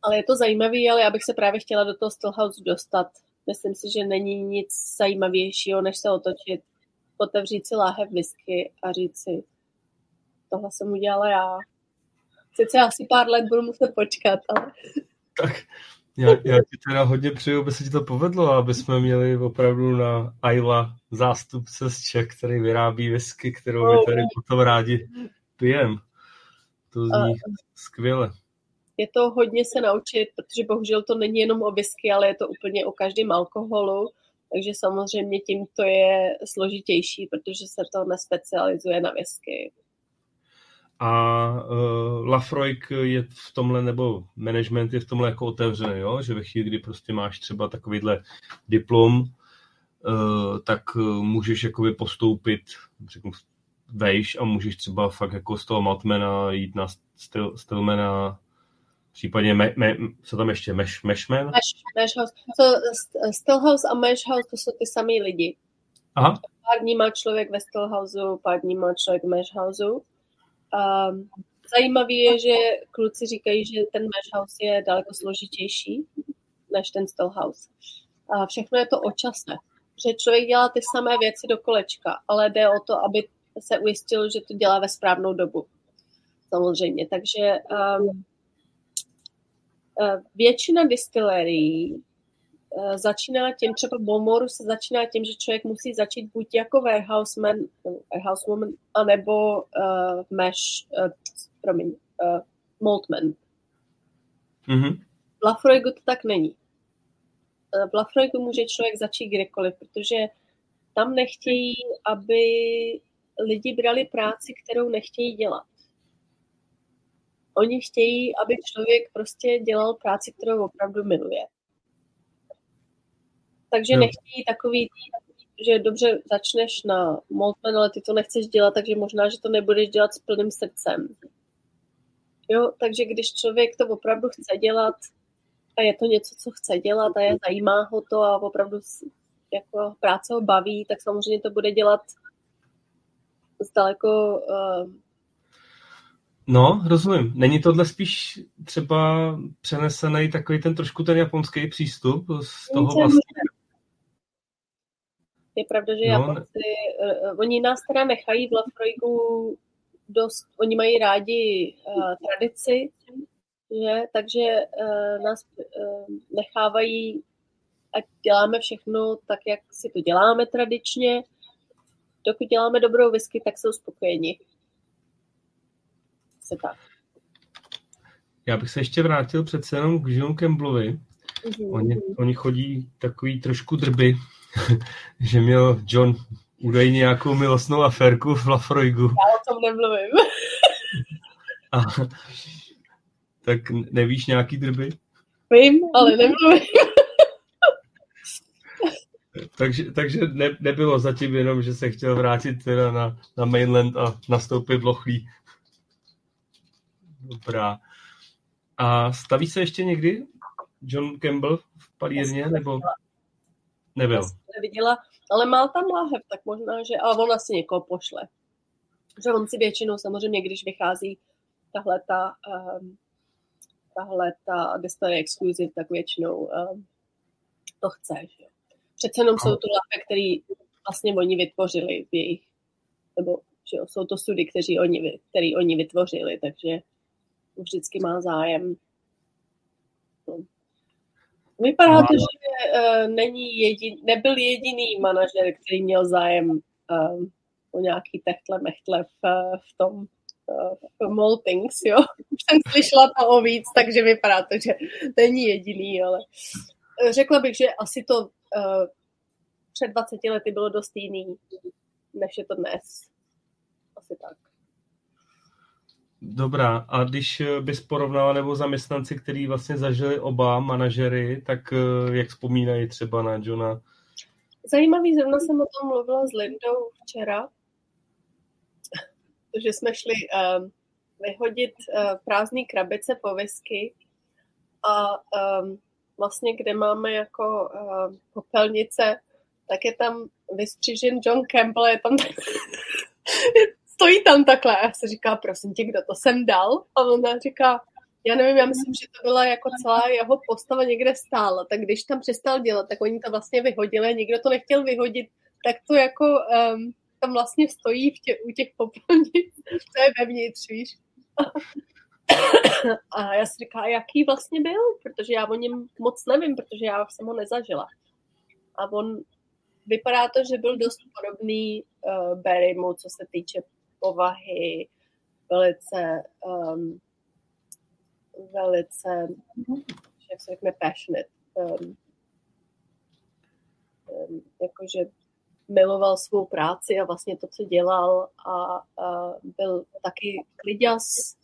Ale je to zajímavý, ale já bych se právě chtěla do toho Stillhouse dostat. Myslím si, že není nic zajímavějšího, než se otočit, otevřít si láhev whisky a říct si, tohle jsem udělala já, Sice asi pár let budu muset počkat, ale... Tak já, já ti teda hodně přeju, aby se ti to povedlo, aby jsme měli opravdu na Ayla zástupce z Čech, který vyrábí whisky, kterou my tady potom rádi pijem. To zní uh, skvěle. Je to hodně se naučit, protože bohužel to není jenom o whisky, ale je to úplně o každém alkoholu, takže samozřejmě tím to je složitější, protože se to nespecializuje na whisky. A uh, Lafroik je v tomhle, nebo management je v tomhle jako otevřený, jo? že ve chvíli, kdy prostě máš třeba takovýhle diplom, uh, tak uh, můžeš jakoby postoupit, řeknu, vejš a můžeš třeba fakt jako z toho Maltmana jít na styl, Stillmana, případně me, me, co tam ještě, Mesh, Meshman? Mesh, mesh house. So, Stillhouse a Mesh House to jsou ty samý lidi. Aha. Pár dní má člověk ve Stillhouseu, pár dní má člověk v Mesh Houseu. A zajímavé je, že kluci říkají, že ten mesh house je daleko složitější než ten still house. A všechno je to o čase. Že člověk dělá ty samé věci do kolečka, ale jde o to, aby se ujistil, že to dělá ve správnou dobu. samozřejmě. Takže um, většina distilerií uh, začíná tím, třeba Bomoru se začíná tím, že člověk musí začít buď jako warehouseman, warehousewoman, anebo uh, mesh, uh, promiň, uh, maltman. Mm-hmm. V Lafroigu to tak není. V Lafroigu může člověk začít kdekoliv, protože tam nechtějí, aby lidi brali práci, kterou nechtějí dělat. Oni chtějí, aby člověk prostě dělal práci, kterou opravdu miluje. Takže no. nechtějí takový, že dobře začneš na Moltman, ale ty to nechceš dělat, takže možná, že to nebudeš dělat s plným srdcem. Jo, takže když člověk to opravdu chce dělat a je to něco, co chce dělat a je, zajímá ho to a opravdu jako práce ho baví, tak samozřejmě to bude dělat zdaleko uh, No, rozumím. Není tohle spíš třeba přenesený takový ten trošku ten japonský přístup z toho vlastně? Je pravda, že no, Japonci, uh, oni nás teda nechají v Lafroigu dost, oni mají rádi uh, tradici, že? takže uh, nás uh, nechávají, ať děláme všechno tak, jak si to děláme tradičně. Dokud děláme dobrou whisky, tak jsou spokojeni se tak. Já bych se ještě vrátil přece jenom k Johnu Campbellovi. Mm-hmm. Oni, oni chodí takový trošku drby, [laughs] že měl John údajně nějakou milostnou aférku v Lafroigu. Já o tom nemluvím. [laughs] A, tak nevíš nějaký drby? Vím, ale nemluvím. [laughs] takže takže ne, nebylo zatím jenom, že se chtěl vrátit teda na, na mainland a nastoupit lochlí. Dobrá. A staví se ještě někdy John Campbell v palírně, nebo nebyl? Neviděla, ale má tam láhev, tak možná, že, ale on asi někoho pošle. Že on si většinou samozřejmě, když vychází tahle ta, um, tahle ta Destiny Exclusive, tak většinou um, to chce. Že? Přece jenom jsou to láhve, který vlastně oni vytvořili v jejich, nebo že jo, jsou to study, kteří oni, který oni vytvořili, takže vždycky má zájem. No. Vypadá to, že uh, není jedin, nebyl jediný manažer, který měl zájem uh, o nějaký techtle mechtle v, v tom uh, Moltings, jo. Už jsem slyšela to o víc, takže vypadá to, že není jediný, ale řekla bych, že asi to uh, před 20 lety bylo dost jiný, než je to dnes. Asi tak. Dobrá, a když eh, bys porovnala nebo zaměstnanci, kteří vlastně zažili oba manažery, tak eh, jak vzpomínají třeba na Johna? Zajímavý, zrovna jsem o tom mluvila s Lindou včera, [laughs] že jsme šli uh, vyhodit uh, prázdné krabice po whisky a um, vlastně, kde máme jako uh, popelnice, tak je tam vystřižen John Campbell, je tam [laughs] stojí tam takhle a se říká, prosím tě, kdo to sem dal? A ona říká, já nevím, já myslím, že to byla jako celá jeho postava někde stála, tak když tam přestal dělat, tak oni to vlastně vyhodili, nikdo to nechtěl vyhodit, tak to jako um, tam vlastně stojí v tě, u těch popelnic, [laughs] to je vevnitř, víš. [coughs] A já si říká, jaký vlastně byl, protože já o něm moc nevím, protože já jsem ho nezažila. A on vypadá to, že byl dost podobný uh, Barrymu, co se týče povahy, velice, um, velice, jak se řekne, passionate. Um, um, jakože miloval svou práci a vlastně to, co dělal a, a byl taky kliděs,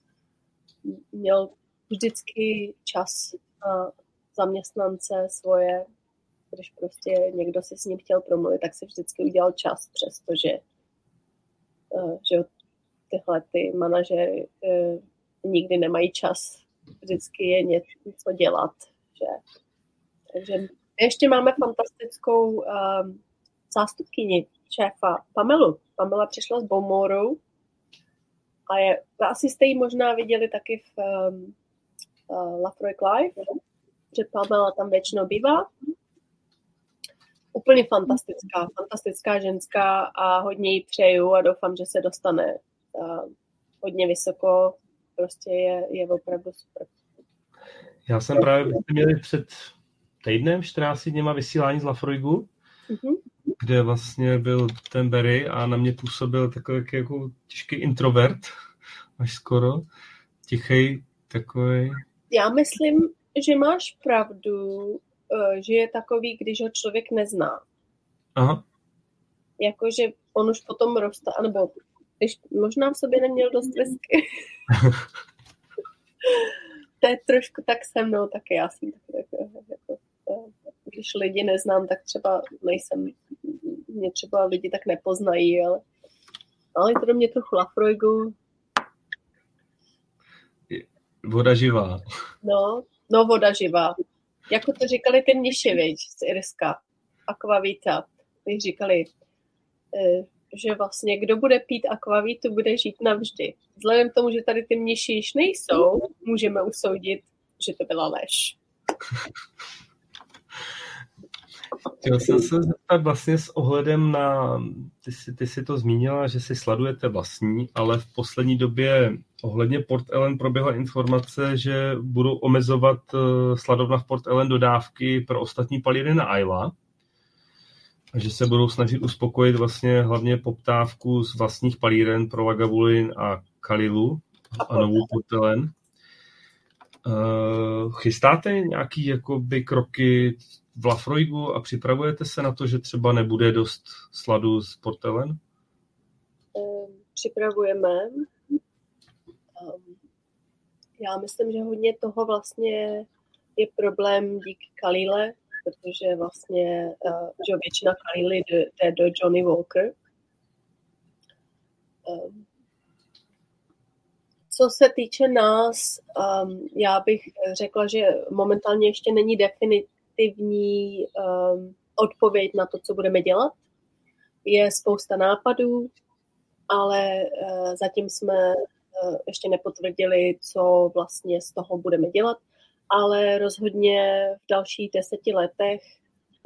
měl vždycky čas na zaměstnance svoje, když prostě někdo si s ním chtěl promluvit, tak si vždycky udělal čas, přestože že tyhle ty manažery eh, nikdy nemají čas, vždycky je něco dělat. Že. Takže ještě máme fantastickou um, zástupkyni šéfa Pamelu. Pamela přišla z Bomoru a je, asi jste ji možná viděli taky v um, uh, Lafroy Live, že Pamela tam většinou bývá úplně fantastická, fantastická ženská a hodně jí přeju a doufám, že se dostane uh, hodně vysoko prostě je, je opravdu super. Já jsem právě, jste měli před týdnem, 14 dněma vysílání z Lafroigu, mm-hmm. kde vlastně byl ten Barry a na mě působil takový jako těžký introvert, až skoro, tichý takový. Já myslím, že máš pravdu, že je takový, když ho člověk nezná. Aha. Jakože on už potom roste, anebo když možná v sobě neměl dost whisky. [laughs] to je trošku tak se mnou taky. Já jsem taky jako, jako, když lidi neznám, tak třeba nejsem, mě třeba lidi tak nepoznají, ale, ale je to do mě trochu lafrojgu. Voda živá. No, no voda živá. Jako to říkali ty mniši, viď, z Irska. Aquavita. Když říkali, eh, že vlastně kdo bude pít akvavítu, bude žít navždy. Vzhledem k tomu, že tady ty mniši již nejsou, můžeme usoudit, že to byla lež. Chtěl jsem se zeptat vlastně s ohledem na, ty jsi, ty jsi to zmínila, že si sladujete vlastní, ale v poslední době ohledně Port Ellen proběhla informace, že budou omezovat eh, sladovna v Port Ellen dodávky pro ostatní palíry na Isla a že se budou snažit uspokojit vlastně hlavně poptávku z vlastních palíren pro Lagavulin a Kalilu a novou Portelen. Uh, chystáte nějaký jakoby kroky v Lafroigu a připravujete se na to, že třeba nebude dost sladu z Portelen? Připravujeme. Um, já myslím, že hodně toho vlastně je problém díky Kalile, protože vlastně uh, že většina Kylie jde do Johnny Walker. Um, co se týče nás, já bych řekla, že momentálně ještě není definitivní um, odpověď na to, co budeme dělat. Je spousta nápadů, ale uh, zatím jsme uh, ještě nepotvrdili, co vlastně z toho budeme dělat ale rozhodně v dalších deseti letech,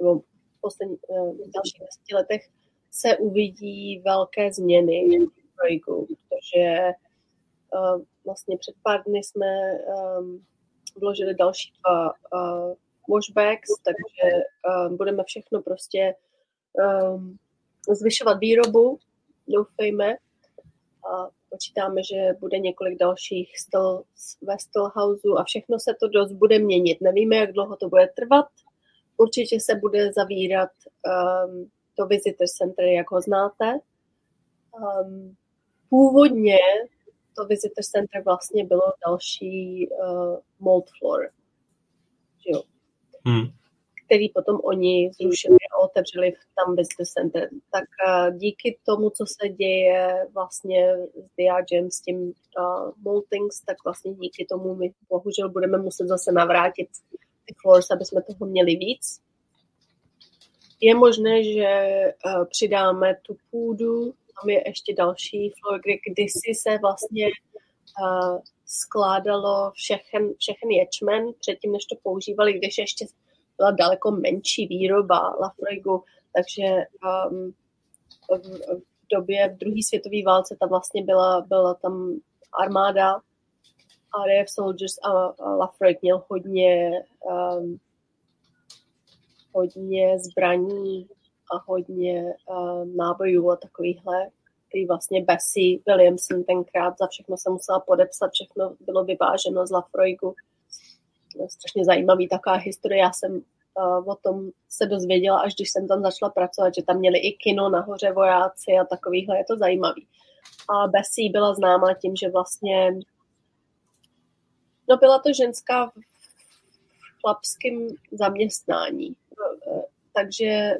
nebo v, poslední, eh, v dalších deseti letech se uvidí velké změny v projektu, protože uh, vlastně před pár dny jsme um, vložili další dva uh, washbacks, takže uh, budeme všechno prostě um, zvyšovat výrobu, doufejme. A počítáme, že bude několik dalších still, ve Stillhouse a všechno se to dost bude měnit. Nevíme, jak dlouho to bude trvat. Určitě se bude zavírat um, to Visitor Center, jak ho znáte. Um, původně to Visitor Center vlastně bylo další uh, mold floor. jo? Hmm který potom oni zrušili a otevřeli tam business center. Tak díky tomu, co se děje vlastně s Diagem, s tím uh, Moltings, tak vlastně díky tomu my bohužel budeme muset zase navrátit ty floors, aby jsme toho měli víc. Je možné, že uh, přidáme tu půdu, tam je ještě další floor, kde kdysi se vlastně uh, skládalo všechen, všechny ječmen, předtím, než to používali, když ještě byla daleko menší výroba Lafroigu, takže um, v, v době v druhé světové válce tam vlastně byla, byla tam armáda RAF Soldiers a, a Lafroig měl hodně um, hodně zbraní a hodně um, nábojů a takovýchhle, který vlastně Bessie Williamson tenkrát za všechno se musela podepsat, všechno bylo vyváženo z Lafroigu strašně zajímavý taková historie. Já jsem uh, o tom se dozvěděla, až když jsem tam začala pracovat, že tam měli i kino nahoře vojáci a takovýhle, je to zajímavý. A Bessie byla známá tím, že vlastně no byla to ženská v chlapském zaměstnání, no, takže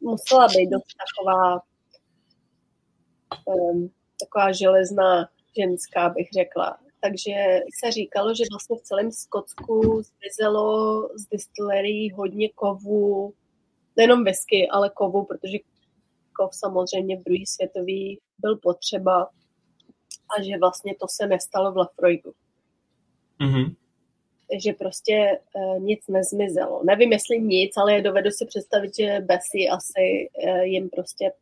musela být dost taková um, taková železná ženská, bych řekla. Takže se říkalo, že vlastně v celém Skotsku zmizelo z distillerí hodně kovu, nejenom whisky, ale kovu, protože kov samozřejmě v druhý světový byl potřeba a že vlastně to se nestalo v Lafroigu. Mm-hmm. Takže prostě uh, nic nezmizelo. Nevím, jestli nic, ale dovedu si představit, že Bessie asi uh, jim prostě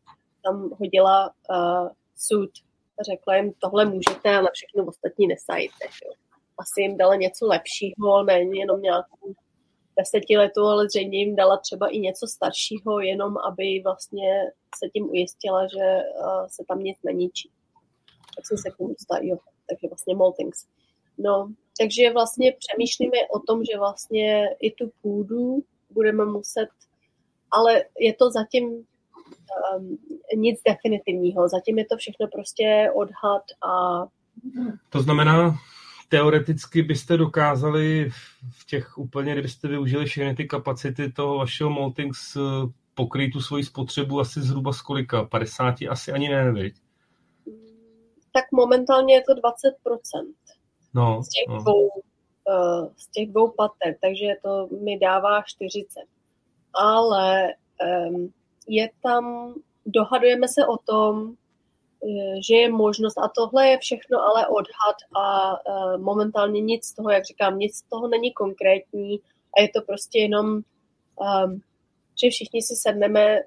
tam hodila uh, suit řekla jim, tohle můžete, ale všechno ostatní nesajte. Asi jim dala něco lepšího, ne jenom nějakou desetiletou, ale zřejmě jim dala třeba i něco staršího, jenom aby vlastně se tím ujistila, že uh, se tam nic neníčí. Tak jsem se k tomu jo, takže vlastně Maltings. No, takže vlastně přemýšlíme o tom, že vlastně i tu půdu budeme muset, ale je to zatím um, nic definitivního, zatím je to všechno prostě odhad a... To znamená, teoreticky byste dokázali v těch úplně, kdybyste využili všechny ty kapacity toho vašeho Maltings eh, pokrýt tu svoji spotřebu asi zhruba z kolika? 50 asi ani ne, viď? Tak momentálně je to 20%. No, z, těch no. Dvou, uh, z těch dvou pater, takže to mi dává 40. Ale um, je tam, dohadujeme se o tom, Eh, že je možnost, a tohle je všechno ale odhad a uh, momentálně nic z toho, jak říkám, nic z toho není konkrétní a je to prostě jenom, um, že všichni si sedneme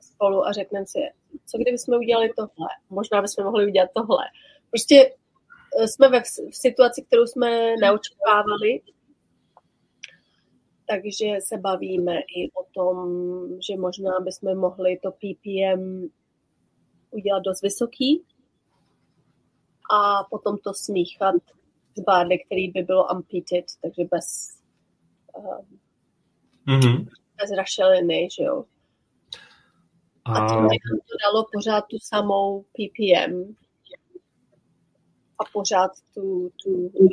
spolu a řekneme si, co kdybychom udělali tohle, možná bychom mohli udělat tohle. Prostě jsme ve v situaci, kterou jsme neočekávali, takže se bavíme i o tom, že možná bychom mohli to PPM udělat dost vysoký a potom to smíchat s bárdy, který by bylo unpeated, takže bez, um, mm-hmm. bez rašeliny, že jo. A, a tím bychom to dalo pořád tu samou PPM a pořád tu, tu uh,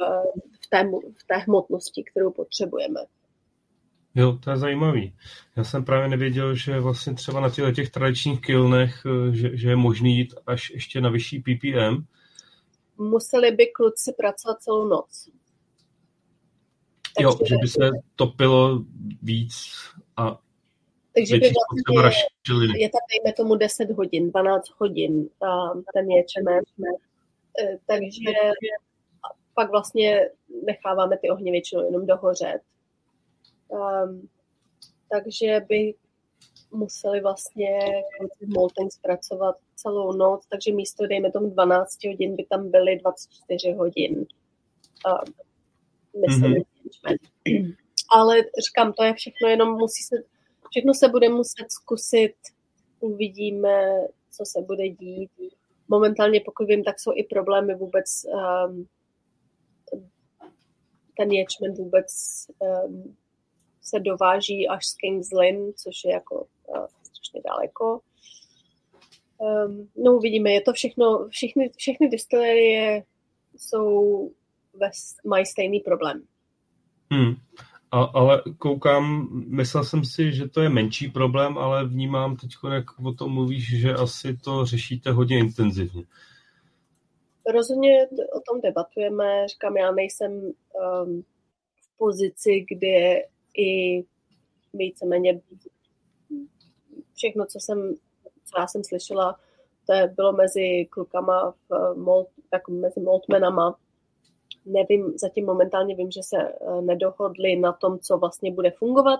v, té, v té hmotnosti, kterou potřebujeme. Jo, to je zajímavý. Já jsem právě nevěděl, že vlastně třeba na těchto těch tradičních kilnech, eh, že, že je možný jít až ještě na vyšší PPM. Museli by kluci pracovat celou noc. Takže, jo, že by se topilo víc a takže by vlastně je tam, dejme tomu, 10 hodin, 12 hodin ten ječmen. Eh, takže pak vlastně necháváme ty ohně většinou jenom dohořet Um, takže by museli vlastně Molten zpracovat celou noc, takže místo, dejme tomu 12 hodin, by tam byly 24 hodin. Um, myslím, mm-hmm. Ale říkám, to je všechno, jenom musí se, všechno se bude muset zkusit, uvidíme, co se bude dít. Momentálně, pokud vím, tak jsou i problémy vůbec um, ten ječmen vůbec um, se dováží až z Kings Lynn, což je jako uh, strašně daleko. Um, no uvidíme, je to všechno, všechny, všechny distillerie jsou ve, mají stejný problém. Hmm. A, ale koukám, myslel jsem si, že to je menší problém, ale vnímám teď, jak o tom mluvíš, že asi to řešíte hodně intenzivně. Rozhodně o tom debatujeme. Říkám, já nejsem um, v pozici, kde i víceméně všechno, co jsem, co já jsem slyšela, to je, bylo mezi klukama, v Molt, tak mezi Moltmenama. Nevím, zatím momentálně vím, že se eh, nedohodli na tom, co vlastně bude fungovat,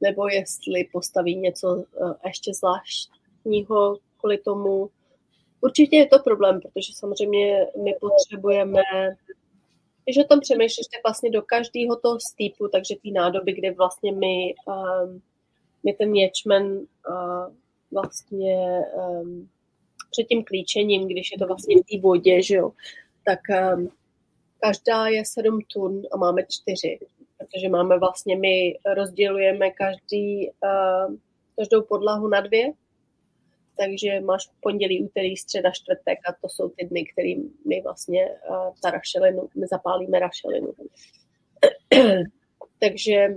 nebo jestli postaví něco eh, ještě zvláštního kvůli tomu. Určitě je to problém, protože samozřejmě my potřebujeme když o tom přemýšlíš, tak vlastně do každého toho stýpu, takže ty nádoby, kde vlastně my, um, my ten ječmen uh, vlastně um, před tím klíčením, když je to vlastně v té vodě, že jo, tak um, každá je 7 tun a máme čtyři, protože máme vlastně, my rozdělujeme každý, uh, každou podlahu na dvě, takže máš pondělí, úterý, středa, čtvrtek a to jsou ty dny, kterým my vlastně uh, ta rašelinu, my zapálíme rašelinu. [clears throat] takže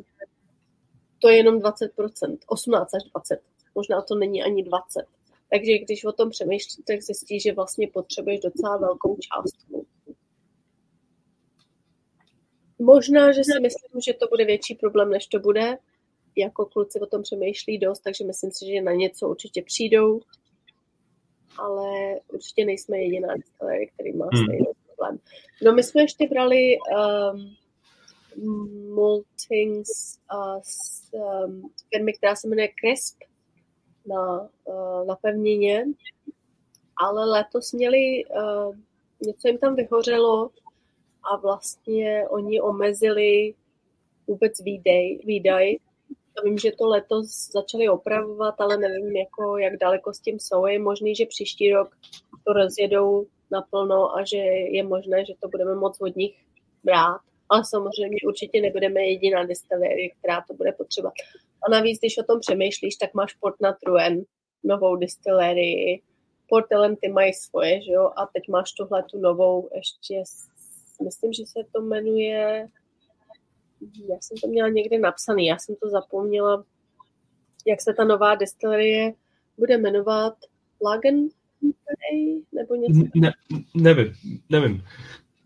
to je jenom 20%, 18 až 20, možná to není ani 20. Takže když o tom přemýšlíš, tak zjistíš, že vlastně potřebuješ docela velkou částku. Možná, že si myslím, že to bude větší problém, než to bude, jako kluci o tom přemýšlí dost, takže myslím si, že na něco určitě přijdou, ale určitě nejsme jediná distillery, který má hmm. stejný problém. No my jsme ještě brali um, maltings uh, z um, firmy, která se jmenuje Crisp na, uh, na pevnině ale letos měli, uh, něco jim tam vyhořelo a vlastně oni omezili vůbec výdej, výdaj. Vím, že to letos začali opravovat, ale nevím, jako, jak daleko s tím jsou. Je možný, že příští rok to rozjedou naplno a že je možné, že to budeme moc od nich brát. Ale samozřejmě určitě nebudeme jediná distillery, která to bude potřebovat. A navíc, když o tom přemýšlíš, tak máš Port na Truen, novou distillerii, Port ty mají svoje, že jo, a teď máš tuhle tu novou ještě, myslím, že se to jmenuje, já jsem to měla někde napsaný, já jsem to zapomněla, jak se ta nová distillerie bude jmenovat, Lagen nebo něco? Ne, nevím, nevím.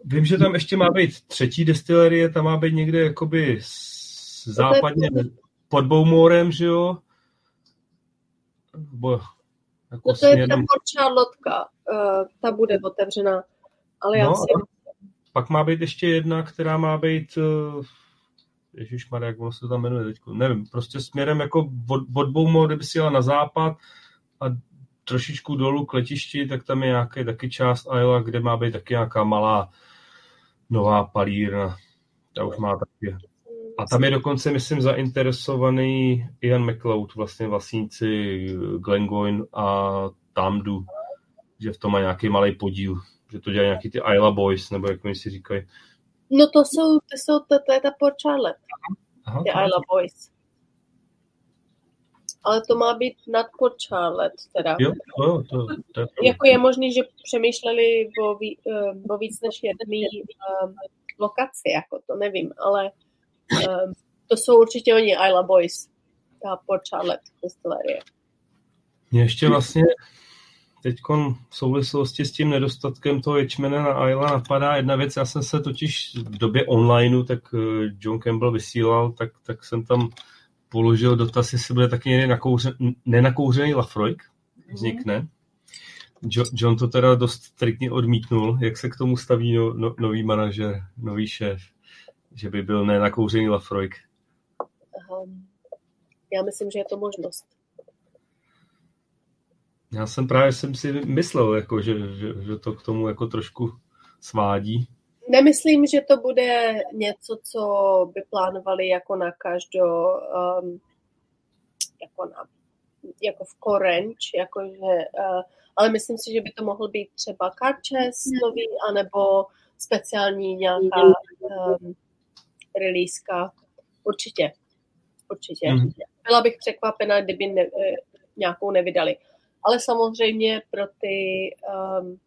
Vím, že tam ještě má být třetí destilerie, tam má být někde jakoby západně pod Boumorem, že jo? Bo, jako no to je ta Port Charlotka, uh, ta bude otevřená. Ale já no, si... Pak má být ještě jedna, která má být uh, Ježíš jak ono se tam jmenuje teď, nevím, prostě směrem jako od, od Boumor, kdyby si jela na západ a trošičku dolů k letišti, tak tam je nějaký taky část Isla, kde má být taky nějaká malá nová palírna. Ta už má taky. A tam je dokonce, myslím, zainteresovaný Ian McLeod, vlastně vlastníci Glengoyne a Tamdu, že v tom má nějaký malý podíl, že to dělají nějaký ty Isla Boys, nebo jak oni si říkají. No to jsou, to jsou, to, to je ta Port Charlotte, Aha, ty Isla Boys ale to má být nad Port Charlotte teda. Jo, to, to, to je jako je možný, že přemýšleli o, ví, eh, o víc než jedné um, lokaci, jako to nevím, ale um, to jsou určitě oni Isla Boys, ta Port Charlotte distillerie. Mě ještě vlastně teď v souvislosti s tím nedostatkem toho ječmene na Isla napadá jedna věc. Já jsem se totiž v době onlineu, tak eh, John Campbell vysílal, tak, tak jsem tam položil dotaz, jestli bude taky nenakouřený Lafroig, vznikne. John to teda dost striktně odmítnul, jak se k tomu staví no, no, nový manažer, nový šéf, že by byl nenakouřený Lafroig. Já myslím, že je to možnost. Já jsem právě jsem si myslel, jako, že, že, že to k tomu jako trošku svádí. Nemyslím, že to bude něco, co by plánovali jako na každou, um, jako, na, jako v korenč, jakože, uh, ale myslím si, že by to mohl být třeba karčes nový, anebo speciální nějaká um, releaska. Určitě. Určitě. Mm. Byla bych překvapena, kdyby ne, nějakou nevydali. Ale samozřejmě pro ty um,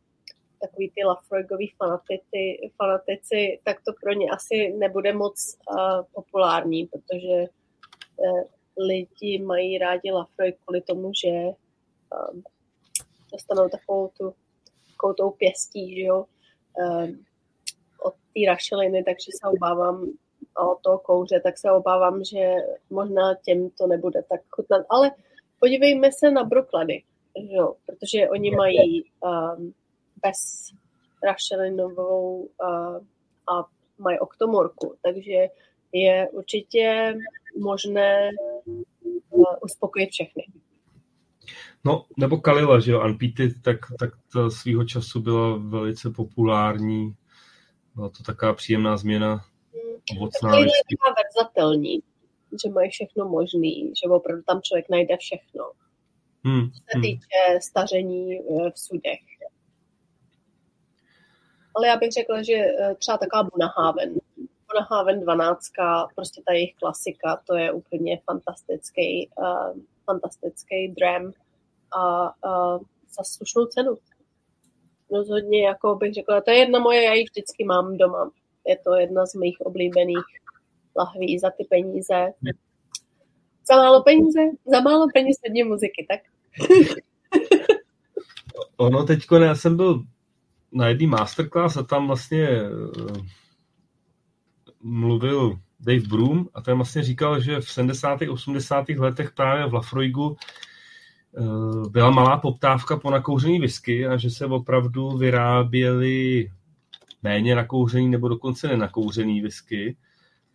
takový ty Lafroigový fanatici, fanatici, tak to pro ně asi nebude moc uh, populární, protože uh, lidi mají rádi Lafroig kvůli tomu, že um, dostanou takovou tu takovou tou pěstí, že jo, um, od té rašeliny, takže se obávám a od toho kouře, tak se obávám, že možná těm to nebude tak chutnat. Ale podívejme se na broklady, že jo, protože oni mají um, bez rašelinovou a, a mají oktomorku, takže je určitě možné uspokojit všechny. No, nebo Kalila, že jo, Anpity, tak, tak to svýho času byla velice populární. Byla to taková příjemná změna. Ovocná je taková verzatelní, že mají všechno možný, že opravdu tam člověk najde všechno. Hmm. Co se hmm. týče staření e, v sudech ale já bych řekla, že eh, třeba taková Bunahaven, Bunahaven 12, prostě ta jejich klasika, to je úplně fantastický, uh, fantastický dram a uh, za slušnou cenu. Rozhodně, jako bych řekla, to je jedna moje, já ji vždycky mám doma. Je to jedna z mých oblíbených lahví za ty peníze. Za málo peníze? Za málo peněz hodně muziky, tak? Ono teďko, já jsem byl na jedný masterclass a tam vlastně uh, mluvil Dave Broom a ten vlastně říkal, že v 70. 80. letech právě v Lafroigu uh, byla malá poptávka po nakouřený whisky a že se opravdu vyráběly méně nakouřený nebo dokonce nenakouřený whisky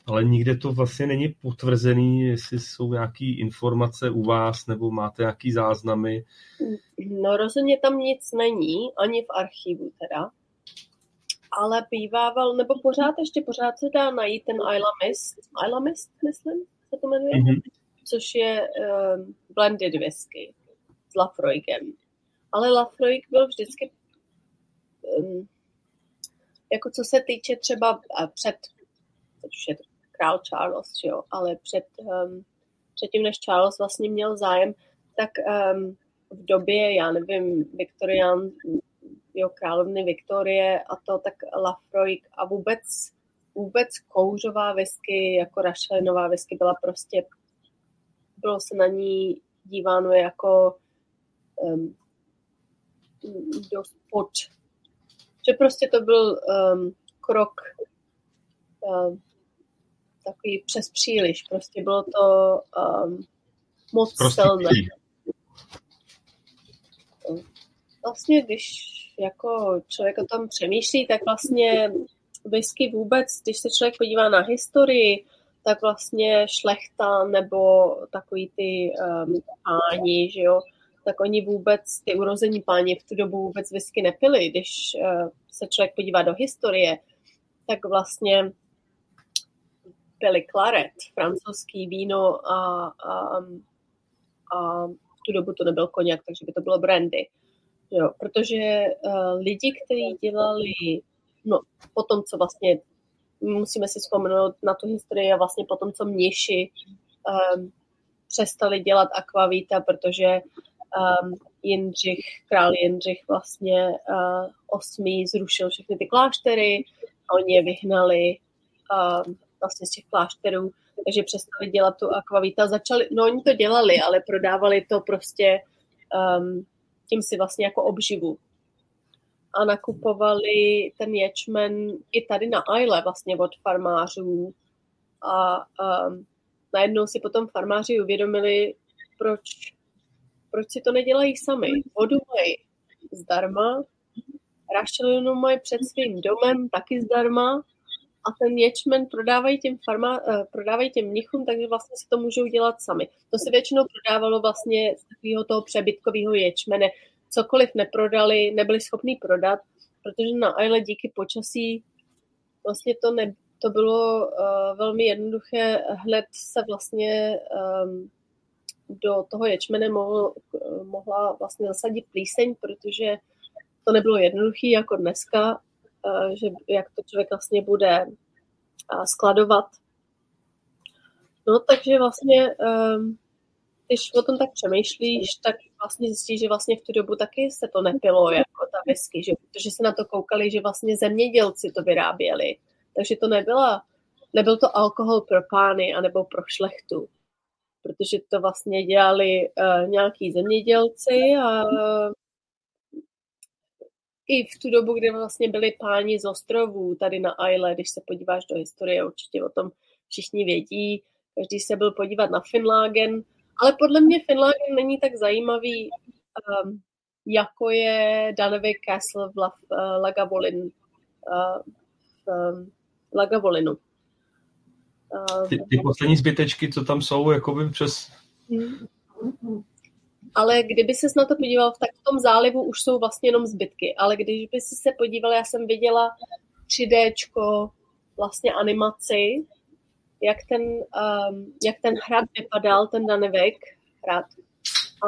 ale nikde to vlastně není potvrzený, jestli jsou nějaké informace u vás nebo máte nějaký záznamy. No rozhodně tam nic není, ani v archivu teda. Ale bývával, nebo pořád ještě pořád se dá najít ten Isla Mist, Isla Mist, myslím, se to jmenuje, mm-hmm. což je um, blended whisky s Lafroigem. Ale Lafroig byl vždycky um, jako co se týče třeba před, už je král Charles, jo, ale před, um, předtím, než Charles vlastně měl zájem, tak um, v době, já nevím, Viktorián, jo, královny Viktorie a to, tak Lafroig a vůbec, vůbec kouřová whisky, jako rašelinová whisky byla prostě, bylo se na ní díváno jako um, dost pod, že prostě to byl um, krok takový přes příliš. Prostě bylo to um, moc prostě silné. Vlastně, když jako člověk o tom přemýšlí, tak vlastně whisky vůbec, když se člověk podívá na historii, tak vlastně šlechta nebo takový ty um, páni, že jo, tak oni vůbec, ty urození páni v tu dobu vůbec whisky nepili. Když uh, se člověk podívá do historie, tak vlastně pili klaret, francouzský víno a, a, a v tu dobu to nebyl koněk, takže by to bylo brandy. Jo, protože uh, lidi, kteří dělali, no potom, co vlastně, musíme si vzpomenout na tu historii a vlastně potom, co mniši um, přestali dělat akvavíta, protože um, Jindřich, král Jindřich vlastně uh, osmý zrušil všechny ty kláštery oni je vyhnali um, vlastně z těch klášterů, takže přestali dělat tu akvavíta. Začali, no oni to dělali, ale prodávali to prostě um, tím si vlastně jako obživu. A nakupovali ten ječmen i tady na Isle vlastně od farmářů. A um, najednou si potom farmáři uvědomili, proč, proč si to nedělají sami. Vodu mají zdarma, rašelinu mají před svým domem taky zdarma a ten ječmen prodávají těm, farma, uh, prodávají těm mnichům, takže vlastně si to můžou dělat sami. To se většinou prodávalo vlastně z takového toho přebytkového ječmene. Cokoliv neprodali, nebyli schopni prodat, protože na Isle díky počasí vlastně to, ne, to bylo uh, velmi jednoduché. Hned se vlastně um, do toho ječmene mohl, mohla vlastně zasadit plíseň, protože to nebylo jednoduché jako dneska, Eh, že jak to člověk vlastně bude eh, skladovat. No, takže vlastně, ehm, když o tom tak přemýšlíš, tak vlastně zjistíš, že vlastně v tu dobu taky se to nepilo jako ta whisky, že, protože se na to koukali, že vlastně zemědělci to vyráběli. Takže to nebyla, nebyl to alkohol pro pány anebo pro šlechtu, protože to vlastně dělali uh, nějaký zemědělci a i v tu dobu, kdy vlastně byli páni z ostrovů tady na Isle, když se podíváš do historie, určitě o tom všichni vědí, každý se byl podívat na Finlagen, ale podle mě Finlagen není tak zajímavý, um, jako je Danevy Castle v La, uh, Lagavolin, uh, v um, Lagavolinu. Uh, ty, ty poslední zbytečky, co tam jsou, jakoby přes... Hmm ale kdyby ses na to podíval, tak v tom zálivu už jsou vlastně jenom zbytky, ale když by si se podíval, já jsem viděla 3D vlastně animaci, jak ten, um, jak ten hrad vypadal, ten Danevek hrad.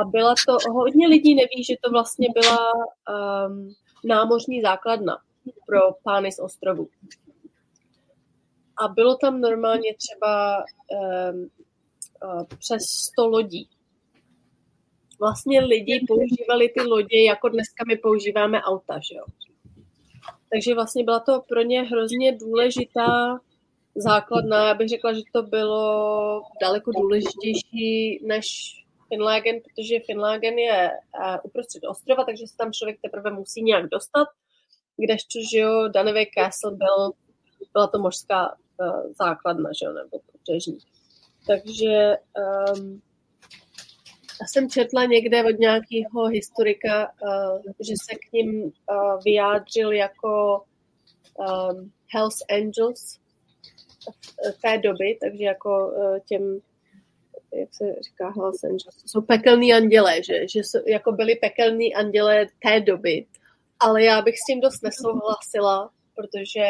A byla to, hodně lidí neví, že to vlastně byla um, námořní základna pro pány z ostrovu. A bylo tam normálně třeba um, uh, přes 100 lodí vlastně lidi používali ty lodě, jako dneska my používáme auta, že jo. Takže vlastně byla to pro ně hrozně důležitá základna. Já bych řekla, že to bylo daleko důležitější než Finlagen, protože Finlagen je uh, uprostřed ostrova, takže se tam člověk teprve musí nějak dostat, kdežto, že jo, Danové Castle byl, byla to mořská uh, základna, že jo, nebo pobřežní. Takže um, jsem četla někde od nějakého historika, uh, že se k ním uh, vyjádřil jako um, Hells Angels, té doby, takže jako těm, jak se říká Hells Angels, to jsou pekelní andělé, že, že jsou, jako byli pekelní andělé té doby, ale já bych s tím dost nesouhlasila, protože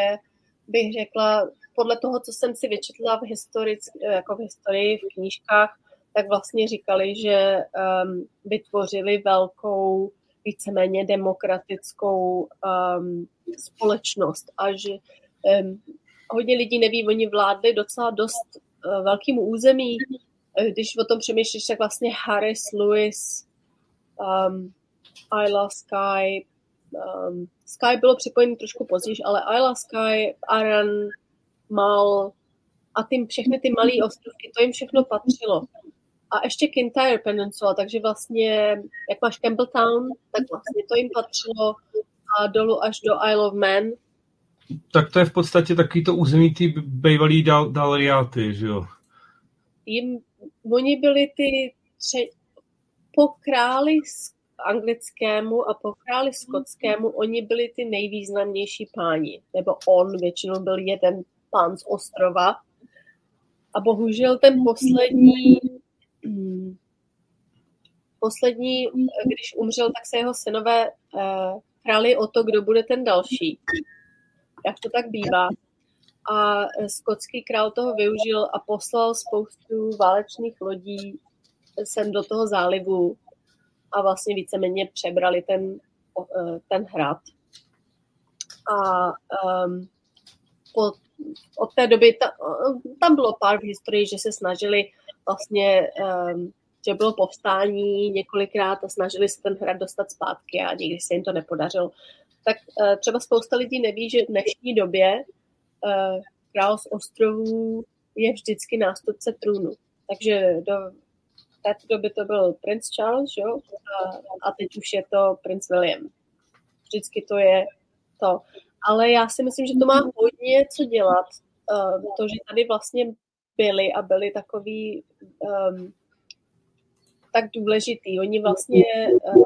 bych řekla, podle toho, co jsem si vyčetla v, historii, jako v historii, v knížkách, tak vlastně říkali, že um, vytvořili velkou, víceméně demokratickou um, společnost a že um, hodně lidí neví, oni vládli docela dost uh, velkým území. Když o tom přemýšlíš, tak vlastně Harris, Lewis, um, Isla Sky, um, Sky bylo připojeno trošku později, ale Isla Sky, Aran, Mal a tím všechny ty malé ostrovky, to jim všechno patřilo. A ještě Kintyre Peninsula, takže vlastně, jak máš Campbelltown, tak vlastně to jim patřilo a dolů až do Isle of Man. Tak to je v podstatě takový to území ty bývalý dal, dalriáty, že jo? Jim, oni byli ty tře, po králi anglickému a po králi skotskému oni byli ty nejvýznamnější páni. Nebo on většinou byl jeden pán z ostrova. A bohužel ten poslední. Poslední, když umřel, tak se jeho synové uh, králi o to, kdo bude ten další. Jak to tak bývá. A skotský král toho využil a poslal spoustu válečných lodí sem do toho zálivu a vlastně víceméně přebrali ten, ten hrad. A um, po, od té doby, ta, tam bylo pár v historii, že se snažili vlastně, um, že bylo povstání několikrát a snažili se ten hrad dostat zpátky a nikdy se jim to nepodařilo. Tak uh, třeba spousta lidí neví, že v dnešní době uh, král z ostrovů je vždycky nástupce trůnu. Takže do této doby to byl princ Charles, jo? A, a teď už je to princ William. Vždycky to je to. Ale já si myslím, že to má hodně co dělat. Uh, to, že tady vlastně byli a byli takový um, tak důležitý. Oni vlastně uh,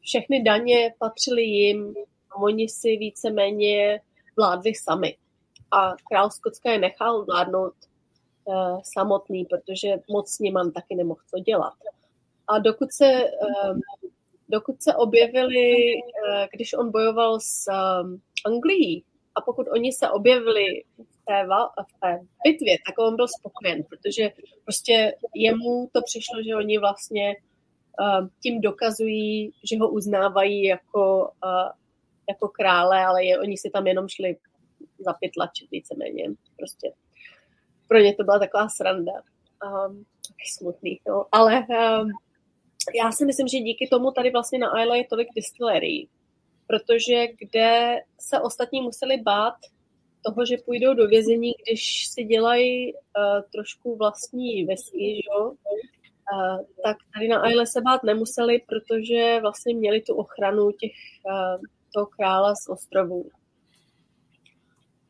všechny daně patřily jim a oni si víceméně vládli sami. A král Skotska je nechal vládnout uh, samotný, protože moc s ním taky nemohl co dělat. A dokud se, um, dokud se objevili, uh, když on bojoval s um, Anglií, a pokud oni se objevili v bitvě, tak on byl spokojen, protože prostě jemu to přišlo, že oni vlastně uh, tím dokazují, že ho uznávají jako, uh, jako krále, ale je, oni si tam jenom šli zapytlačit víceméně. Prostě pro ně to byla taková sranda. Um, taky smutný, no. Ale um, já si myslím, že díky tomu tady vlastně na Isle je tolik distillery, protože kde se ostatní museli bát toho, že půjdou do vězení, když si dělají uh, trošku vlastní vesky, jo? Uh, tak tady na Aile se bát nemuseli, protože vlastně měli tu ochranu těch, uh, toho krála z ostrovů.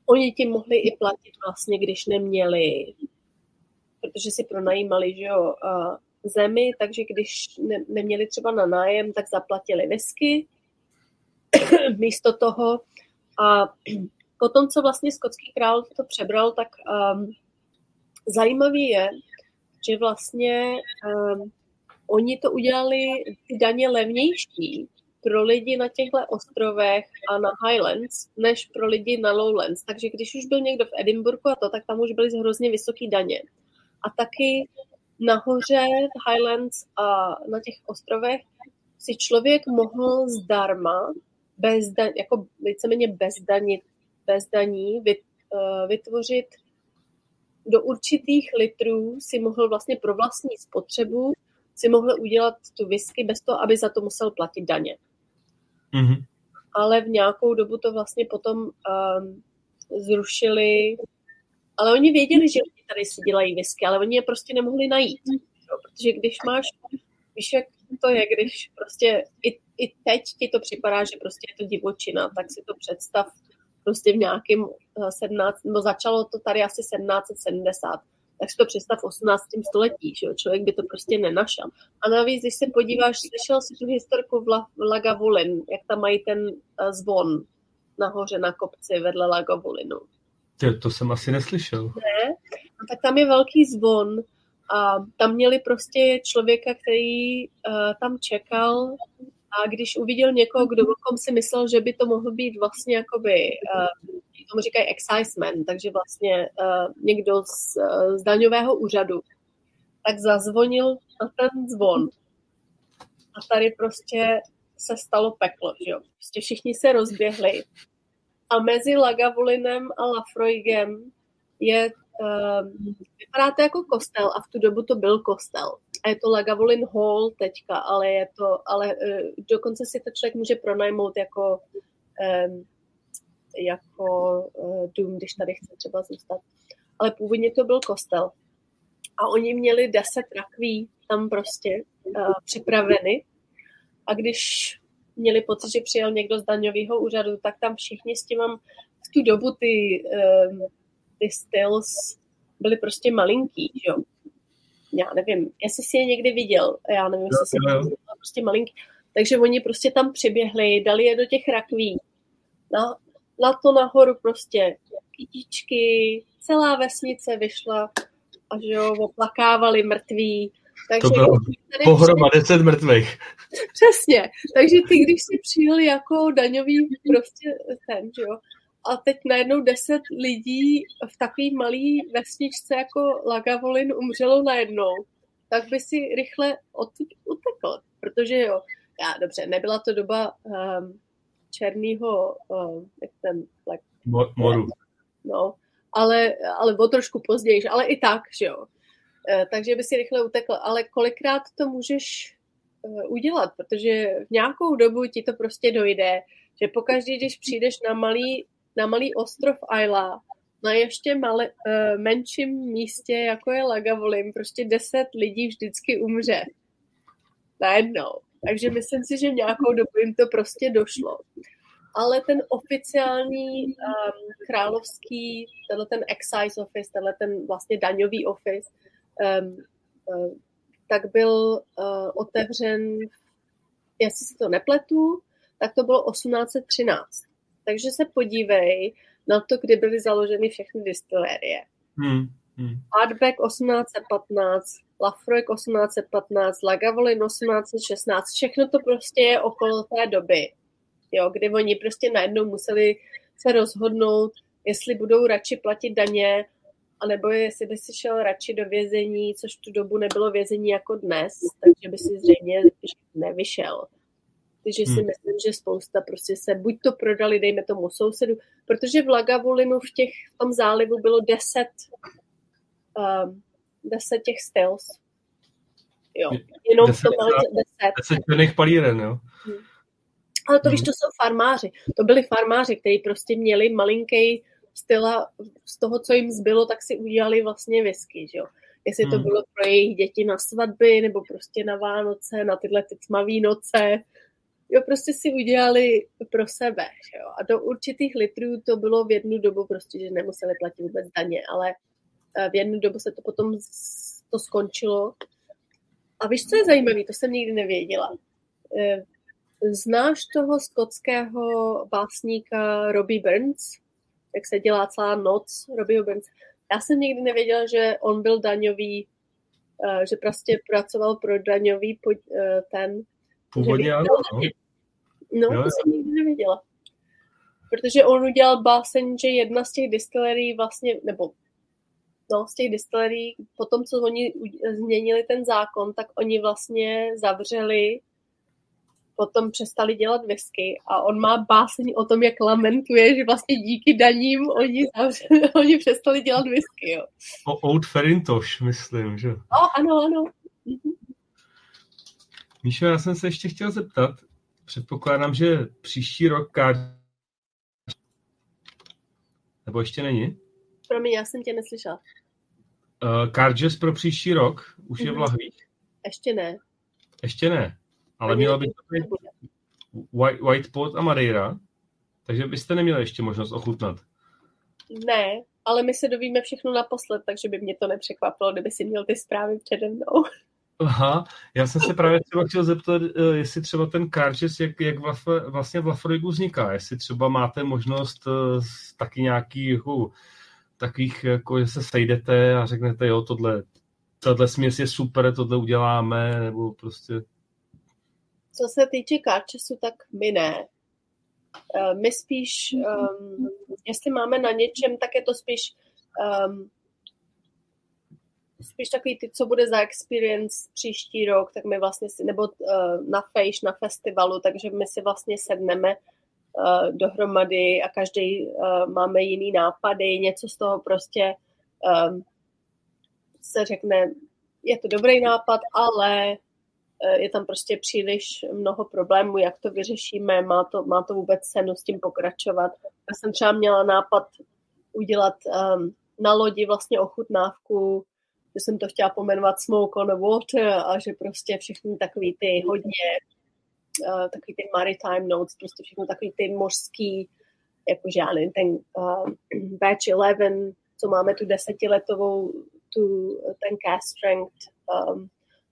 Oni tím mohli i platit vlastně, když neměli, protože si pronajímali, že jo, uh, zemi, takže když ne, neměli třeba na nájem, tak zaplatili whisky [clears throat] místo toho a potom, co vlastně skotský král to přebral, tak um, zajímavý je, že vlastně um, oni to udělali ty daně levnější pro lidi na těchto ostrovech a na Highlands, než pro lidi na Lowlands. Takže když už byl někdo v Edinburghu a to, tak tam už byly hrozně vysoké daně. A taky nahoře v Highlands a na těch ostrovech si člověk mohl zdarma, bez daň, jako víceméně bezdanit bez daní eh, vytvořit do určitých litrů si mohl vlastně pro vlastní spotřebu si mohl udělat tu whisky bez toho, aby za to musel platit daně. Mm-hmm. Ale v nějakou dobu to vlastně potom um, zrušili. Ale oni věděli, že tady si dělají whisky, ale oni je prostě nemohli najít. Jo? Protože když máš, víš, jak to je, když prostě i, i teď ti to připadá, že prostě je to divočina, tak si to představ prostě v nějakém 17, eh, no začalo to tady asi 1770, tak si to představ v 18. století, že jo? člověk by to prostě nenašel. A navíc, když se podíváš, slyšel si tu historku v, La, v Lagavulin, jak tam mají ten uh, zvon nahoře na kopci vedle Lagavulinu. To, to jsem asi neslyšel. Ne, no, tak tam je velký zvon a tam měli prostě člověka, který uh, tam čekal a když uviděl někoho, kdo kom si myslel, že by to mohl být vlastně jakoby, uh, tomu říkají exciseman, takže vlastně uh, někdo z, uh, z daňového úřadu, tak zazvonil na ten zvon. A tady prostě se stalo peklo, že jo. Prostě všichni se rozběhli. A mezi Lagavulinem a Lafroigem je, vypadá to jako kostel a v tu dobu to byl kostel. A je to Lagavulin Hall teďka, ale je to, ale uh, dokonce si to člověk může pronajmout jako um, jako uh, dům, když tady chce třeba zůstat. Ale původně to byl kostel. A oni měli deset rakví tam prostě uh, připraveny. A když měli pocit, že přijel někdo z daňového úřadu, tak tam všichni s tím mám v tu dobu ty, um, ty styles byly prostě malinký, jo. Já nevím, jestli si je někdy viděl, já nevím, jestli si je prostě malinký. Takže oni prostě tam přiběhli, dali je do těch rakví. No, na to nahoru prostě kytičky, celá vesnice vyšla a že jo, oplakávali mrtví. Takže to bylo pohroma přijeli... 10 mrtvých. Přesně. Takže ty, když si přijel jako daňový prostě ten, že jo, a teď najednou deset lidí v takový malý vesničce jako Lagavolin umřelo najednou, tak by si rychle odtud utekl, protože jo, já dobře, nebyla to doba um, černýho, uh, jak ten, like, moru. No, ale, ale o trošku později, ale i tak, že jo. Uh, takže by si rychle utekl, ale kolikrát to můžeš uh, udělat, protože v nějakou dobu ti to prostě dojde, že pokaždé, když přijdeš na malý, na malý ostrov Ayla, na ještě malé, uh, menším místě, jako je Lagavolim, prostě deset lidí vždycky umře. Najednou. Takže myslím si, že nějakou dobu jim to prostě došlo. Ale ten oficiální um, královský, tenhle ten excise office, tenhle ten vlastně daňový office, um, uh, tak byl uh, otevřen, jestli si to nepletu, tak to bylo 1813. Takže se podívej na to, kdy byly založeny všechny distilérie. Hmm. Hmm. Hardback 1815, Lafroig 1815, Lagavulin 1816, všechno to prostě je okolo té doby, jo, kdy oni prostě najednou museli se rozhodnout, jestli budou radši platit daně, anebo jestli by si šel radši do vězení, což tu dobu nebylo vězení jako dnes, takže by si zřejmě nevyšel. Takže si hmm. myslím, že spousta prostě se buď to prodali, dejme tomu sousedu, protože v Lagavulinu v, těch, v tom zálivu bylo deset um, deset těch styles. Jo, jenom deset, to bylo deset. Deset černých palíren, jo. Hmm. Ale to hmm. víš, to jsou farmáři. To byli farmáři, kteří prostě měli malinký styla z toho, co jim zbylo, tak si udělali vlastně whisky, že jo. Jestli to hmm. bylo pro jejich děti na svatby, nebo prostě na Vánoce, na tyhle ty tmavý noce. Jo, prostě si udělali pro sebe, že jo. A do určitých litrů to bylo v jednu dobu prostě, že nemuseli platit vůbec daně, ale Eh, v jednu dobu se to potom to skončilo. A víš, co je zajímavé? To jsem nikdy nevěděla. Eh, znáš toho skotského básníka Robbie Burns? Jak se dělá celá noc Robbie Burns? Já jsem nikdy nevěděla, že on byl daňový, eh, že prostě pracoval pro daňový ten. Původně ano. No, no to jsem nikdy nevěděla. Protože on udělal báseň, že jedna z těch distillerí vlastně, nebo no, z těch distillerí, potom, co oni změnili ten zákon, tak oni vlastně zavřeli, potom přestali dělat whisky a on má báseň o tom, jak lamentuje, že vlastně díky daním oni, zavřeli, [laughs] oni přestali dělat whisky, jo. O Old Ferintosh, myslím, že? O, ano, ano. Míšo, já jsem se ještě chtěl zeptat, předpokládám, že příští rok nebo ještě není? Promiň, já jsem tě neslyšela. Uh, Carges pro příští rok už mm-hmm. je v mhm. lahvích? Ještě ne. Ještě ne, ale měla by to být White, White Pot a Madeira, takže byste neměli ještě možnost ochutnat. Ne, ale my se dovíme všechno naposled, takže by mě to nepřekvapilo, kdyby si měl ty zprávy přede mnou. [laughs] Aha, já jsem se právě třeba chtěl zeptat, eh, jestli třeba ten Carges, jak, jak vlastně v Lafroigu vzniká, jestli třeba máte možnost uh, taky nějaký jako takových, jako že se sejdete a řeknete, jo, tohle, tohle směs je super, tohle uděláme, nebo prostě... Co se týče Karčesu, tak my ne. Eh, my spíš, um, jestli máme na něčem, tak je to spíš um, spíš takový ty, co bude za experience příští rok, tak my vlastně si, nebo uh, na fejš, na festivalu, takže my si vlastně sedneme uh, dohromady a každý uh, máme jiný nápady, něco z toho prostě um, se řekne, je to dobrý nápad, ale je tam prostě příliš mnoho problémů, jak to vyřešíme, má to, má to vůbec cenu s tím pokračovat. Já jsem třeba měla nápad udělat um, na lodi vlastně ochutnávku že jsem to chtěla pomenovat Smoke on the Water a že prostě všechny takový ty hodně, uh, takový ty maritime notes, prostě všechno takový ty mořský, jakože já nevím, ten uh, [clears throat] Batch 11, co máme tu desetiletovou, tu, ten cast strength, um,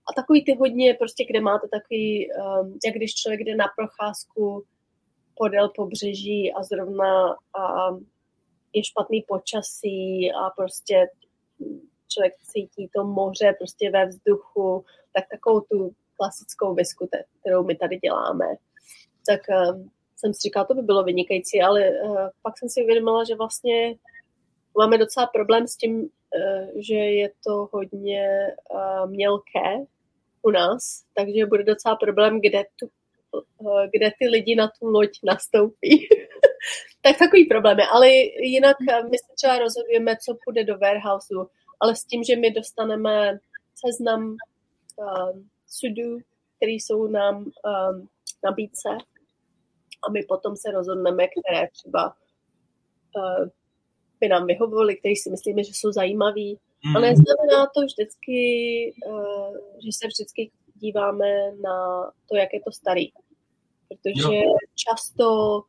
a takový ty hodně, prostě kde máte takový, um, jak když člověk jde na procházku podél pobřeží a zrovna um, je špatný počasí a prostě člověk cítí to moře prostě ve vzduchu, tak takovou tu klasickou visku, kterou my tady děláme. Tak uh, jsem si říkala, to by bylo vynikající, ale uh, pak jsem si uvědomila, že vlastně máme docela problém s tím, uh, že je to hodně uh, mělké u nás, takže bude docela problém, kde, tu, uh, kde ty lidi na tu loď nastoupí. [laughs] tak takový problémy, ale jinak my se třeba rozhodujeme, co půjde do warehouseu, ale s tím, že my dostaneme seznam uh, sudů, které jsou nám um, nabídce a my potom se rozhodneme, které třeba uh, by nám vyhovovaly, které si myslíme, že jsou zajímavé. Mm. Ale znamená to vždycky, uh, že se vždycky díváme na to, jak je to starý. Protože jo. často,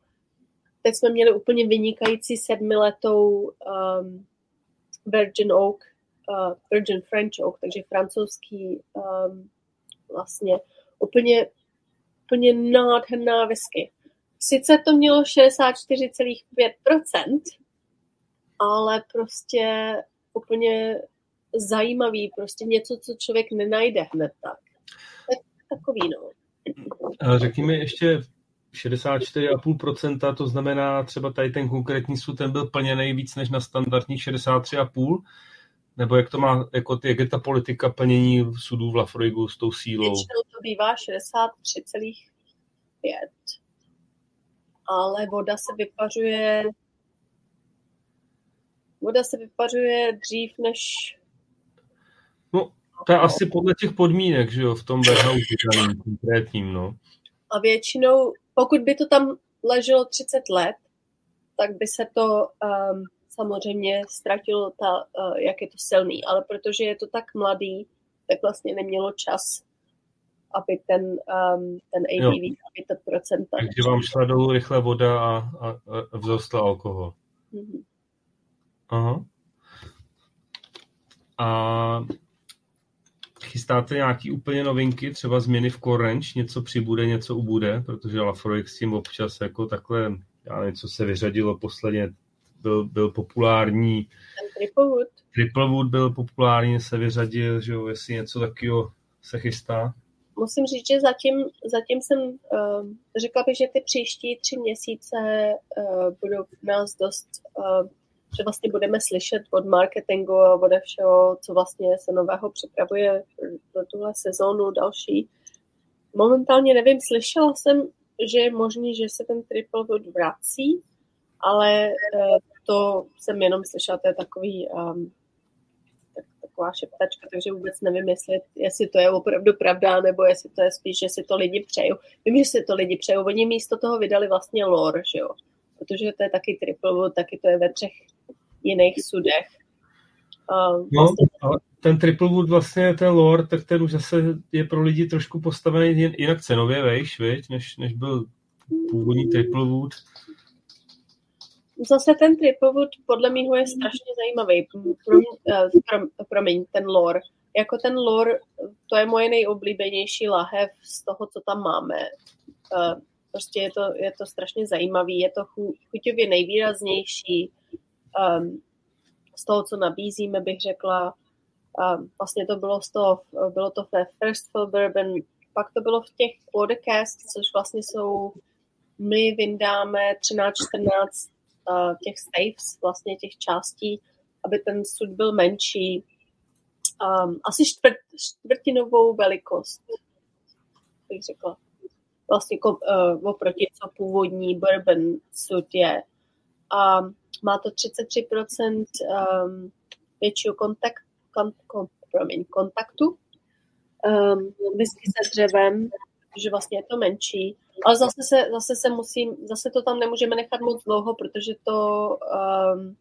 teď jsme měli úplně vynikající sedmiletou um, Virgin Oak uh, Virgin French Oak, takže francouzský um, vlastně úplně, úplně nádherná whisky. Sice to mělo 64,5%, ale prostě úplně zajímavý, prostě něco, co člověk nenajde hned tak. Tak takový, no. Řekni mi ještě 64,5%, to znamená třeba tady ten konkrétní sud, ten byl plněný víc než na standardních 63,5%, nebo jak to má, jako, jak je ta politika plnění sudů v Lafroigu s tou sílou? Většinou to bývá 63,5. Ale voda se vypařuje voda se vypařuje dřív než No, to je asi podle těch podmínek, že jo, v tom warehouse konkrétním, no. A většinou, pokud by to tam leželo 30 let, tak by se to um, samozřejmě ztratil ta, uh, jak je to silný, ale protože je to tak mladý, tak vlastně nemělo čas, aby ten, um, ten ABV, jo. aby to procenta... Takže vám šla dolů rychle voda a, a, a vzrostl alkohol. Mm-hmm. Aha. A chystáte nějaký úplně novinky, třeba změny v Core Range, něco přibude, něco ubude, protože Lafroix s tím občas jako takhle, já nevím, co se vyřadilo posledně, byl, byl populární. Ten Triplewood. Triplewood byl populární, se vyřadil, že jo, jestli něco takového se chystá. Musím říct, že zatím, zatím jsem, uh, řekla bych, že ty příští tři měsíce uh, budou nás dost, uh, že vlastně budeme slyšet od marketingu a od všeho, co vlastně se nového připravuje do tuhle sezónu další. Momentálně nevím, slyšela jsem, že je možný, že se ten Triplewood vrací, ale to jsem jenom slyšela, to je takový, um, tak, taková šeptačka, takže vůbec nevím, jestli, jestli to je opravdu pravda, nebo jestli to je spíš, že si to lidi přejou. Vím, že si to lidi přejou. Oni místo toho vydali vlastně lore, že jo? Protože to je taky triple, taky to je ve třech jiných sudech. Um, no, ale ten Triple Wood vlastně, ten lore, tak ten už zase je pro lidi trošku postavený jinak cenově, vejš, než, než byl původní Triple Wood zase ten Triplewood podle mého je strašně zajímavý. Pro, pro, promiň, ten lore. Jako ten lore, to je moje nejoblíbenější lahev z toho, co tam máme. Eh, prostě je to, je to strašně zajímavý, je to chuťově nejvýraznější. Um, z toho, co nabízíme, bych řekla, a vlastně to bylo z toho, bylo to ve First Fill Bourbon, pak to bylo v těch podcast, což vlastně jsou, my vyndáme 13-14 uh, těch staves, vlastně těch částí, aby ten sud byl menší. Um, asi čtvrt, čtvrtinovou velikost, bych řekla. Vlastně uh, oproti co původní bourbon sud je. A má to 33% um, většího kontakt, kont, kont, promiň, kontaktu um, whisky se dřevem, že vlastně je to menší. Ale zase se, zase se musím, zase to tam nemůžeme nechat moc dlouho, protože to um,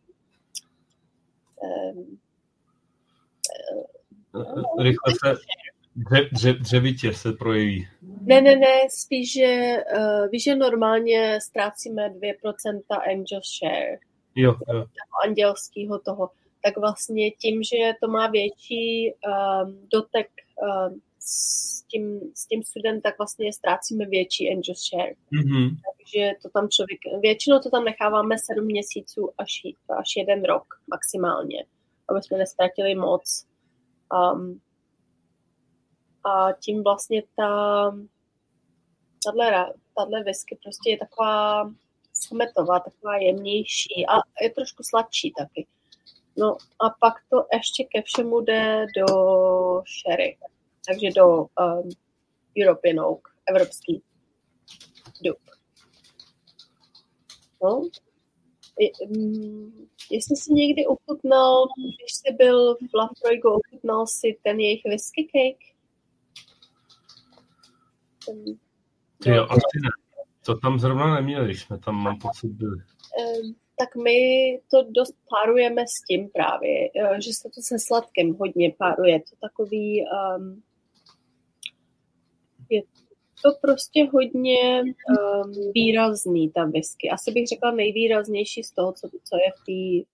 um, rychle se dře, dře, dřevitě se projeví. Ne, ne, ne, spíš, že uh, víš, že normálně ztrácíme 2% angel share. Jo, jo. Andělského toho. Tak vlastně tím, že to má větší um, dotek um, s tím, s tím student, tak vlastně ztrácíme větší angel share. Mm-hmm. Takže to tam člověk, většinou to tam necháváme sedm měsíců až, až jeden rok maximálně, aby jsme nestratili moc. Um, a tím vlastně ta tahle, tahle whisky prostě je taková sametová, taková jemnější a je trošku sladší taky. No a pak to ještě ke všemu jde do sherry, takže do um, European Oak, evropský dub. No, mm, jestli jsi někdy ochutnal, když jsi byl v Lafroigu, ochutnal si ten jejich whisky cake? Ten, jo, asi ne. To tam zrovna neměli, když jsme tam, mám pocit, byli. Tak my to dost párujeme s tím právě, eh, že se to se sladkem hodně páruje. To takový, um, je to prostě hodně um, výrazný, ta whisky. Asi bych řekla nejvýraznější z toho, co, co je v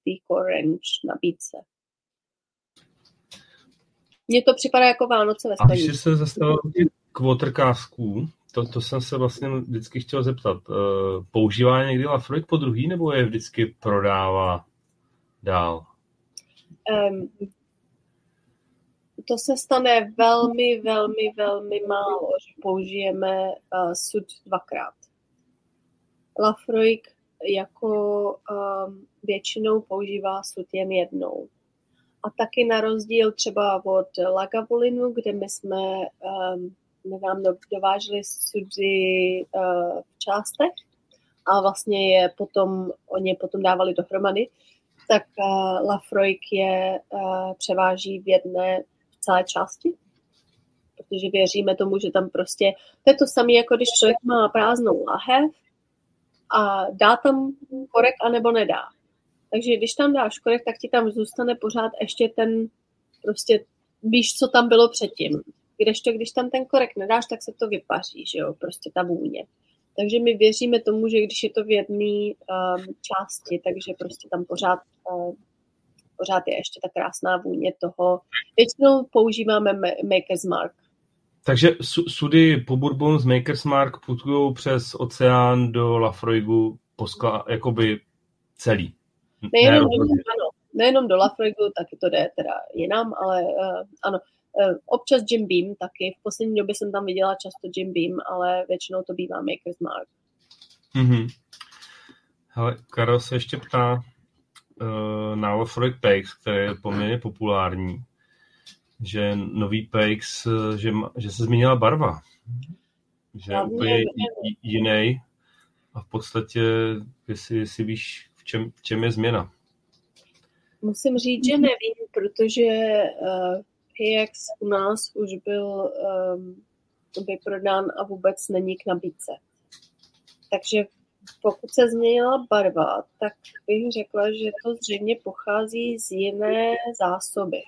té core range nabídce. Mně to připadá jako Vánoce ve A když se zastavil k watercasku, to, to jsem se vlastně vždycky chtěl zeptat. Uh, používá někdy Lafroig po druhý, nebo je vždycky prodává dál? Um, to se stane velmi, velmi, velmi málo, že použijeme uh, sud dvakrát. Lafroig jako um, většinou používá sud jen jednou. A taky na rozdíl třeba od Lagavulinu, kde my jsme um, my nám dováželi sudy uh, v částech a vlastně je potom, oni je potom dávali dohromady, tak uh, Lafroig je uh, převáží v jedné celé části, protože věříme tomu, že tam prostě, to je to samé, jako když člověk má prázdnou lahev a dá tam korek anebo nedá. Takže když tam dáš korek, tak ti tam zůstane pořád ještě ten, prostě víš, co tam bylo předtím. Kdežto, když tam ten korek nedáš, tak se to vypaří, že jo, prostě ta vůně. Takže my věříme tomu, že když je to v jedné um, části, takže prostě tam pořád, uh, pořád je ještě ta krásná vůně toho. Většinou používáme Maker's Mark. Takže sudy po Bourbon z Maker's Mark putují přes oceán do Lafroigu poskla, jakoby celý. Nejenom, ne, ano, nejenom do Lafroigu, taky to jde teda jinam, ale uh, ano, Eh, občas Jim Beam taky. V poslední době jsem tam viděla často Jim Beam, ale většinou to bývá Maker's Mark. Mm-hmm. Hele, Karel se ještě ptá uh, na Lafroig Pakes, který je poměrně populární, že nový Pakes, eh, že, že se změnila barva. Že je úplně jiný a v podstatě, jestli, jestli víš, v čem, v čem je změna. Musím říct, že nevím, protože uh, PX u nás už byl um, vyprodán a vůbec není k nabídce. Takže pokud se změnila barva, tak bych řekla, že to zřejmě pochází z jiné zásoby.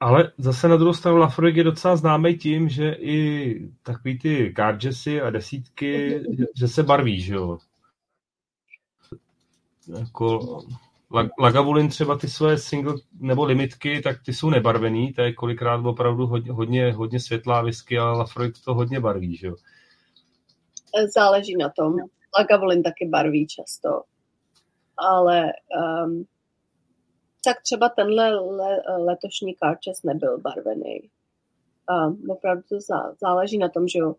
Ale zase na druhou stranu Lafroig je docela známý tím, že i takový ty cardžesy a desítky, že se barví, že jo? Jako, Lagavulin třeba ty své single nebo limitky, tak ty jsou nebarvený, to je kolikrát opravdu hodně, hodně, hodně světlá whisky, ale Lafroig to hodně barví, že jo? Záleží na tom. Lagavulin taky barví často. ale um, tak třeba tenhle le, letošní kárčes nebyl barvený. Um, opravdu to zá, záleží na tom, že jo.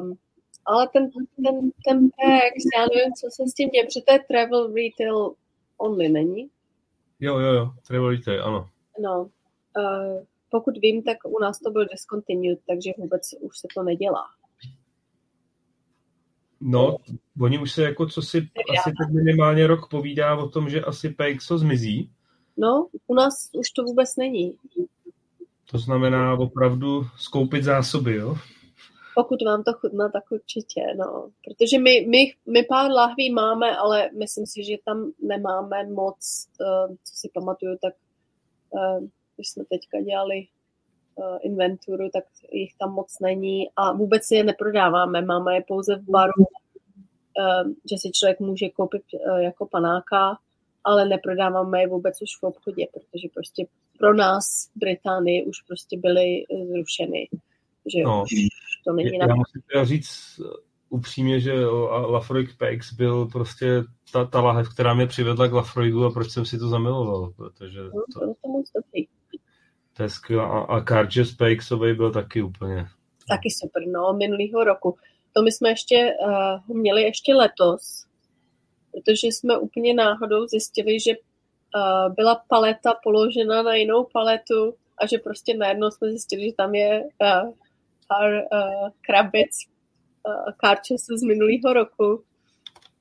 Um, ale ten, ten, ten PX, já nevím, co se s tím děje, protože to je travel retail only, není? Jo, jo, jo, travel retail, ano. No, uh, pokud vím, tak u nás to byl discontinued, takže vůbec už se to nedělá. No, oni už se jako co si asi tak minimálně rok povídá o tom, že asi PXO zmizí. No, u nás už to vůbec není. To znamená opravdu skoupit zásoby, jo? Pokud vám to chutná, tak určitě, no. Protože my, my, my pár lahví máme, ale myslím si, že tam nemáme moc, uh, co si pamatuju, tak uh, když jsme teďka dělali inventuru, tak jich tam moc není a vůbec si je neprodáváme. Máme je pouze v baru, uh, že si člověk může koupit uh, jako panáka, ale neprodáváme je vůbec už v obchodě, protože prostě pro nás v Británii už prostě byly zrušeny. Že no, už to není já, já musím teda říct upřímně, že Lafroig PX byl prostě ta, ta lahev, která mě přivedla k Lafroigu a proč jsem si to zamiloval, protože no, to, to, to moc dobrý. To je skvělé. A, a Carges PXový byl taky úplně. Taky super, no, minulýho roku. To my jsme ještě uh, měli ještě letos, protože jsme úplně náhodou zjistili, že uh, byla paleta položena na jinou paletu a že prostě najednou jsme zjistili, že tam je uh, pár uh, krabic uh, Carchesů z minulého roku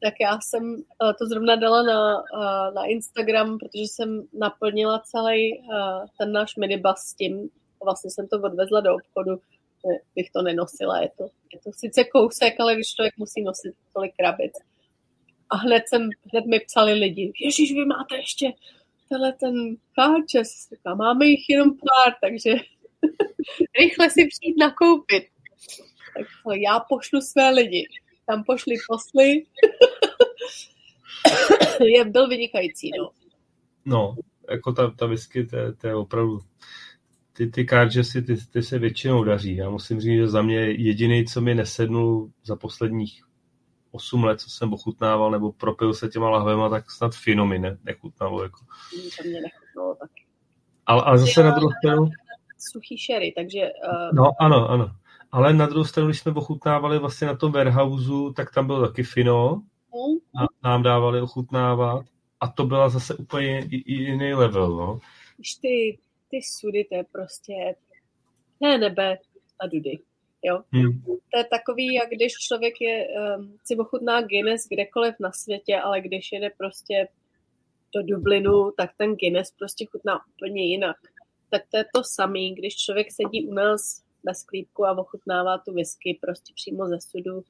tak já jsem uh, to zrovna dala na, uh, na Instagram, protože jsem naplnila celý uh, ten náš minibus s tím. Vlastně jsem to odvezla do obchodu, že bych to nenosila. Je to, je to sice kousek, ale když člověk musí nosit tolik krabic. A hned, jsem, hned mi psali lidi, Ježíš, vy máte ještě tenhle ten káčes. A máme jich jenom pár, takže [laughs] rychle si přijít nakoupit. Tak já pošlu své lidi tam pošli posly. [laughs] je, byl vynikající, no. No, jako ta, ta whisky, to, to je opravdu ty, ty cardžesy, ty, ty se většinou daří. Já musím říct, že za mě jediný, co mi nesednul za posledních 8 let, co jsem ochutnával, nebo propil se těma lahvema, tak snad Fino mi ne, nechutnalo. Jako. To mě nechutnalo taky. Ale, ale zase na druhou stranu... Suchý sherry, takže... Uh... No, ano, ano. Ale na druhou stranu, když jsme ochutnávali vlastně na tom warehouse, tak tam byl taky Fino. A nám dávali ochutnávat. A to byla zase úplně jiný level, no. Když ty, ty sudy, to je prostě ne nebe a dudy. Jo? Hmm. To je takový, jak když člověk je, um, si ochutná Guinness kdekoliv na světě, ale když jede prostě do Dublinu, tak ten Guinness prostě chutná úplně jinak. Tak to je to samé, když člověk sedí u nás na sklípku a ochutnává tu whisky prostě přímo ze sudu,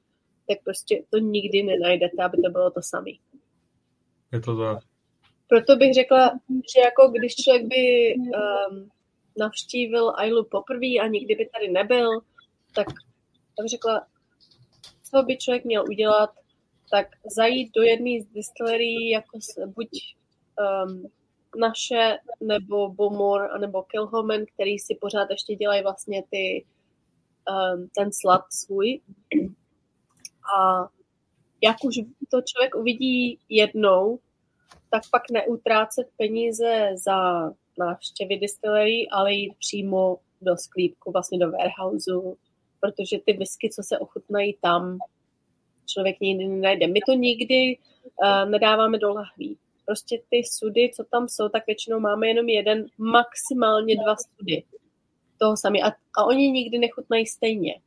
tak prostě to nikdy nenajdete, aby to bylo to samé. Je to tak. Proto bych řekla, že jako když člověk by um, navštívil Ailu poprvé a nikdy by tady nebyl, tak bych řekla, co by člověk měl udělat, tak zajít do jedné z distillerí, jako buď um, naše, nebo Bomor, nebo Kilhoman, který si pořád ještě dělají vlastně ty, um, ten slad svůj. A jak už to člověk uvidí jednou, tak pak neutrácet peníze za návštěvy distillery, ale jít přímo do sklípku, vlastně do warehouseu, protože ty whisky, co se ochutnají tam, člověk nikdy nenajde. My to nikdy uh, nedáváme do lahví prostě ty sudy, co tam jsou, tak většinou máme jenom jeden, maximálně dva sudy toho sami. A, a oni nikdy nechutnají stejně.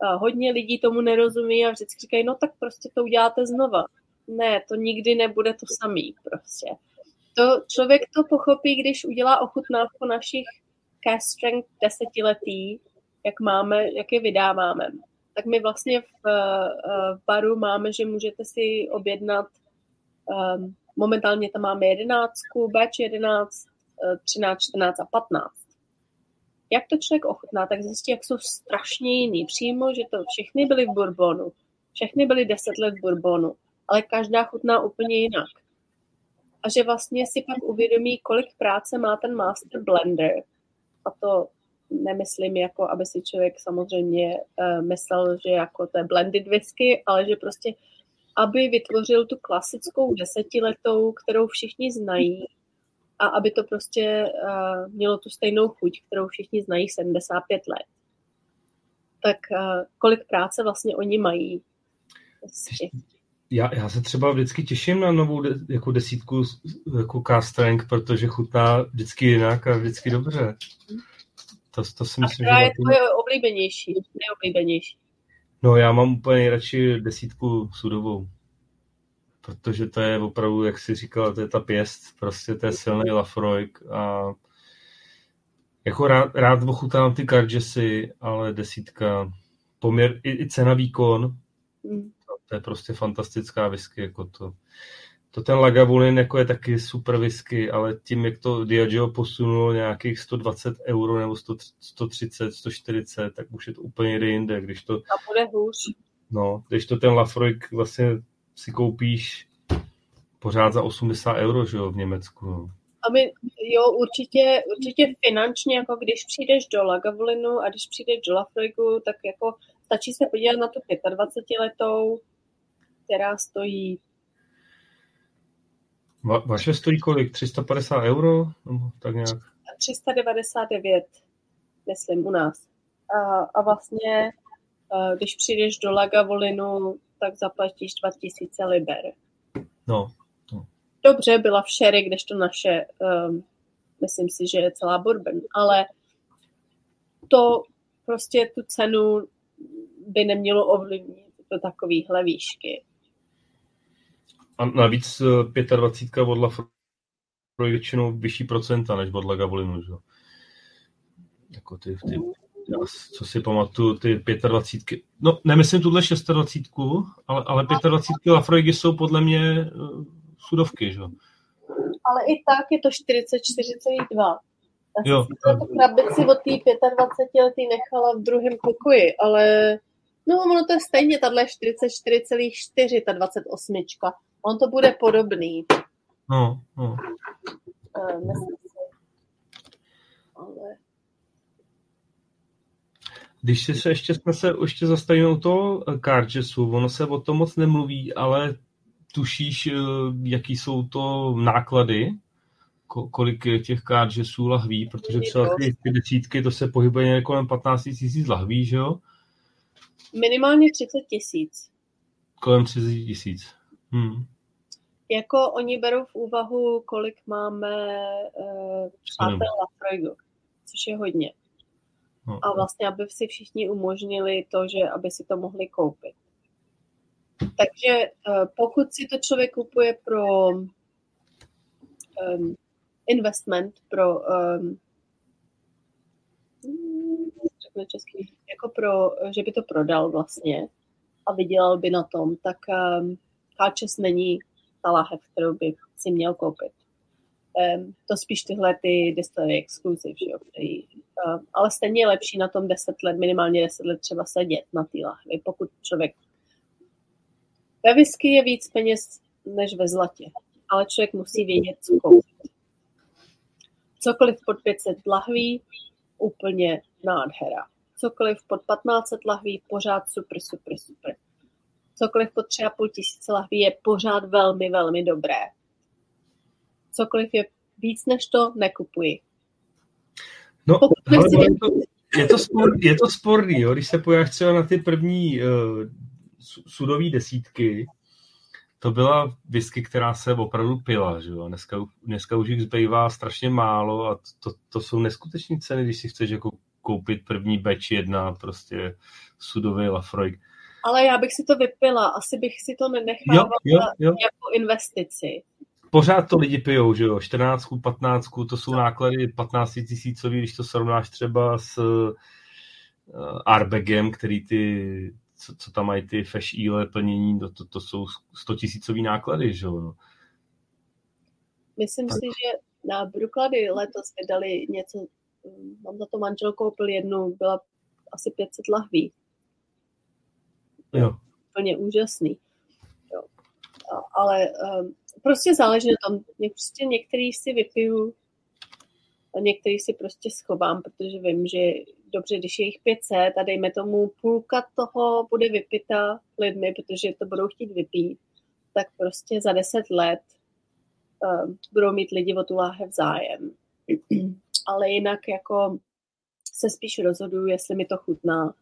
A hodně lidí tomu nerozumí a vždycky říkají, no tak prostě to uděláte znova. Ne, to nikdy nebude to samý prostě. To, člověk to pochopí, když udělá ochutnávku našich cast strength desetiletí, jak máme, jak je vydáváme. Tak my vlastně v, v baru máme, že můžete si objednat um, Momentálně tam máme jedenáctku, batch 11, 13, 14 a 15. Jak to člověk ochutná, tak zjistí, jak jsou strašně jiný. Přímo, že to všechny byly v Bourbonu. Všechny byly 10 let v Bourbonu, ale každá chutná úplně jinak. A že vlastně si pak uvědomí, kolik práce má ten master blender. A to nemyslím jako, aby si člověk samozřejmě uh, myslel, že jako to je blended whisky, ale že prostě aby vytvořil tu klasickou desetiletou, kterou všichni znají a aby to prostě uh, mělo tu stejnou chuť, kterou všichni znají 75 let. Tak uh, kolik práce vlastně oni mají? Prostě. Já, já se třeba vždycky těším na novou de, jako desítku jako Castrang, protože chutná vždycky jinak a vždycky dobře. To, to si myslím, a že je tvoje oblíbenější, nejoblíbenější? No já mám úplně nejradši desítku sudovou. Protože to je opravdu, jak jsi říkala, to je ta pěst, prostě to je silný Lafroig a jako rád, rád ochutám ty Cargesy, ale desítka, poměr, i, i cena výkon, mm. to je prostě fantastická whisky, jako to. To ten Lagavulin jako je taky super whisky, ale tím, jak to Diageo posunulo nějakých 120 euro nebo 100, 130, 140, tak už je to úplně jinde, když to... A bude hůř. No, když to ten Lafroig vlastně si koupíš pořád za 80 euro, že jo, v Německu. No. A my, jo, určitě, určitě finančně, jako když přijdeš do Lagavulinu a když přijdeš do Lafroigu, tak jako stačí se podívat na tu 25 letou, která stojí Va- vaše stojí kolik? 350 euro? Nebo tak nějak? 399, myslím, u nás. A, a vlastně, když přijdeš do Lagavolinu, tak zaplatíš 2000 liber. No, no. Dobře, byla v Sherry, kdežto naše, um, myslím si, že je celá bourbon, ale to prostě tu cenu by nemělo ovlivnit do takovýchhle výšky. A navíc 25 eh, od Lafroy je většinou vyšší procenta než od Lagavolinu, že? Jako ty, ty, já, co si pamatuju, ty 25. No, nemyslím tuhle 26, ale, ale 25 Lafroigy jsou podle mě uh, sudovky, že? Ale i tak je to 44,2. Já jo, jsem tu krabici od té 25 letý nechala v druhém pokoji, ale no ono to je stejně, tahle 44,4, ta 28. On to bude podobný. No, no. Ale... Když si se ještě, jsme se ještě zastavili u toho Cargessu, ono se o tom moc nemluví, ale tušíš, eh, jaký jsou to náklady, kolik těch Cargessů lahví, protože třeba ty, ty desítky, to se pohybuje kolem 15 tisíc lahví, že jo? Minimálně 30 tisíc. Kolem 30 tisíc. Hmm. Jako oni berou v úvahu, kolik máme uh, přátel Lafroigu, což je hodně. No. A vlastně, aby si všichni umožnili to, že aby si to mohli koupit. Takže uh, pokud si to člověk kupuje pro um, investment, pro um, řekne český, jako pro, že by to prodal vlastně a vydělal by na tom, tak um, Káčes není ta lahev, kterou by si měl koupit. Um, to spíš tyhle ty distillery exclusive, že jo, který, uh, ale stejně je lepší na tom 10 let, minimálně 10 let třeba sedět na té lahvi, pokud člověk ve whisky je víc peněz než ve zlatě, ale člověk musí vědět, co koupit. Cokoliv pod 500 lahví, úplně nádhera. Cokoliv pod 1500 lahví, pořád super, super, super cokoliv po tři a půl tisíce lahví je pořád velmi, velmi dobré. Cokoliv je víc než to, nekupuji. No, ale je, to, je, to spor, je to sporný, jo? když se pojáš třeba na ty první uh, sudové desítky, to byla whisky, která se opravdu pila, že jo? Dneska, dneska už jich zbývá strašně málo a to, to jsou neskutečné ceny, když si chceš jako koupit první batch jedna, prostě sudový Lafroig ale já bych si to vypila, asi bych si to nenechala jo, jo, jo. jako investici. Pořád to lidi pijou, že jo, 14, 15, to jsou no. náklady 15 tisícový, když to srovnáš třeba s uh, Arbegem, který ty, co, co tam mají ty fesh ile plnění, to, to, to jsou 100 tisícový náklady, že jo. Myslím tak. si, že na Bruklady letos vydali něco, mám za to manžel koupil jednu, byla asi 500 lahví. Jo. Úplně úžasný. Jo. Ale um, prostě záleží na tom. Prostě některý si vypiju a některý si prostě schovám, protože vím, že dobře, když je jich 500 a dejme tomu půlka toho bude vypita lidmi, protože to budou chtít vypít, tak prostě za deset let uh, budou mít lidi o tu láhev zájem. Ale jinak jako se spíš rozhoduju, jestli mi to chutná.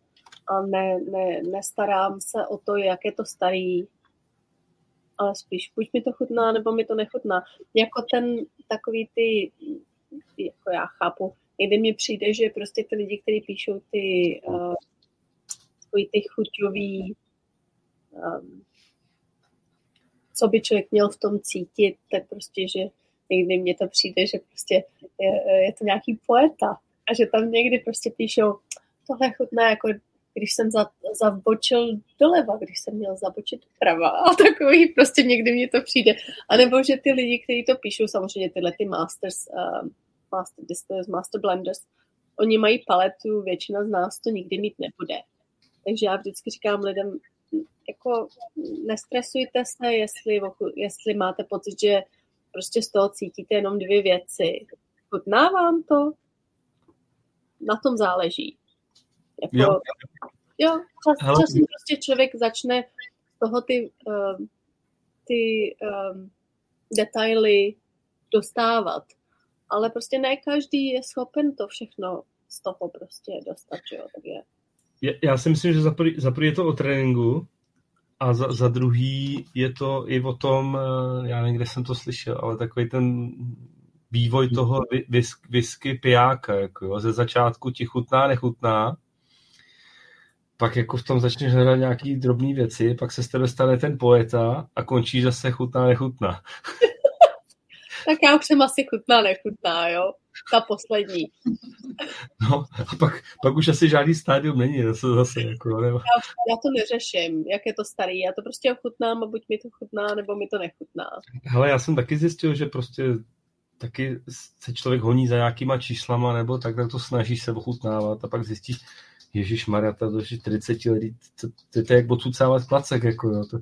A ne, ne, nestarám se o to, jak je to starý, ale spíš buď mi to chutná, nebo mi to nechutná. Jako ten takový ty, jako já chápu, někdy mi přijde, že prostě ty lidi, kteří píšou ty, uh, ty chuťový um, co by člověk měl v tom cítit, tak prostě, že někdy mně to přijde, že prostě je, je to nějaký poeta a že tam někdy prostě píšou, tohle chutná jako když jsem za, zabočil doleva, když jsem měl zabočit prava a takový prostě někdy mně to přijde. A nebo že ty lidi, kteří to píšou, samozřejmě tyhle ty masters, uh, master distillers, master blenders, oni mají paletu, většina z nás to nikdy mít nebude. Takže já vždycky říkám lidem, jako nestresujte se, jestli, jestli máte pocit, že prostě z toho cítíte jenom dvě věci. Chutná vám to? Na tom záleží. Jako, jo. jo, čas, časem prostě člověk začne z toho ty, uh, ty um, detaily dostávat. Ale prostě ne každý je schopen to všechno z toho prostě dostat, jo, tak je. Já si myslím, že za prvý je to o tréninku, a za, za druhý je to i o tom, eh, já nevím, kde jsem to slyšel, ale takový ten vývoj toho whisk, whisky pijáka, jako jo, ze začátku ti chutná, nechutná, pak jako v tom začneš hledat nějaký drobné věci, pak se z tebe stane ten poeta a končí zase chutná, nechutná. [laughs] tak já už jsem asi chutná, nechutná, jo ta poslední. [laughs] No a pak, pak už asi žádný stádium není zase, zase jako, nebo... já, já, to neřeším, jak je to starý, já to prostě ochutnám a buď mi to chutná, nebo mi to nechutná. Hele, já jsem taky zjistil, že prostě taky se člověk honí za nějakýma číslama, nebo tak, tak to snaží se ochutnávat a pak zjistí, Ježíš Maria, to je 40 let, to, to, to, je jak odsucávat placek, jako jo, to,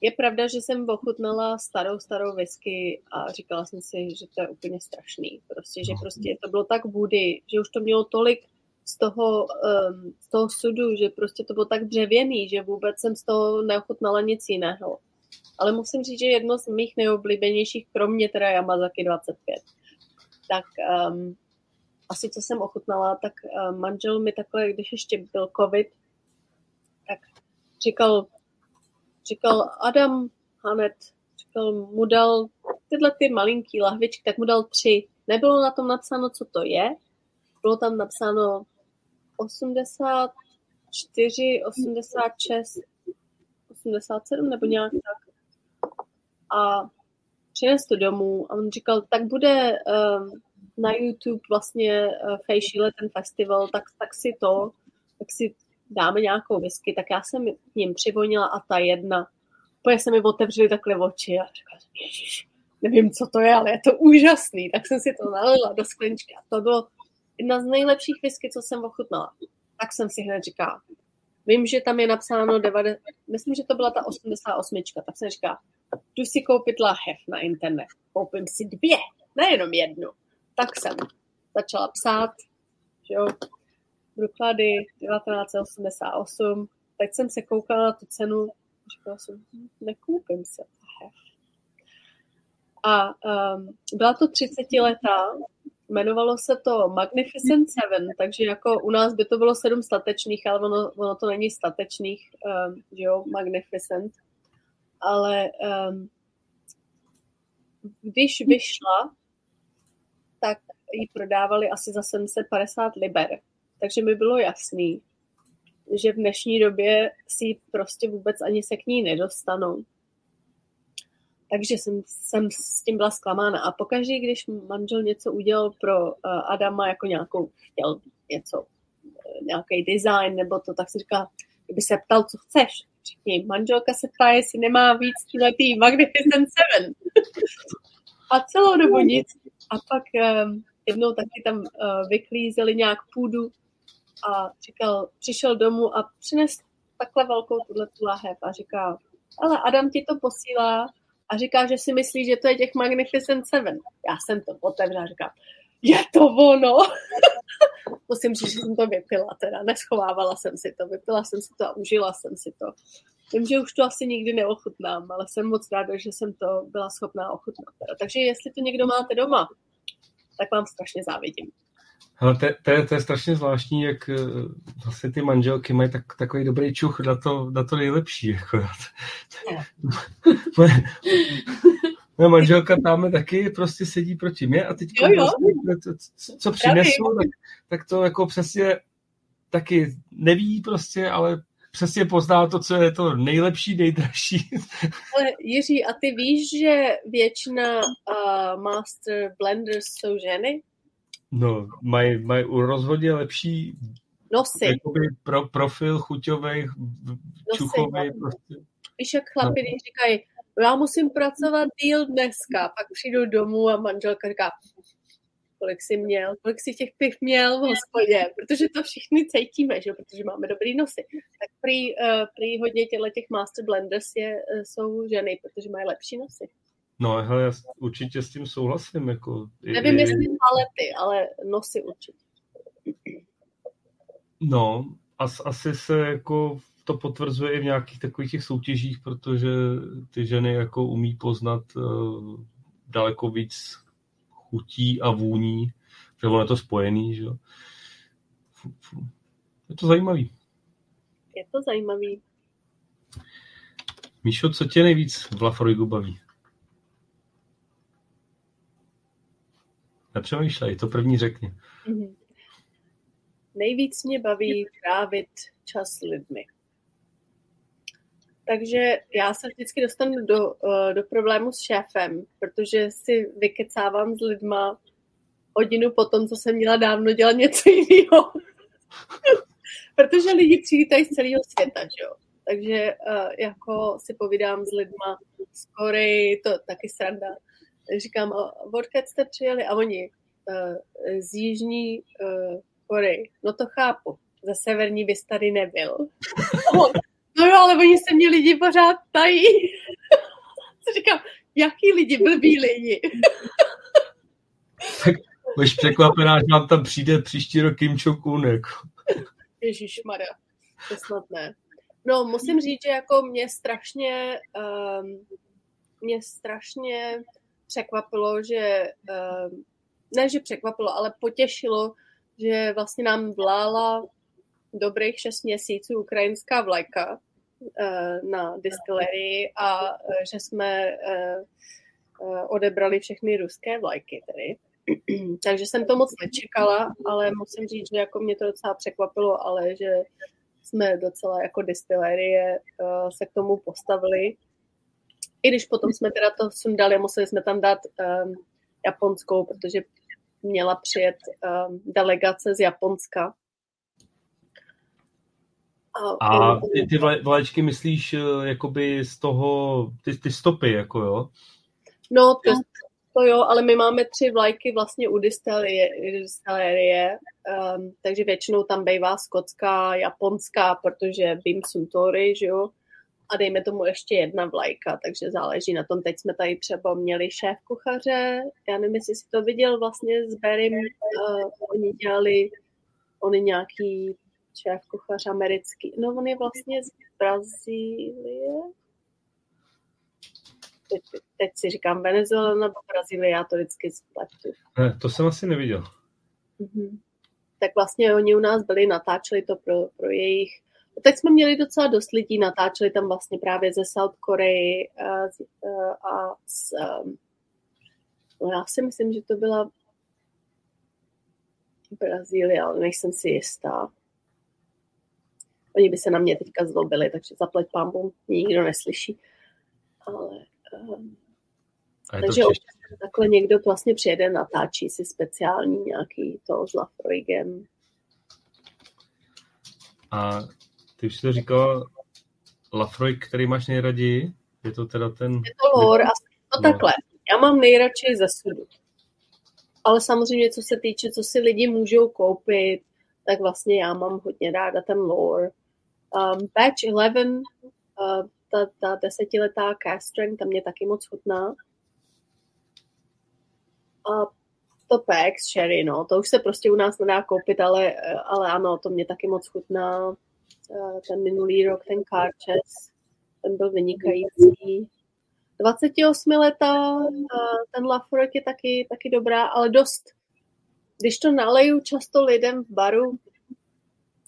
je pravda, že jsem ochutnala starou, starou whisky a říkala jsem si, že to je úplně strašný. Prostě, že no. prostě to bylo tak woody, že už to mělo tolik z toho, um, z toho sudu, že prostě to bylo tak dřevěný, že vůbec jsem z toho neochutnala nic jiného. Ale musím říct, že jedno z mých nejoblíbenějších, kromě teda Yamazaki 25, tak um, asi co jsem ochutnala, tak um, manžel mi takhle, když ještě byl covid, tak říkal, říkal Adam Hanet, říkal, mu dal tyhle ty malinký lahvičky, tak mu dal tři. Nebylo na tom napsáno, co to je. Bylo tam napsáno 84, 86, 87 nebo nějak tak. A přines to domů a on říkal, tak bude um, na YouTube vlastně uh, Fejšíle ten festival, tak, tak si to, tak si dáme nějakou whisky, tak já jsem k ním přivonila a ta jedna, úplně se mi otevřely takhle oči a říkala ježiš, nevím, co to je, ale je to úžasný. Tak jsem si to nalila do sklenčky a to bylo jedna z nejlepších whisky, co jsem ochutnala. Tak jsem si hned říkala, vím, že tam je napsáno, 90, myslím, že to byla ta 88, tak jsem říkala, jdu si koupit lahev na internet, koupím si dvě, nejenom jednu. Tak jsem začala psát, že jo, doklady 1988, teď jsem se koukala na tu cenu, říkala jsem, nekoupím se. A um, byla to 30 letá, jmenovalo se to Magnificent Seven, takže jako u nás by to bylo sedm statečných, ale ono, ono to není statečných, um, že jo, Magnificent. Ale um, když vyšla, ji prodávali asi za 750 liber. Takže mi bylo jasný, že v dnešní době si prostě vůbec ani se k ní nedostanou. Takže jsem, jsem s tím byla zklamána. A pokaždé, když manžel něco udělal pro uh, Adama, jako nějakou, chtěl něco, uh, nějaký design nebo to, tak si říká, kdyby se ptal, co chceš. Řekni, manželka se ptá, jestli nemá víc tý Magnificent Seven. [laughs] a celou dobu nic. A pak um, jednou taky tam uh, vyklízeli nějak půdu a říkal, přišel domů a přines takhle velkou tuhle tu lahev a říká, ale Adam ti to posílá a říká, že si myslí, že to je těch Magnificent Seven. Já jsem to otevřela a říkám, je to ono. [laughs] Musím říct, že jsem to vypila teda, neschovávala jsem si to, vypila jsem si to a užila jsem si to. Vím, že už to asi nikdy neochutnám, ale jsem moc ráda, že jsem to byla schopná ochutnat. Takže jestli to někdo máte doma, tak vám strašně závidím. Ale to, to, je, to je strašně zvláštní, jak eh, vlastně ty manželky mají tak, takový dobrý čuch na to, na to nejlepší. Jako. moje, [laughs] moje manželka tam taky prostě sedí proti mě a teď prostě, co přinesu, tak, tak to jako přesně taky neví prostě, ale přesně pozná to, co je to nejlepší, nejdražší. [laughs] Ale Jiří, a ty víš, že většina uh, master blenders jsou ženy? No, mají maj rozhodně lepší nosy. Jakoby pro, profil chuťový, čuchový. Prostě. Víš, jak chlapi, no. říkají, já musím pracovat díl dneska, pak přijdu domů a manželka říká, kolik jsi měl, kolik jsi těch piv měl v hospodě, protože to všichni cítíme, že? protože máme dobrý nosy. Tak prý, uh, prý hodně těle těch master blenders je, uh, jsou ženy, protože mají lepší nosy. No, hele, já určitě s tím souhlasím. Jako, Nevím, i, jestli palety, ale nosy určitě. No, as, asi se jako to potvrzuje i v nějakých takových těch soutěžích, protože ty ženy jako umí poznat uh, daleko víc chutí a vůní, že ono je to spojený, že Je to zajímavý. Je to zajímavý. Míšo, co tě nejvíc v Lafroigu baví? Nepřemýšlej, to první řekni. Mm-hmm. Nejvíc mě baví trávit čas s lidmi. Takže já se vždycky dostanu do, uh, do problému s šéfem, protože si vykecávám s lidma hodinu po tom, co jsem měla dávno dělat něco jiného. [laughs] protože lidi přijítají z celého světa, že jo. Takže uh, jako si povídám s lidma z Koreji, to taky sranda. Říkám, odkud jste přijeli? A oni uh, z Jižní uh, Koreji. No to chápu. Za severní bys tady nebyl. [laughs] No jo, ale oni se mě lidi pořád tají. [laughs] Co říkám, jaký lidi, blbí lidi. tak budeš překvapená, že vám tam přijde příští rok Kim Jong-un. Jako. Ježišmarja, to snad ne. No, musím říct, že jako mě strašně, um, mě strašně překvapilo, že, um, ne, že překvapilo, ale potěšilo, že vlastně nám vlála dobrých šest měsíců ukrajinská vlajka na distillerii a eh, že jsme eh, odebrali všechny ruské vlajky tedy. [clears throat] Takže jsem to moc nečekala, ale musím říct, že jako mě to docela překvapilo, ale že jsme docela jako distillerie se k tomu postavili. I když potom jsme teda to sundali a museli jsme tam dát um, japonskou, protože měla přijet um, delegace z Japonska, a ty, ty vlaječky myslíš eh, jakoby z toho, ty, ty stopy, jako jo? No, to, to jo, ale my máme tři vlajky vlastně u distillerie, um, takže většinou tam bývá skotská, japonská, protože Bim Suntory, že jo, a dejme tomu ještě jedna vlajka, takže záleží na tom. Teď jsme tady třeba měli šéf kuchaře, já nevím, jestli jsi to viděl vlastně s Berim, uh, oni dělali, oni nějaký šéf kuchař americký. No on je vlastně z Brazílie. Teď, teď si říkám Venezuela nebo Brazílie, já to vždycky spletu. Ne, to jsem asi neviděl. Mm-hmm. Tak vlastně oni u nás byli, natáčeli to pro, pro jejich Teď jsme měli docela dost lidí, natáčeli tam vlastně právě ze South Korea a, a z, no já si myslím, že to byla Brazílie, ale nejsem si jistá. Oni by se na mě teďka zlobili, takže zaplať pámbu nikdo neslyší. Ale, um, takže občas takhle někdo vlastně přijede, natáčí si speciální nějaký to s Lafroigem. A ty už jsi to říkala, Lafroig, který máš nejraději? Je to teda ten... Je to lore a no takhle. Já mám nejradši ze sudu. Ale samozřejmě, co se týče, co si lidi můžou koupit, tak vlastně já mám hodně ráda ten lore. Um, batch 11, uh, ta, ta desetiletá cast strength, ta mě taky moc chutná. A to PX Sherry, no, to už se prostě u nás nedá koupit, ale, ale ano, to mě taky moc chutná. Uh, ten minulý rok, ten Carches. ten byl vynikající. 28 leta, ten Lafroig je taky, taky dobrá, ale dost, když to naleju často lidem v baru,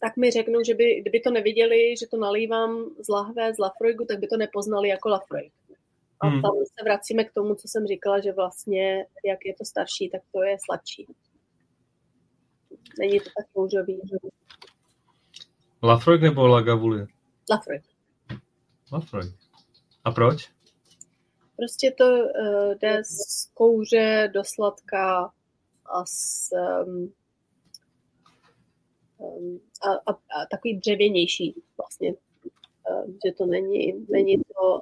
tak mi řeknou, že by, kdyby to neviděli, že to nalívám z lahve, z Lafroigu, tak by to nepoznali jako Lafroig. A hmm. tam se vracíme k tomu, co jsem říkala, že vlastně, jak je to starší, tak to je sladší. Není to tak kouřový. Lafroig nebo Lagavulin? Lafroig. Lafroig. A proč? Prostě to uh, jde z kouře do sladka a s, um, a, a, a takový dřevěnější vlastně. Uh, že to není, není to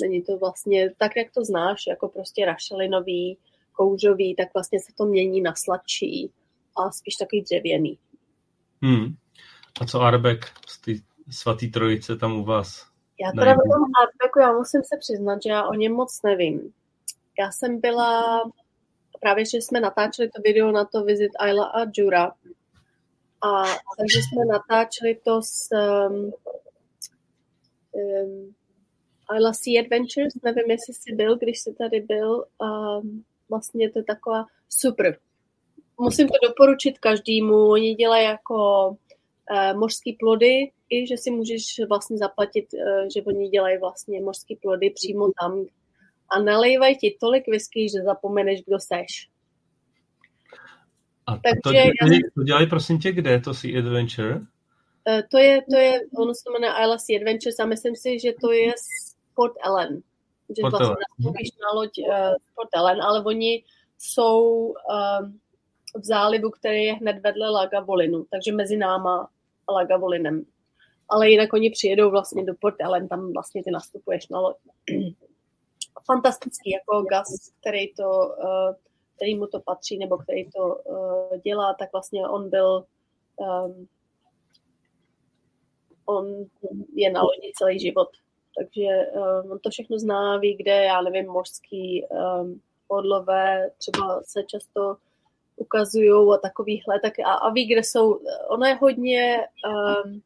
není to vlastně tak, jak to znáš, jako prostě rašelinový, kouřový, tak vlastně se to mění na sladší a spíš takový dřevěný. Hmm. A co Arbek z té svatý trojice tam u vás? Já teda o tom Arbeku, já musím se přiznat, že já o něm moc nevím. Já jsem byla, právě že jsme natáčeli to video na to Visit Ayla a Jura, a takže jsme natáčeli to s um, um, Ayla Sea Adventures, nevím, jestli jsi byl, když jsi tady byl, um, vlastně to je taková super. Musím to doporučit každému, oni dělají jako uh, mořský plody, i že si můžeš vlastně zaplatit, uh, že oni dělají vlastně mořský plody přímo tam a nalejvají ti tolik whisky, že zapomeneš, kdo seš. A Takže to, dělají, to dělají prosím tě kde, to Sea Adventure? Uh, to je, to je, ono se jmenuje Isla Sea Adventures a myslím si, že to je Port Ellen. Že Port vlastně nastoupíš na loď uh, Port Ellen, ale oni jsou um, v zálivu, který je hned vedle Lagavolinu, takže mezi náma a Lagavolinem. Ale jinak oni přijedou vlastně do Port Ellen, tam vlastně ty nastupuješ na loď. [clears throat] Fantastický, jako Gas, který to, uh, který mu to patří, nebo který to uh, dělá, tak vlastně on byl um, on je na lodi celý život. Takže um, on to všechno zná, ví, kde, já nevím, mořský um, odlové třeba se často ukazují a takovýhle, tak a, a ví, kde jsou, ono je hodně um,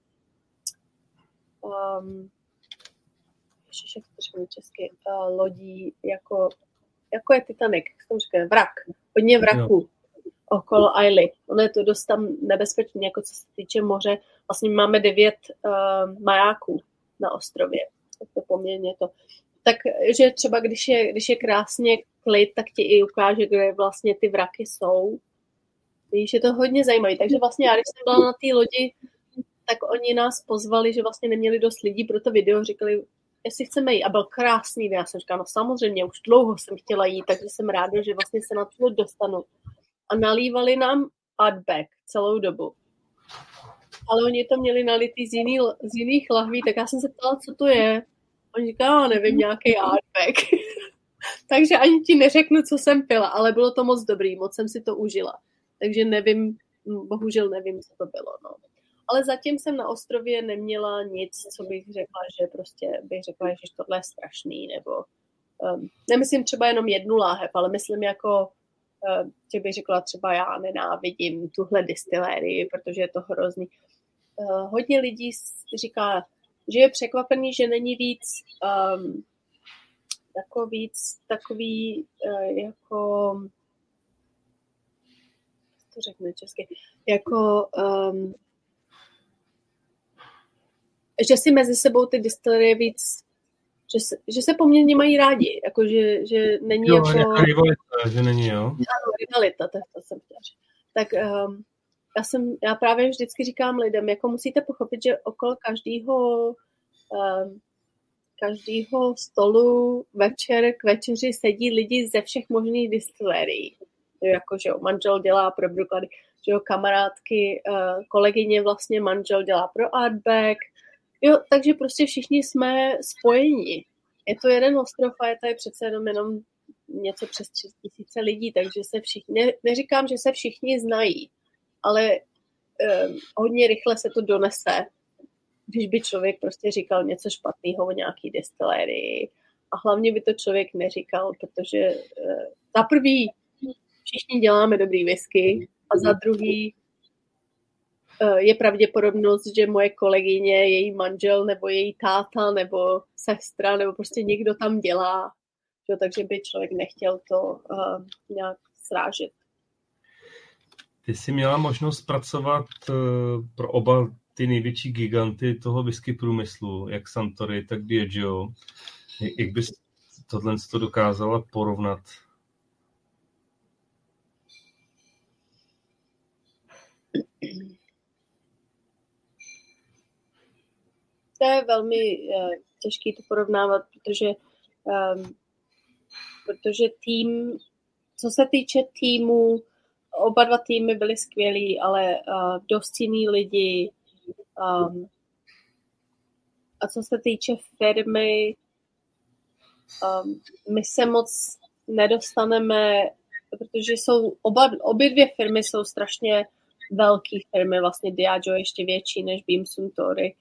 um, ještě jak česky, uh, lodí, jako, jako je Titanic, jak jsem říkal, vrak, hodně vraků okolo Aily. Ono je to dost tam nebezpečné, jako co se týče moře. Vlastně máme devět uh, majáků na ostrově to poměrně to. Takže třeba když je, když je krásně klid, tak ti i ukáže, kde vlastně ty vraky jsou. Víš, je to hodně zajímavé. Takže vlastně já, když jsem byla na té lodi, tak oni nás pozvali, že vlastně neměli dost lidí pro to video, říkali, jestli chceme jít. A byl krásný Já jsem říkala, no samozřejmě, už dlouho jsem chtěla jít, takže jsem ráda, že vlastně se na to dostanu. A nalívali nám Outback celou dobu ale oni to měli nalitý z, jiný, z jiných lahví, tak já jsem se ptala, co to je. On říká, nevím, nějaký artback. [laughs] Takže ani ti neřeknu, co jsem pila, ale bylo to moc dobrý, moc jsem si to užila. Takže nevím, bohužel nevím, co to bylo. No. Ale zatím jsem na ostrově neměla nic, co bych řekla, že prostě bych řekla, že tohle je strašný, nebo um, nemyslím třeba jenom jednu láhev, ale myslím jako uh, že bych řekla třeba já nenávidím tuhle distilérii, protože je to hrozný. Uh, hodně lidí říká, že je překvapený, že není víc um, jako víc takový uh, jako to řekne česky, jako um, že si mezi sebou ty distillerie víc že se, že se poměrně mají rádi, jako že, že není jo, jako... rivalita, že není, jo? Ano, rivalita, to, to jsem chtěla říct. Tak um, já, jsem, já právě vždycky říkám lidem, jako musíte pochopit, že okolo každého um, každého stolu večer k večeři sedí lidi ze všech možných distilérií. Jako, že jo, manžel dělá pro Brookady, že jo, kamarádky, uh, kolegyně vlastně manžel dělá pro Artback, jo, takže prostě všichni jsme spojeni. Je to jeden ostrov a je tady přece jenom, jenom něco přes tři tisíce lidí, takže se všichni, ne, neříkám, že se všichni znají, ale um, hodně rychle se to donese, když by člověk prostě říkal něco špatného o nějaký destilérii. A hlavně by to člověk neříkal, protože uh, za prvý všichni děláme dobrý whisky a za druhý eh, je pravděpodobnost, že moje kolegyně, její manžel nebo její táta nebo sestra nebo prostě někdo tam dělá, že, takže by člověk nechtěl to uh, nějak srážet. Ty jsi měla možnost pracovat uh, pro oba ty největší giganty toho whisky průmyslu, jak Santory, tak Diageo. Jak bys tohle to dokázala porovnat? [clears throat] Je velmi uh, těžké to porovnávat, protože, um, protože tým, co se týče týmu, oba dva týmy byly skvělí, ale uh, dost jiný lidi. Um, a co se týče firmy, um, my se moc nedostaneme, protože jsou oba, obě dvě firmy jsou strašně velké firmy, vlastně Diageo ještě větší než Beam Suntory.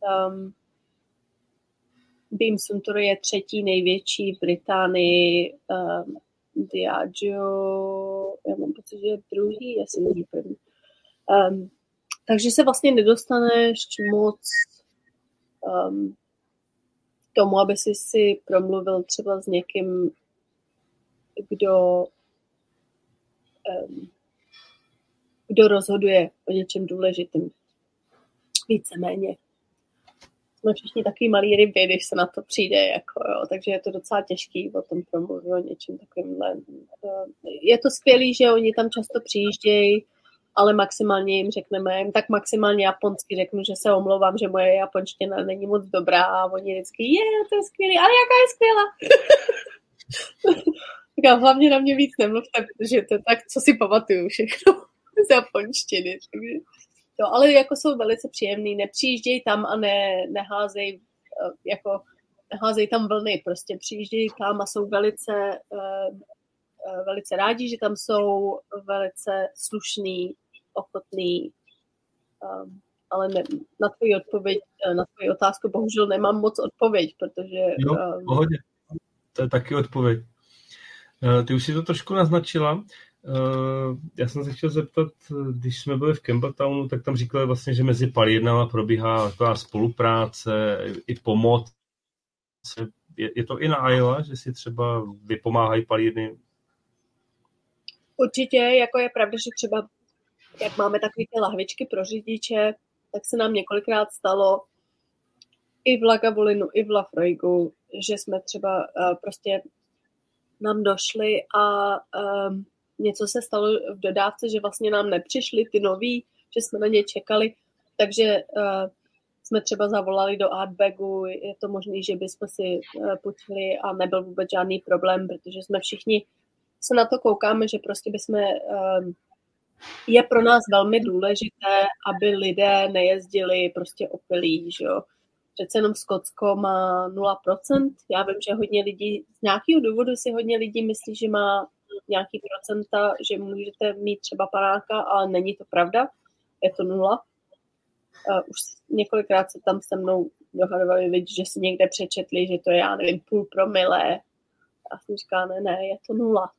Um, Beam Suntory je třetí největší v Británii, um, Diageo, já mám pocit, že je druhý, asi není první. Um, takže se vlastně nedostaneš moc um, tomu, aby si si promluvil třeba s někým, kdo um, kdo rozhoduje o něčem důležitým. Víceméně. Jsme všichni takový malý ryby, když se na to přijde, jako, jo, takže je to docela těžký o tom promluvit, o něčem takovýmhle. Je to skvělé, že oni tam často přijíždějí, ale maximálně jim řekneme, tak maximálně japonsky řeknu, že se omlouvám, že moje japonština není moc dobrá a oni vždycky, je, to je skvělý, ale jaká je skvělá. [laughs] tak hlavně na mě víc nemluvte, protože to je tak, co si pamatuju všechno [laughs] z japonštiny. Takže, to, ale jako jsou velice příjemný, nepřijíždějí tam a ne, neházej, eh, jako neházej tam vlny, prostě přijíždějí tam a jsou velice, uh, velice rádi, že tam jsou velice slušný, ochotný, ale ne, na tvoji odpověď, na tvoji otázku bohužel nemám moc odpověď, protože... Jo, pohodě. To je taky odpověď. Ty už si to trošku naznačila. Uh, já jsem se chtěl zeptat, když jsme byli v Campbelltownu, tak tam říkali vlastně, že mezi palírnama probíhá taková spolupráce i pomoc. Je, je to i na Ayla, že si třeba vypomáhají palírny? Určitě, jako je pravda, že třeba jak máme takové ty lahvičky pro řidiče, tak se nám několikrát stalo i v Lagavulinu, i v Lafroigu, že jsme třeba uh, prostě nám došli a um, něco se stalo v dodávce, že vlastně nám nepřišly ty nový, že jsme na ně čekali, takže uh, jsme třeba zavolali do Artbagu, je to možné, že bychom si uh, půjčili a nebyl vůbec žádný problém, protože jsme všichni se na to koukáme, že prostě bychom, uh, je pro nás velmi důležité, aby lidé nejezdili prostě opilí, že jo. Přece jenom Skotsko má 0%. Já vím, že hodně lidí, z nějakého důvodu si hodně lidí myslí, že má nějaký procenta, že můžete mít třeba panáka, ale není to pravda, je to nula. Už několikrát se tam se mnou dohadovali lidi, že si někde přečetli, že to je, já nevím, půl promile. A jsem říkala, ne, ne, je to nula.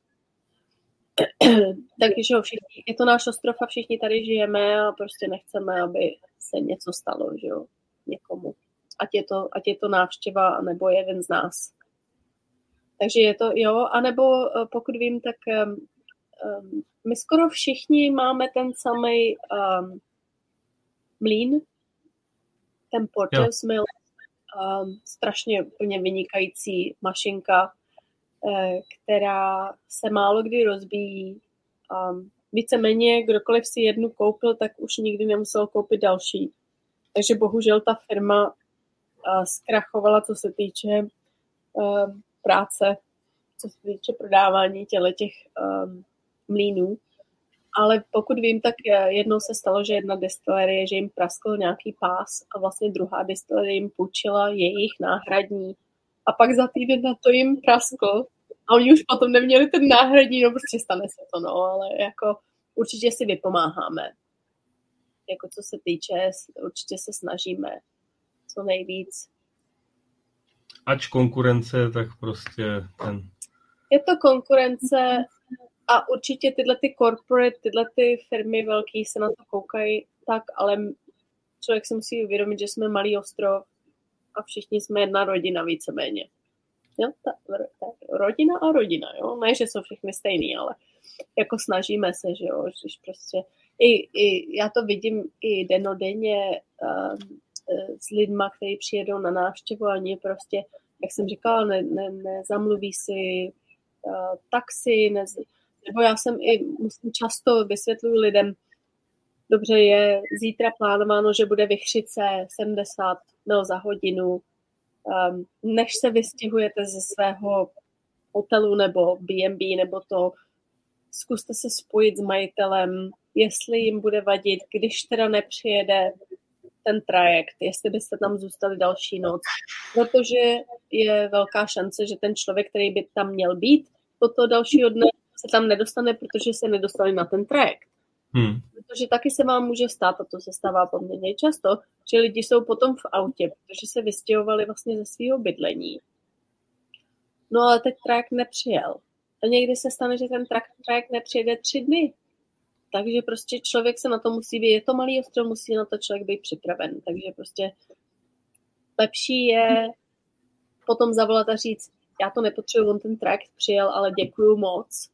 [clears throat] Takže všichni, je to náš ostrov a všichni tady žijeme a prostě nechceme, aby se něco stalo, že jo, někomu. Ať je to, ať je to návštěva, nebo jeden z nás. Takže je to, jo, anebo eh, pokud vím, tak um, my skoro všichni máme ten samý um, mlín, ten Porter's Mill, um, strašně úplně vynikající mašinka, uh, která se málo kdy rozbíjí. Um, víceméně, kdokoliv si jednu koupil, tak už nikdy nemusel koupit další. Takže bohužel ta firma uh, zkrachovala, co se týče uh, práce, co se týče prodávání těle těch um, mlínů. Ale pokud vím, tak eh, jednou se stalo, že jedna destilerie, že jim praskl nějaký pás a vlastně druhá destilerie jim půjčila jejich náhradní. A pak za týden na to jim praskl a oni už potom neměli ten náhradní, no prostě stane se to, no, ale jako určitě si vypomáháme. Jako co se týče, určitě se snažíme co nejvíc ač konkurence, tak prostě ten... Je to konkurence, a určitě tyhle ty corporate, tyhle ty firmy velký se na to koukají tak, ale člověk si musí uvědomit, že jsme malý ostrov a všichni jsme jedna rodina víceméně. Jo, ta, ta, rodina a rodina, jo. Ne, že jsou všichni stejný, ale jako snažíme se, že jo, když prostě i, i já to vidím i denodenně um, s lidma, kteří přijedou na návštěvu a oni prostě, jak jsem říkala, ne, ne, nezamluví si uh, taxi, ne, nebo já jsem i, musím často vysvětluji lidem, dobře je zítra plánováno, že bude vychřice 70 mil za hodinu, um, než se vystěhujete ze svého hotelu nebo B&B nebo to, zkuste se spojit s majitelem, jestli jim bude vadit, když teda nepřijede ten trajekt, jestli byste tam zůstali další noc, protože je velká šance, že ten člověk, který by tam měl být, po toho dalšího dne se tam nedostane, protože se nedostali na ten trajekt. Hmm. Protože taky se vám může stát, a to se stává poměrně často, že lidi jsou potom v autě, protože se vystěhovali vlastně ze svého bydlení. No ale teď trajekt nepřijel. A někdy se stane, že ten trajekt nepřijede tři dny. Takže prostě člověk se na to musí být, je to malý ostrov, musí na to člověk být připraven. Takže prostě lepší je potom zavolat a říct, já to nepotřebuji, on ten trakt přijel, ale děkuju moc,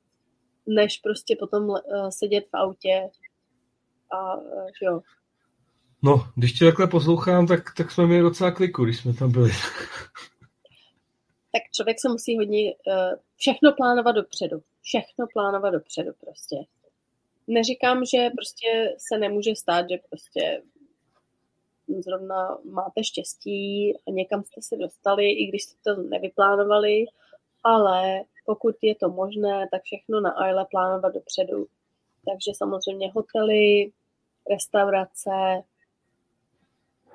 než prostě potom uh, sedět v autě a uh, jo. No, když tě takhle poslouchám, tak, tak jsme měli docela kliku, když jsme tam byli. [laughs] tak člověk se musí hodně uh, všechno plánovat dopředu. Všechno plánovat dopředu prostě neříkám, že prostě se nemůže stát, že prostě zrovna máte štěstí a někam jste se dostali, i když jste to nevyplánovali, ale pokud je to možné, tak všechno na Aile plánovat dopředu. Takže samozřejmě hotely, restaurace,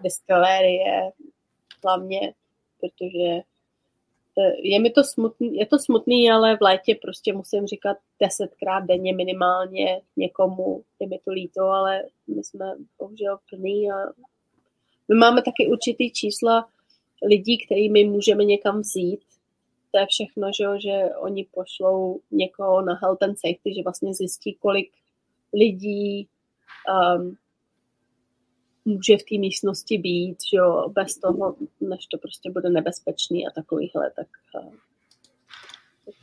destilérie, hlavně, protože je mi to smutný, je to smutný, ale v létě prostě musím říkat desetkrát denně minimálně někomu, je mi to líto, ale my jsme bohužel plný a my máme taky určitý čísla lidí, kterými můžeme někam vzít. To je všechno, že, že oni pošlou někoho na health and safety, že vlastně zjistí, kolik lidí um, může v té místnosti být, že jo, bez toho, než to prostě bude nebezpečný a takovýhle, tak, eh, tak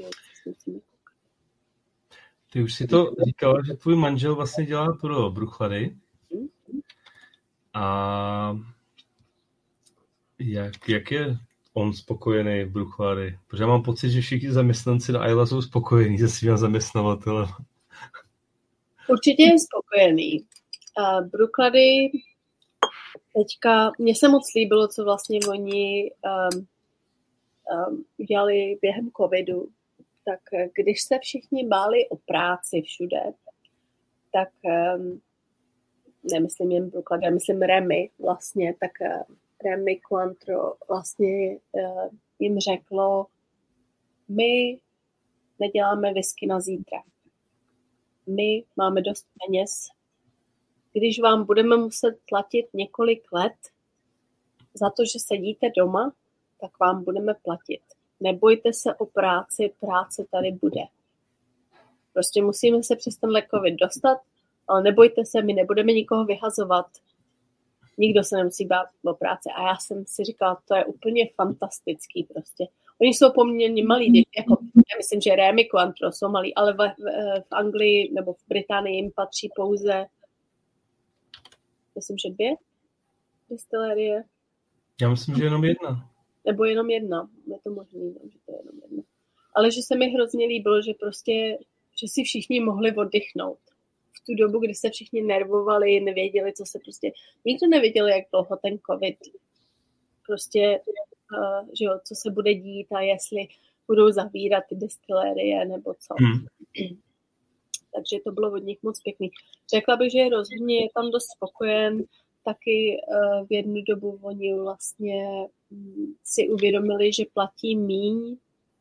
Ty už si to říkala, že tvůj manžel vlastně dělá pro Bruchlady. A jak, jak je on spokojený v Bruchlady? Protože já mám pocit, že všichni zaměstnanci na Ayla jsou spokojení se svým zaměstnavatelem. Určitě je spokojený. Bruchlady teďka, mně se moc líbilo, co vlastně oni um, um, udělali během covidu. Tak eh, když se všichni báli o práci všude, tak um, nemyslím jen Brooklyn, já myslím Remy vlastně, tak uh, Remy Quantro vlastně uh, jim řeklo, my neděláme whisky na zítra. My máme dost peněz když vám budeme muset platit několik let za to, že sedíte doma, tak vám budeme platit. Nebojte se o práci, práce tady bude. Prostě musíme se přes ten covid dostat, ale nebojte se, my nebudeme nikoho vyhazovat. Nikdo se nemusí bát o práci. A já jsem si říkala, to je úplně fantastický prostě. Oni jsou poměrně malí, jako, já myslím, že Rémy Quantro jsou malí, ale v, v, v Anglii nebo v Británii jim patří pouze myslím, že dvě destilérie. Já myslím, že jenom jedna. Nebo jenom jedna, je to možný, že to je jenom jedna. Ale že se mi hrozně líbilo, že prostě, že si všichni mohli oddychnout. V tu dobu, kdy se všichni nervovali, nevěděli, co se prostě, nikdo nevěděl, jak dlouho ten covid prostě, uh, že jo, co se bude dít a jestli budou zavírat ty destilérie nebo co. Hmm takže to bylo od nich moc pěkný. Řekla bych, že rozhodně je tam dost spokojen, taky uh, v jednu dobu oni vlastně um, si uvědomili, že platí míň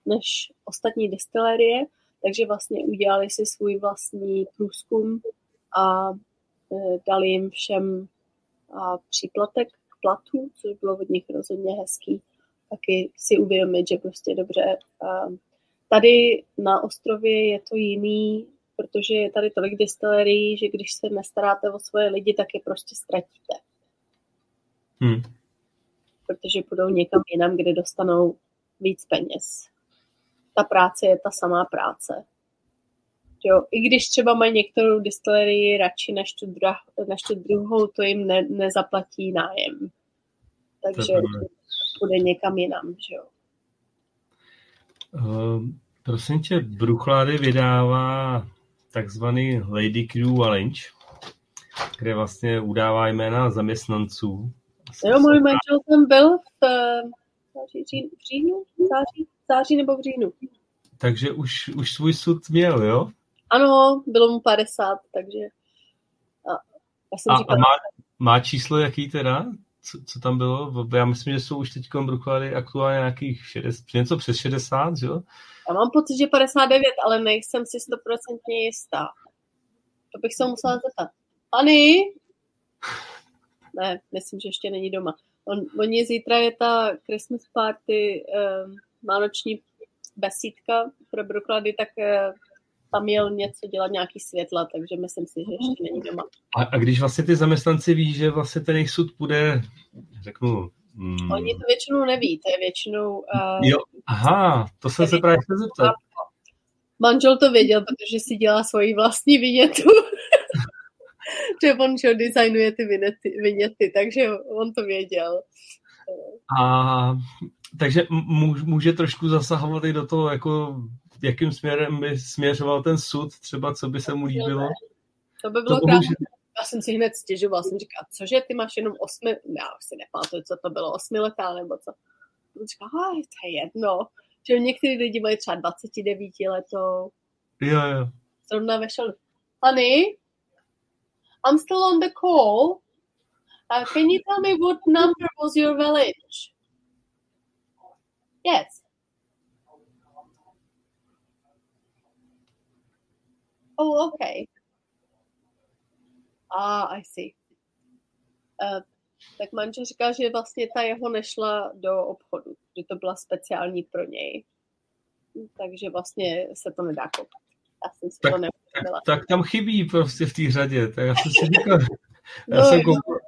než ostatní destilérie, takže vlastně udělali si svůj vlastní průzkum a uh, dali jim všem příplatek k platu, což bylo od nich rozhodně hezký. Taky si uvědomit, že prostě dobře uh, Tady na ostrově je to jiný, protože je tady tolik distilerií, že když se nestaráte o svoje lidi, tak je prostě ztratíte. Hmm. Protože půjdou někam jinam, kde dostanou víc peněz. Ta práce je ta samá práce. Jo, I když třeba mají některou distillerii radši než tu, dra, než tu druhou, to jim ne, nezaplatí nájem. Takže půjde někam jinam. Že jo. Uh, prosím tě, Bruchlady vydává takzvaný Lady Crew Challenge, kde vlastně udává jména zaměstnanců. Jo, můj manžel tam byl v, eh, září, říjnu, v říjnu, září, září nebo v říjnu. Takže už, už svůj sud měl, jo? Ano, bylo mu 50, takže a, já jsem a, říkala, a má, má číslo jaký teda? Co, co tam bylo? Já myslím, že jsou už teď Bruchlady aktuálně nějakých 60, něco přes 60, jo? Já mám pocit, že 59, ale nejsem si stoprocentně jistá. To bych se musela zeptat. Ani? Ne, myslím, že ještě není doma. On, oni zítra je ta Christmas party, um, vánoční besídka pro Broklady, tak uh, tam měl něco dělat, nějaký světla, takže myslím si, že ještě není doma. A, a když vlastně ty zaměstnanci ví, že vlastně ten jejich sud bude, řeknu, Hmm. Oni to většinou neví, to je většinou... Uh, jo, aha, to jsem se právě chtěl zeptat. Manžel to věděl, protože si dělá svoji vlastní vinětu. [laughs] že on že designuje ty viněty, viněty, takže on to věděl. A takže může trošku zasahovat i do toho, jako jakým směrem by směřoval ten sud, třeba co by se mu líbilo. To by bylo to krásné já jsem si hned stěžoval, jsem říkal, cože, ty máš jenom osmi, já už si nepamatuju, co to bylo, osmiletá nebo co. On říkal, to je jedno, že někteří lidi mají třeba 29 letou. Jo, jo. Zrovna vešel, honey, I'm still on the call. Uh, can you tell me what number was your village? Yes. Oh, okay. A, ah, I see. Uh, tak manžel říkal, že vlastně ta jeho nešla do obchodu, že to byla speciální pro něj. Takže vlastně se to nedá koupit. Já jsem si tak, to neuvědomila. Tak, tak tam chybí prostě v té řadě. Tak já jsem si [laughs] říkal, já no, jsem koupil.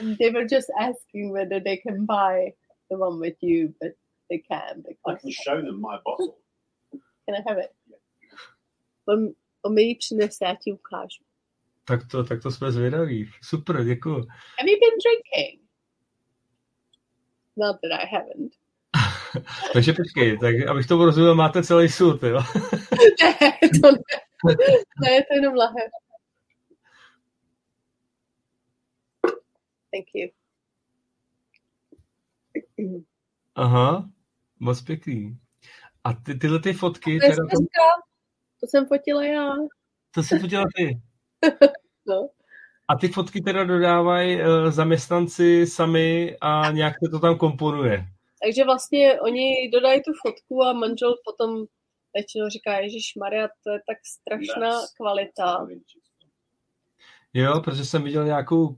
[laughs] they were just asking whether they can buy the one with you, but they can. They I can show them my bottle. [laughs] Can I have it? Yeah. On mi ji přinese, já ti ukážu. Tak to, tak to jsme zvědaví. Super, děkuji. Have you been drinking? Not that I haven't. [laughs] Takže počkej, tak abych to rozuměl, máte celý sud, jo? [laughs] ne, to ne. Ne, je to jenom lahev. Thank you. Aha, moc pěkný. A ty, tyhle ty fotky... To, teda. To jsem fotila já. To jsem fotila ty. [laughs] no. A ty fotky teda dodávají uh, zaměstnanci sami a nějak se to tam komponuje. Takže vlastně oni dodají tu fotku a manžel potom většinou říká, Ježíš Maria, to je tak strašná kvalita. Jo, protože jsem viděl nějakou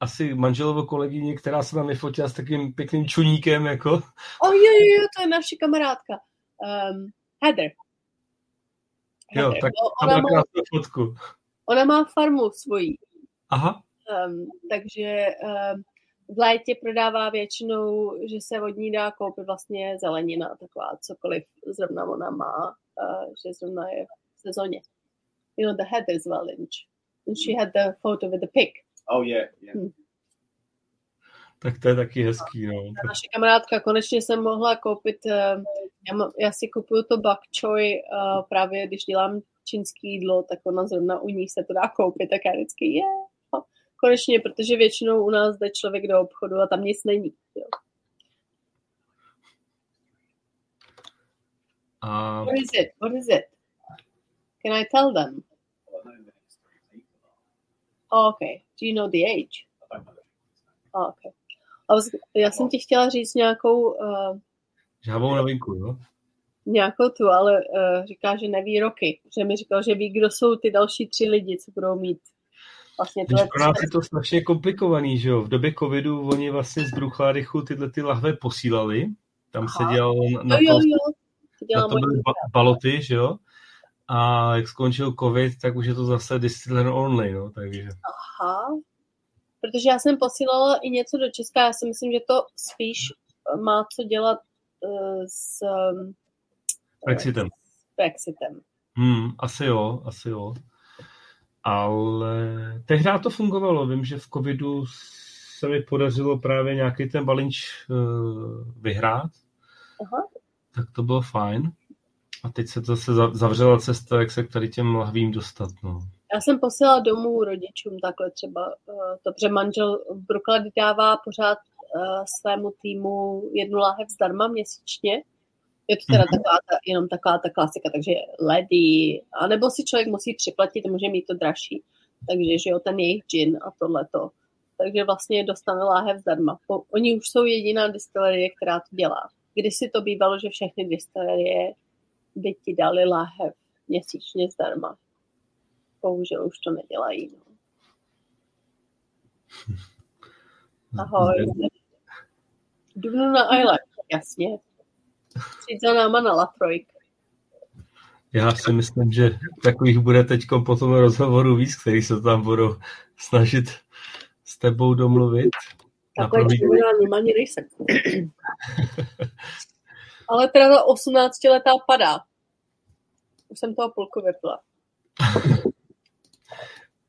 asi manželovo kolegyni, která se tam vyfotila s takým pěkným čuníkem, jako. Oh, jo, jo, jo, to je naše kamarádka. Um, Heather. Jo, tak no, ona má fotku. Ona má farmu svoji. Aha. Um, takže um, v létě prodává většinou, že se od ní dá koupit vlastně zelenina, taková cokoliv zrovna ona má, uh, že zrovna je v sezóně. You know, the Heather's Village. And she had the photo with the pig. Oh yeah, yeah. Hmm. Tak to je taky hezký, no. Naše kamarádka, konečně jsem mohla koupit, eh, já, já si kupuju to bak choy uh, právě když dělám čínský jídlo, tak ona zrovna u ní se to dá koupit, tak já vždycky je. Yeah. Konečně, protože většinou u nás jde člověk do obchodu a tam nic není. Jo. Uh, What is it? What is it? Can I tell them? Oh, okay. Do you know the age? Oh, okay. Was, já jsem ti chtěla říct nějakou... Uh, Žávou novinku, jo? Nějakou tu, ale uh, říká, že neví roky. Že mi říkal, že ví, kdo jsou ty další tři lidi, co budou mít vlastně tyhle... Pro nás je to strašně komplikovaný, že jo? V době covidu oni vlastně z Bruchládychu tyhle ty lahve posílali, Tam Aha. se dělal na Jo, jo, to, jo. To na to byly ba- baloty, že jo? A jak skončil covid, tak už je to zase distiller only, no, takže. Aha. Protože já jsem posílala i něco do Česka, já si myslím, že to spíš eh, má co dělat uh, s um, Brexitem. s Brexitem. Hmm, asi jo, asi jo. Ale tehdy to fungovalo. Vím, že v covidu se mi podařilo právě nějaký ten balinč uh, vyhrát. Aha. Tak to bylo fajn. A teď se to zase za- zavřela cesta, jak se k tady těm lahvím dostat. No. Já jsem posílala domů rodičům takhle třeba, uh, to, protože manžel v Brooklynu dává pořád uh, svému týmu jednu láhev zdarma měsíčně. Je to teda Mhm. taková ta, jenom taková ta klasika, takže ledy, anebo si člověk musí připlatit, může mít to dražší. Takže, že jo, ten jejich gin a tohleto. Takže vlastně dostane láhev zdarma. Oni už jsou jediná distillerie, která to dělá. Když si to bývalo, že všechny distillerie by ti dali láhev měsíčně zdarma. Bohužel už to nedělají. No. [laughs] Ahoj. Dubnu na Island, jasně. Přijď za náma na Lafroik. Já si myslím, že takových bude teď po tom rozhovoru víc, který se tam budou snažit s tebou domluvit. Takhle nejsem. Ale teda ta 18 letá padá. Už jsem toho půlku vypila. [laughs]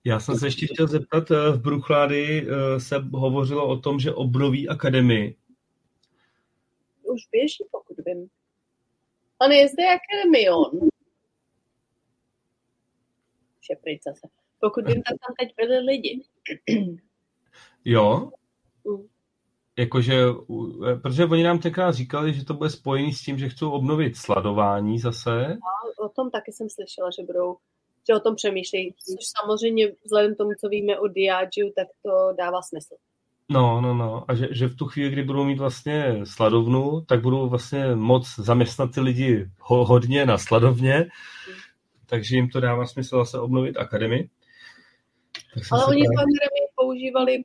Já jsem se ještě chtěl zeptat, eh, v Bruchlády eh, se hovořilo o tom, že obnoví akademii. Už běží, pokud vím. A je zde Academion. Už je pryč zase. Pokud vím, tak tam teď byli lidi. Jo? Mm. Jakože, eh, protože oni nám tenkrát říkali, že to bude spojený s tím, že chcou obnovit sladování zase. A o tom taky jsem slyšela, že budou že o tom přemýšlejí, což samozřejmě vzhledem k tomu, co víme o Diageo, tak to dává smysl. No, no, no. A že, že v tu chvíli, kdy budou mít vlastně sladovnu, tak budou vlastně moc zaměstnat ty lidi ho, hodně na sladovně, takže jim to dává smysl zase obnovit akademii. Ale oni tu akademii používali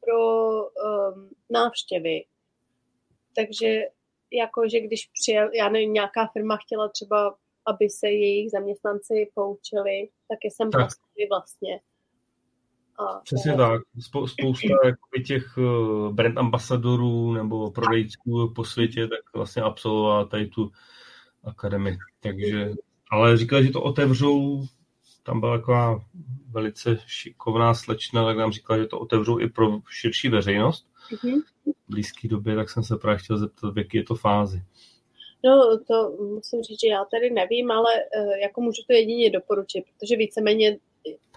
pro um, návštěvy. Takže jako, že když přijel, já nevím, nějaká firma chtěla třeba, aby se jejich zaměstnanci poučili, tak je sem Tak. vlastně. A, Přesně tak. Spou- Spousta [clears throat] jakoby těch eh, brand ambasadorů nebo prodejců po světě tak vlastně absolvovala tady tu akademii. Takže, ale říkali, že to otevřou, tam byla taková velice šikovná slečna, tak nám říkala, že to otevřou i pro širší veřejnost mhm. v blízké době, tak jsem se právě chtěl zeptat, v jaký je to fázi. No, to musím říct, že já tady nevím, ale eh, jako můžu to jedině doporučit, protože víceméně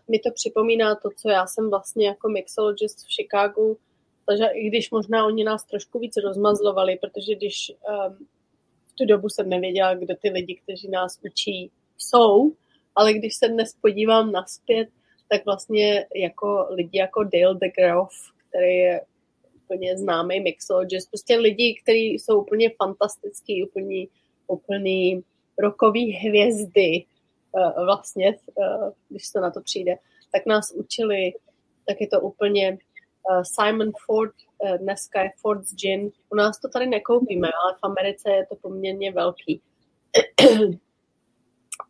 mi to připomíná to, co já jsem vlastně jako mixologist v Chicagu, takže i když možná oni nás trošku víc rozmazlovali, protože když um, v tu dobu jsem nevěděla, kdo ty lidi, kteří nás učí, jsou, ale když se dnes podívám naspět, tak vlastně jako lidi jako Dale DeGroff, který je úplně známý mixologist, prostě lidi, kteří jsou úplně fantastický, úplně, úplně rokový hvězdy, eh, vlastně, eh, když se na to přijde, tak nás učili, tak je to úplně eh, Simon Ford, dneska je Ford's Gin. U nás to tady nekoupíme, ale v Americe je to poměrně velký. [clears throat]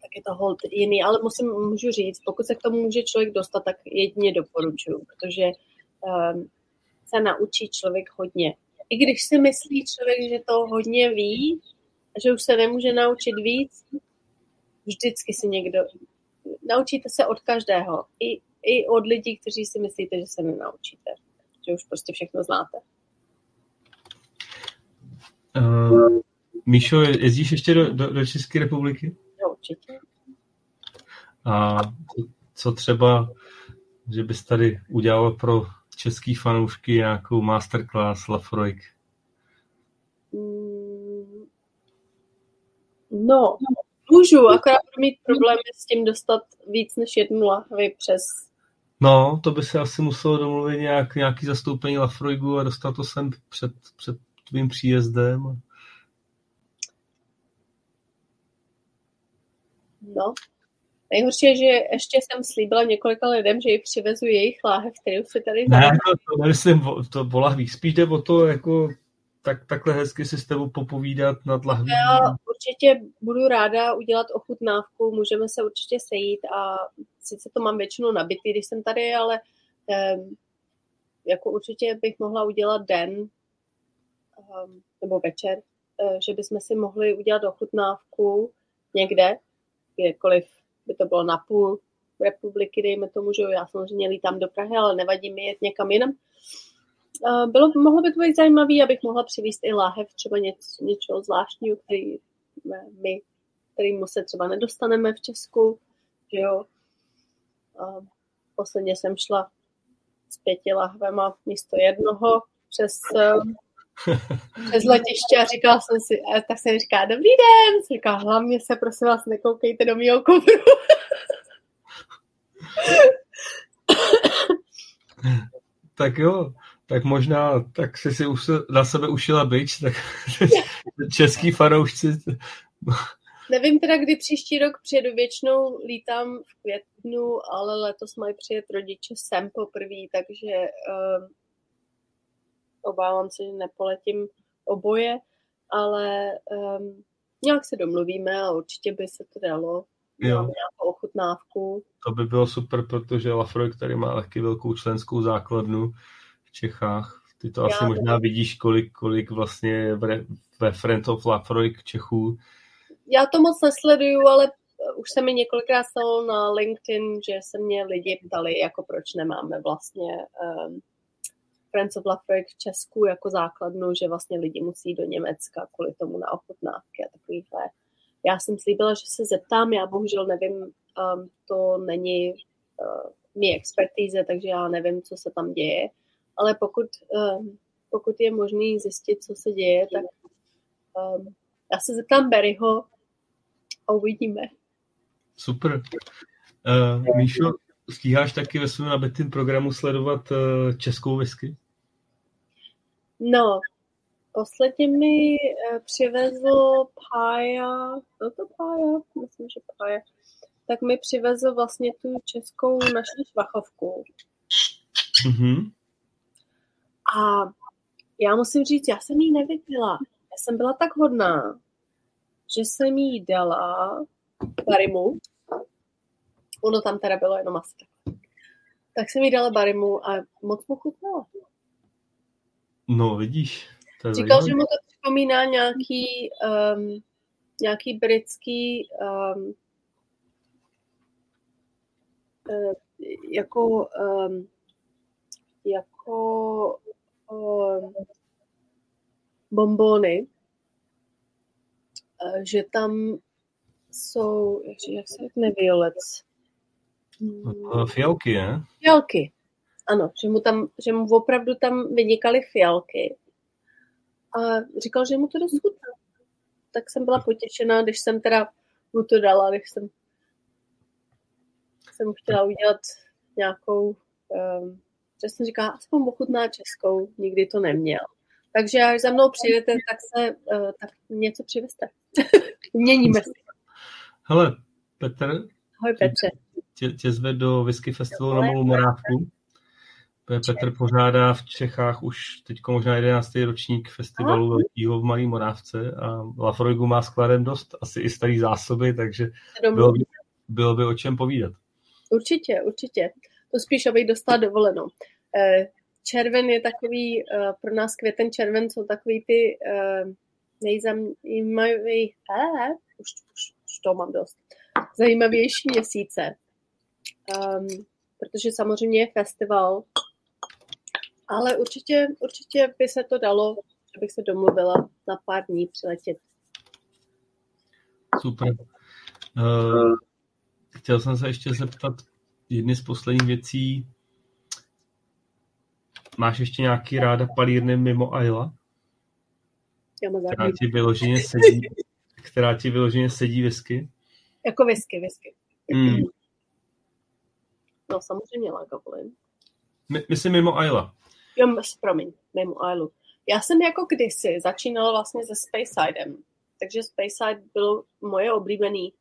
tak je to hold jiný, ale musím, můžu říct, pokud se k tomu může člověk dostat, tak jedině doporučuju, protože se naučí člověk hodně. I když si myslí člověk, že to hodně ví, a že už se nemůže naučit víc, vždycky si někdo... Naučíte se od každého. I, i od lidí, kteří si myslíte, že se nenaučíte. Že už prostě všechno znáte. Uh, Míšo, jezdíš ještě do, do, do České republiky? No, určitě. A co- co třeba, že bys tady udělal pro český fanoušky nějakou masterclass Lafroik? Mm, No, můžu, akorát budu mít problémy s tím dostat víc než jednu lahvi přes... No, to by se asi muselo domluvit nějak, nějaký zastoupení Lafroigu a dostat to sem před, před tvým příjezdem. No. Nejhorší je, že ještě jsem slíbila několika lidem, že ji přivezu jejich láhev, kterou si tady Ne, to, to nemyslím to o lahvích. Spíš jde o to, jako tak, takhle hezky si s tebou popovídat nad lahví. Já určitě budu ráda udělat ochutnávku, můžeme se určitě sejít a sice to mám většinou nabitý, když jsem tady, ale um, jako určitě bych mohla udělat den um, nebo večer, uh, že bychom si mohli udělat ochutnávku někde, kdekoliv by to bylo na půl republiky, dejme tomu, že já samozřejmě lítám do Prahy, ale nevadí mi jet někam jinam. Bylo, mohlo by to být zajímavé, abych mohla přivést i láhev, třeba něco, něčeho zvláštního, který my, kterýmu se třeba nedostaneme v Česku, že jo. Posledně jsem šla s pěti lahvema místo jednoho přes, přes letiště a říkala jsem si, a tak jsem říká, dobrý den, jsem říká, hlavně se prosím vás nekoukejte do mého kufru. [laughs] tak jo, tak možná, tak si si na sebe ušila byč, tak [laughs] český fanoušci. Nevím teda, kdy příští rok přijedu, většinou lítám v květnu, ale letos mají přijet rodiče sem poprvé, takže um, obávám se, že nepoletím oboje, ale um, nějak se domluvíme a určitě by se to dalo. Jo. nějakou ochutnávku. To by bylo super, protože Lafroy, který má taky velkou členskou základnu v Čechách, ty to Já asi možná vidíš, kolik, kolik vlastně ve, ve Friend of Lafroy Čechů. Já to moc nesleduju, ale už se mi několikrát stalo na LinkedIn, že se mě lidi ptali, jako proč nemáme vlastně um, Friends of Lafroy v Česku jako základnu, že vlastně lidi musí do Německa kvůli tomu na ochutnávky a takovýhle já jsem slíbila, že se zeptám, já bohužel nevím, um, to není uh, mý expertíze, takže já nevím, co se tam děje, ale pokud, um, pokud je možný zjistit, co se děje, tak um, já se zeptám Barryho a uvidíme. Super. Uh, Míšo, stíháš taky ve svém nabitém programu sledovat uh, českou whisky? No, Posledně mi eh, přivezl Pája, byl to Pája? Myslím, že Pája. Tak mi přivezl vlastně tu českou naši švachovku. Mm-hmm. A já musím říct, já jsem jí nevypila. Já jsem byla tak hodná, že jsem jí dala barimu. Ono tam teda bylo jenom asi tak. Tak jsem jí dala barimu a moc mu chutnala. No, vidíš. Říkal, že mu to připomíná nějaký, um, nějaký britský um, uh, jako um, jako um, bombony, uh, že tam jsou, jak, jak se řekne, violec. Fialky, ne? Fialky, ano, že mu, tam, že mu opravdu tam vynikaly fialky a říkal, že mu to dost chutná. Tak jsem byla potěšená, když jsem teda mu to dala, když jsem, jsem chtěla udělat nějakou, um, že jsem říkala, aspoň ochutná českou, nikdy to neměl. Takže až za mnou přijdete, tak se uh, tak něco přivezte. [laughs] Měníme se. Hele, Petr. Ahoj Petře. Tě, tě zve do Whisky Festivalu na Malou Morávku. Petr pořádá v Čechách už teď možná 11. ročník festivalu Velkýho v Malý Morávce a Lafroigu má skladem dost, asi i starý zásoby, takže bylo by, bylo by o čem povídat. Určitě, určitě. To spíš, abych dostala dovolenou. Eh, červen je takový, eh, pro nás květen červen jsou takový ty eh, nejzajímavější, už, už, už to mám dost, zajímavější měsíce. Um, protože samozřejmě je festival ale určitě, určitě by se to dalo, že bych se domluvila na pár dní přiletět. Super. Uh, chtěl jsem se ještě zeptat jedny z posledních věcí. Máš ještě nějaký ráda palírny mimo Ayla? která ti vyloženě sedí, která ti vyloženě sedí whisky? Jako whisky, whisky. Mm. No samozřejmě Lagavulin. My, myslím mimo Ayla. Jo, promiň, mimo Ailu. Já jsem jako kdysi začínala vlastně se Spacesidem, takže Spaceside bylo moje oblíbený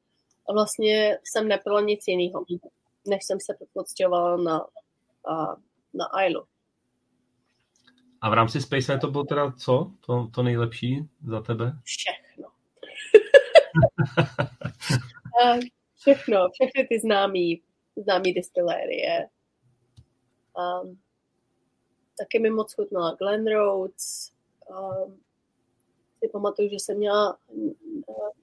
a vlastně jsem nepila nic jiného, než jsem se odstěhovala na, na Ailu. A v rámci Space to bylo teda co? To, to nejlepší za tebe? Všechno. [laughs] všechno, všechny ty známý, známý distilérie. Um, taky mi moc chutnala Glen Rhodes. Um, si pamatuju, že jsem měla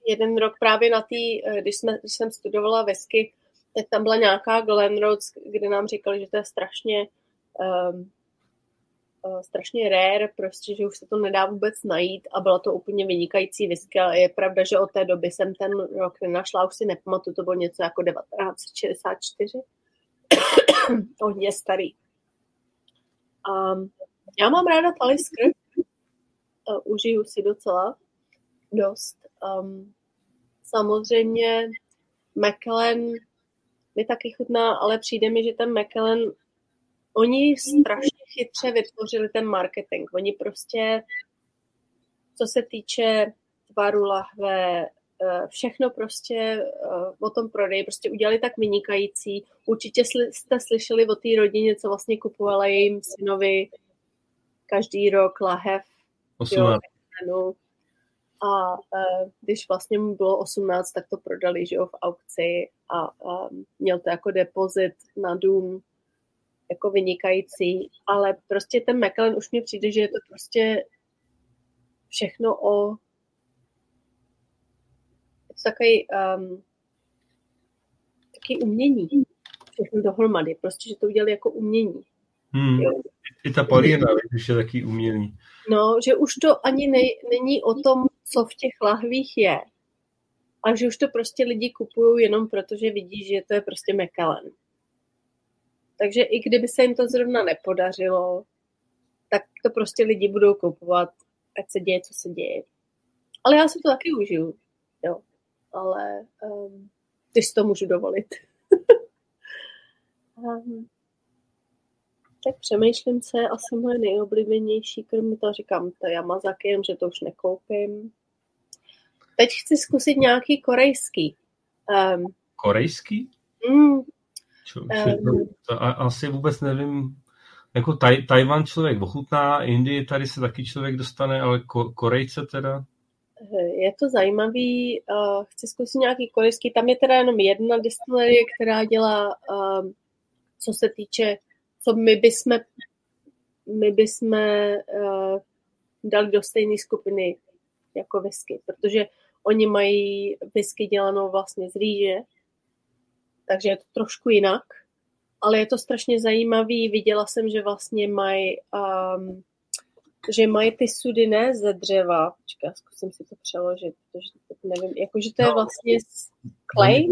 jeden rok právě na tý, když, jsme, když jsem studovala whisky, tak tam byla nějaká Glen Rhodes, kde nám říkali, že to je strašně um, uh, strašně rare, prostě, že už se to nedá vůbec najít a byla to úplně vynikající whisky, ale je pravda, že od té doby jsem ten rok nenašla, už si nepamatuju, to bylo něco jako 1964. Hodně [coughs] starý. Um, já mám ráda Talisker, uh, užiju si docela dost. Um, samozřejmě Macallan mi taky chutná, ale přijde mi, že ten Macallan, oni strašně chytře vytvořili ten marketing. Oni prostě, co se týče tvaru lahve, všechno prostě eh, o tom prodeji prostě udělali tak vynikající. Určitě jste slyšeli o té rodině, co vlastně kupovala jejím synovi každý rok lahev. 18. Jo, a uh, když vlastně mu bylo 18, tak to prodali že jo, v aukci a um, měl to jako depozit na dům jako vynikající, ale prostě ten Macallan už mi přijde, že je to prostě všechno o takový um, takový umění. Všechno dohromady. Prostě, že to udělali jako umění. Hmm. I ta palina, když je taky umění. No, že už to ani ne, není o tom, co v těch lahvích je. A že už to prostě lidi kupují jenom proto, že vidí, že to je prostě Macallan. Takže i kdyby se jim to zrovna nepodařilo, tak to prostě lidi budou kupovat, ať se děje, co se děje. Ale já si to taky užiju, jo. Ale um, když si to můžu dovolit. um, [laughs] tak přemýšlím, co je asi moje nejoblíbenější, kromě toho říkám, to Yamazaki, jen že to už nekoupím. Teď chci zkusit nějaký korejský. Um, korejský? Mm, Čo, um, to, a, asi vůbec nevím, jako taj, Tajvan člověk ochutná, Indii tady se taky člověk dostane, ale ko, Korejce teda? Je to zajímavý, chci zkusit nějaký korejský, tam je teda jenom jedna distillerie, která dělá, co se týče co my bychom, my bychom dali do stejné skupiny jako whisky, protože oni mají whisky dělanou vlastně z rýže, takže je to trošku jinak, ale je to strašně zajímavý. Viděla jsem, že vlastně mají um, že mají ty sudy ne ze dřeva. Počkej, zkusím si to přeložit, protože nevím, jakože to je no. vlastně clay.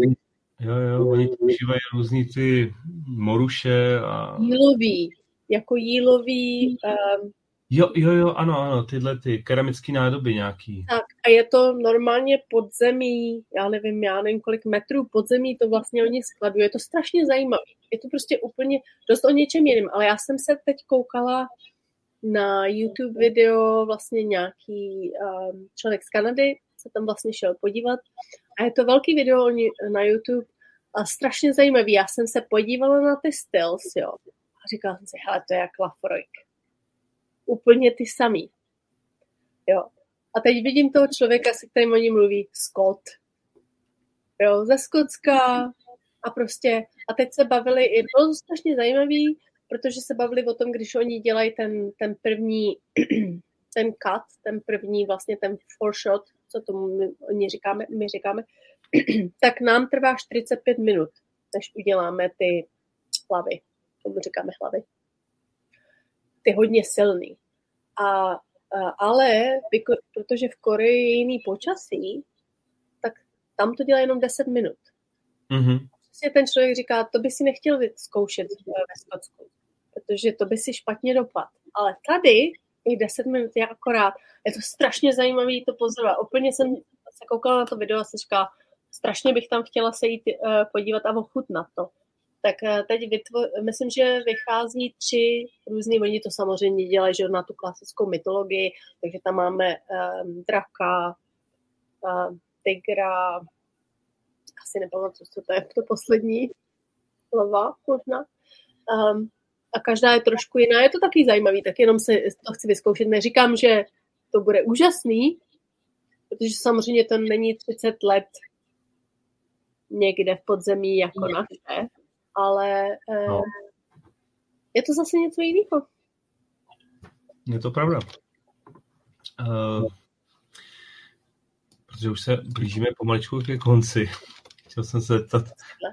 Jo, jo, oni používají různý ty moruše a... Jílový, jako jílový... Um, jo, jo, jo, ano, ano, tyhle ty keramické nádoby nějaký. Tak a je to normálně podzemí, já nevím, já nevím kolik metrů podzemí to vlastně oni skladují. Je to strašně zajímavé. Je to prostě úplně dost o něčem jiném, ale já jsem se teď koukala na YouTube video vlastně nějaký um, člověk z Kanady se tam vlastně šel podívat a je to velký video na YouTube a strašně zajímavý. Já jsem se podívala na ty stills, jo. A říkala jsem si, hele, to je jak Lafroik. Úplně ty samý. Jo. A teď vidím toho člověka, se kterým oni mluví, Scott. Jo, ze Skotska a prostě, a teď se bavili, i bylo to strašně zajímavý, protože se bavili o tom, když oni dělají ten, ten první, [clears throat] ten cut, ten první vlastně ten four shot, co tomu my, oni říkáme, my říkáme, [clears throat] tak nám trvá 45 minut, než uděláme ty hlavy. Tomu říkáme hlavy. Ty hodně silný. A, a ale protože v Koreji je jiný počasí, tak tam to dělá jenom 10 minut. Mm-hmm. Prostě ten člověk říká, to by si nechtěl zkoušet ve Skotsku, protože to by si špatně dopad. Ale tady i 10 minut je akorát. Je to strašně zajímavý to pozorovat. Úplně jsem se koukala na to video a se říká, strašně bych tam chtěla se jít uh, podívat a ochutnat to. Tak uh, teď vytvo- myslím, že vychází tři různý, oni to samozřejmě dělají že na tu klasickou mytologii, takže tam máme um, draka, uh, tygra, asi nepamatuju, co to je to poslední slova možná. Um, a každá je trošku jiná. Je to taky zajímavý, tak jenom se to chci vyzkoušet. Neříkám, že to bude úžasný, protože samozřejmě to není 30 let někde v podzemí jako naše, ale eh, no. je to zase něco jiného. Je to pravda. Uh, protože už se blížíme pomaličku ke konci. Chtěl jsem se zeptat,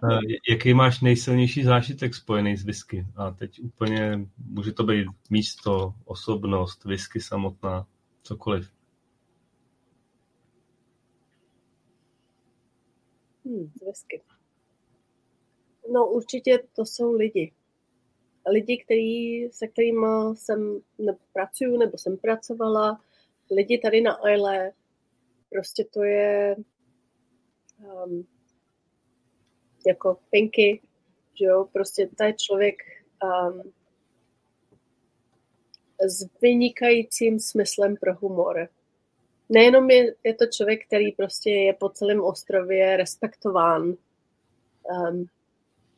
uh, jaký máš nejsilnější zážitek spojený s whisky? A teď úplně, může to být místo, osobnost, whisky samotná, cokoliv. Hmm, whisky. No určitě to jsou lidi. Lidi, který, se kterými jsem nebo pracuju nebo jsem pracovala, lidi tady na Aile, prostě to je um, jako Pinky, že jo, prostě to je člověk um, s vynikajícím smyslem pro humor. Nejenom je, je to člověk, který prostě je po celém ostrově respektován, um,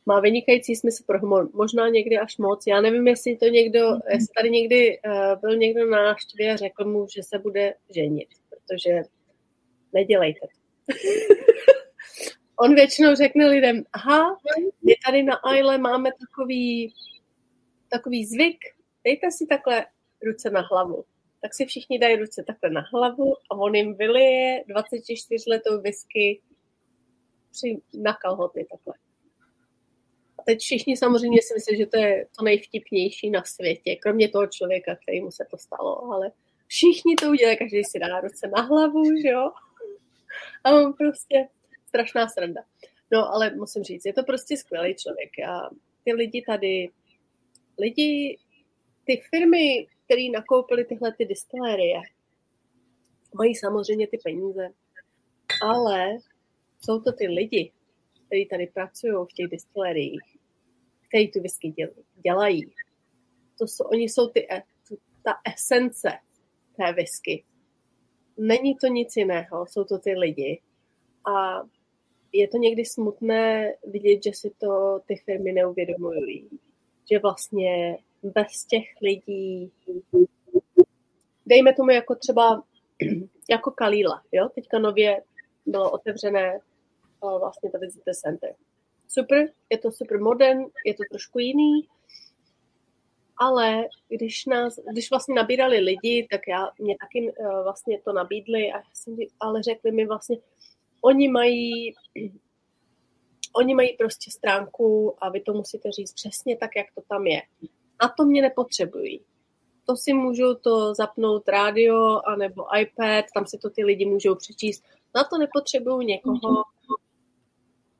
má vynikající smysl pro humor, možná někdy až moc. Já nevím, jestli to někdo, jestli tady někdy uh, byl někdo na návštěvě a řekl mu, že se bude ženit, protože nedělejte to. [laughs] On většinou řekne lidem, aha, je tady na Aile máme takový, takový zvyk, dejte si takhle ruce na hlavu. Tak si všichni dají ruce takhle na hlavu a on jim vylije 24 letou whisky při, na kalhoty takhle. A teď všichni samozřejmě si myslí, že to je to nejvtipnější na světě, kromě toho člověka, kterýmu se to stalo, ale všichni to udělají, každý si dá ruce na hlavu, že jo? A on prostě strašná sranda. No, ale musím říct, je to prostě skvělý člověk. A ty lidi tady, lidi, ty firmy, které nakoupily tyhle ty distillerie, mají samozřejmě ty peníze, ale jsou to ty lidi, kteří tady pracují v těch distileriích, kteří tu whisky dělají. To jsou, oni jsou ty, e, ta esence té whisky. Není to nic jiného, jsou to ty lidi. A je to někdy smutné vidět, že si to ty firmy neuvědomují. Že vlastně bez těch lidí, dejme tomu jako třeba [clears throat] jako Kalila, jo? teďka nově bylo otevřené vlastně ta Visitor Center. Super, je to super modern, je to trošku jiný, ale když, nás, když vlastně nabírali lidi, tak já, mě taky uh, vlastně to nabídli, a jsem, ale řekli mi vlastně, oni mají, oni mají prostě stránku a vy to musíte říct přesně tak, jak to tam je. A to mě nepotřebují. To si můžu to zapnout rádio anebo iPad, tam si to ty lidi můžou přečíst. Na to nepotřebuju někoho,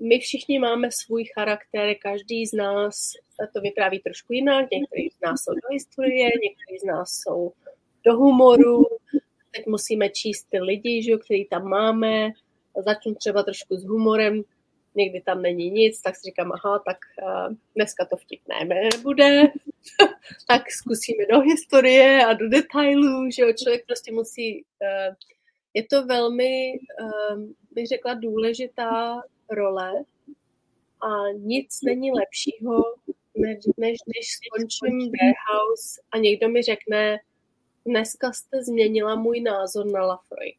my všichni máme svůj charakter, každý z nás to vypráví trošku jinak, někteří z nás jsou do historie, někteří z nás jsou do humoru, teď musíme číst ty lidi, že, který tam máme, začnu třeba trošku s humorem, někdy tam není nic, tak si říkám, aha, tak uh, dneska to vtipné nebude, [laughs] tak zkusíme do historie a do detailů, že jo, člověk prostě musí, uh, je to velmi, uh, bych řekla, důležitá role a nic není lepšího, než, než, než skončím warehouse a někdo mi řekne, dneska jste změnila můj názor na Lafroy.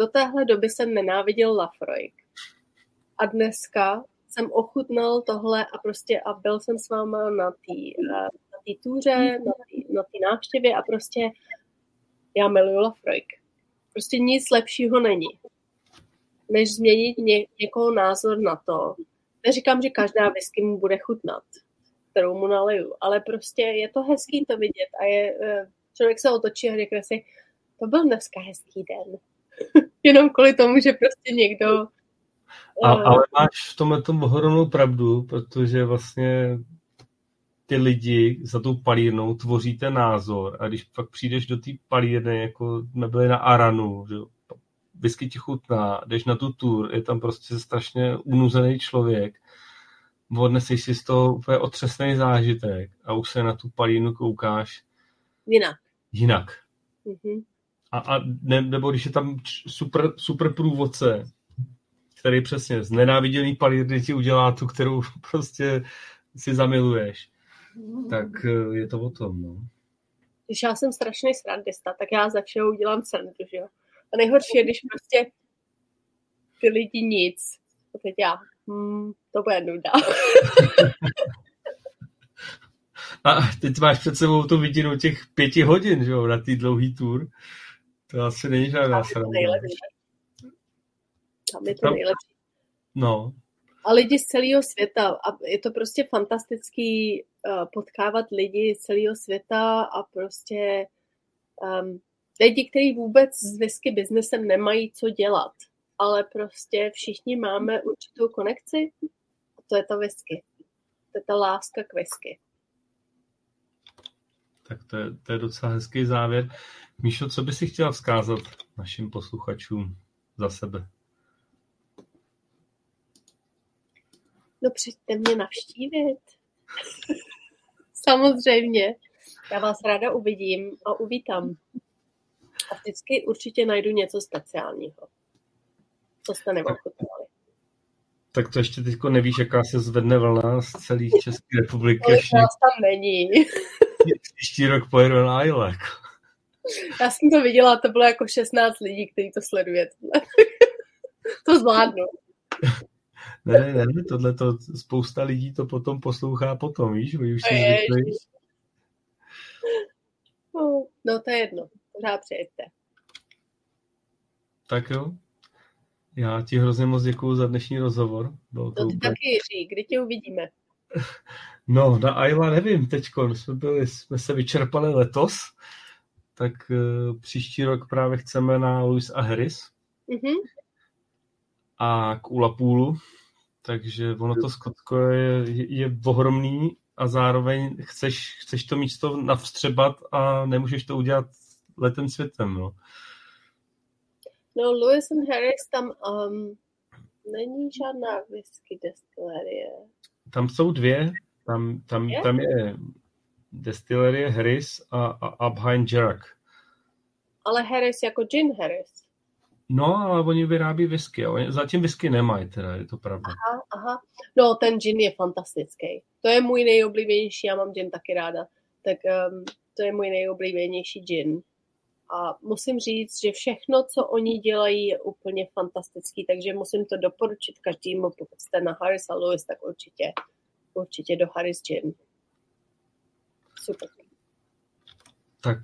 Do téhle doby jsem nenáviděl Lafroy. A dneska jsem ochutnal tohle a prostě a byl jsem s váma na té na tý túře, na té na návštěvě a prostě já miluju Lafroy. Prostě nic lepšího není než změnit ně, někoho názor na to. Neříkám, že každá whisky mu bude chutnat, kterou mu naleju, ale prostě je to hezký to vidět a je, eh, člověk se otočí a řekne si, to byl dneska hezký den. [laughs] Jenom kvůli tomu, že prostě někdo... A, uh, ale máš v tomhle tom ohromnou pravdu, protože vlastně ty lidi za tou palírnou tvoří ten názor a když pak přijdeš do té palírny, jako jsme byli na Aranu, že whisky ti chutná, jdeš na tu tour, je tam prostě strašně unuzený člověk, odneseš si z toho úplně otřesný zážitek a už se na tu palínu koukáš jinak. Jinak. Mm-hmm. A, a ne, nebo když je tam super, super průvodce, který přesně z nenáviděný palírny ti udělá tu, kterou [laughs] prostě si zamiluješ. tak eh, je to o tom, no. Když já jsem strašný srandista, tak já za všeho udělám srandu, že jo. A nejhorší je, když prostě ty lidi nic. A teď já, hmm, to bude nuda. [laughs] A teď máš před sebou tu vidinu těch pěti hodin, že jo, na tý dlouhý tour. To asi není žádná sranda. Tam je to nejlepší. No. A lidi z celého světa. A je to prostě fantastický uh, potkávat lidi z celého světa a prostě um, lidi, kteří vůbec s whisky biznesem nemají co dělat. Ale prostě všichni máme určitou konekci a to je ta whisky. To je ta láska k whisky. Tak to je, to je docela hezký závěr. Míšo, co by si chtěla vzkázat našim posluchačům za sebe? No přijďte mě navštívit. [laughs] Samozřejmě. Já vás ráda uvidím a uvítám. A vždycky určitě najdu něco speciálního, co jste neochutnali. Tak to ještě teď nevíš, jaká se zvedne vlna z celé České republiky. Ale nás tam není. Příští rok pojedu na Isle. Jako. Já jsem to viděla, to bylo jako 16 lidí, kteří to sleduje. [laughs] to zvládnu. Ne, ne, ne, tohle to spousta lidí to potom poslouchá potom, víš, vy už si zvykli. No, no, to je jedno, pořád přijďte. Tak jo. Já ti hrozně moc děkuju za dnešní rozhovor. Bylo to, to ty úplně... taky, Jiří, kdy tě uvidíme? [laughs] No, na Ayla nevím teďko, jsme, byli, jsme se vyčerpali letos, tak uh, příští rok právě chceme na Louis a Harris mm-hmm. a k Ulapulu, takže ono to skutko je, je, je ohromný a zároveň chceš, chceš to místo navstřebat a nemůžeš to udělat letem světem, no. No, Lewis and Harris tam um, není žádná whisky destilerie. Tam jsou dvě, tam, tam, je? tam je destilerie Harris a, a Abheim Jarak. Ale Harris jako gin Harris. No, ale oni vyrábí whisky. Oni zatím whisky nemají, teda, je to pravda. Aha, aha. No, ten gin je fantastický. To je můj nejoblíbenější, já mám gin taky ráda. Tak um, to je můj nejoblíbenější gin. A musím říct, že všechno, co oni dělají, je úplně fantastický, takže musím to doporučit každému, pokud jste na Harris a Lewis, tak určitě, určitě do Harris Gin. Super. Tak,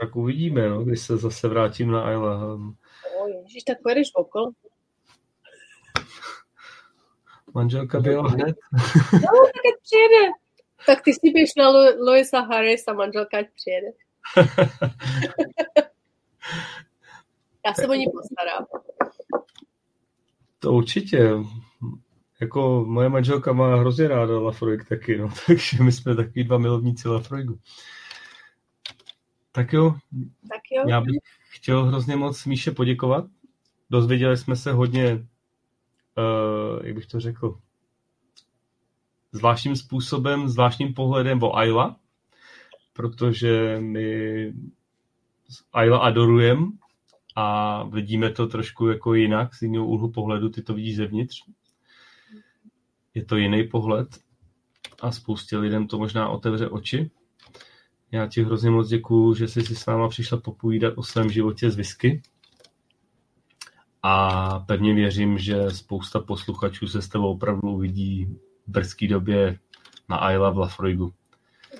tak uvidíme, no, když se zase vrátím na Isla. O, ježiš, tak pojedeš okolo. Manželka byla hned. No, tak ať přijede. Tak ty si běž na Louisa Harris a manželka ať přijede. [laughs] Já se o ní postarám. To určitě. Jako moje manželka má hrozně ráda Lafroig taky, no, [laughs] takže my jsme taky dva milovníci Lafroigu. Tak jo. Tak jo. Já bych chtěl hrozně moc Míše poděkovat. Dozvěděli jsme se hodně, uh, jak bych to řekl, zvláštním způsobem, zvláštním pohledem o Ayla, protože my Ayla adorujeme a vidíme to trošku jako jinak, z jiného úhlu pohledu, ty to vidíš zevnitř. Je to jiný pohled a spoustě lidem to možná otevře oči. Já ti hrozně moc děkuju, že jsi si s náma přišla popovídat o svém životě z whisky. A pevně věřím, že spousta posluchačů se s tebou opravdu uvidí v brzké době na Ayla v Lafroigu.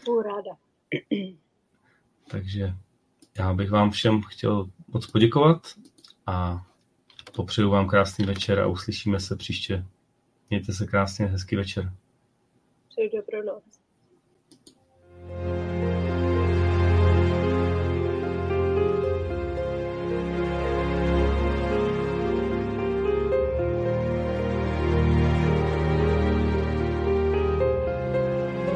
Budu ráda. Takže já bych vám všem chtěl moc poděkovat a popřeju vám krásný večer a uslyšíme se příště. Mějte se krásně, hezký večer. Přeji dobrou noc.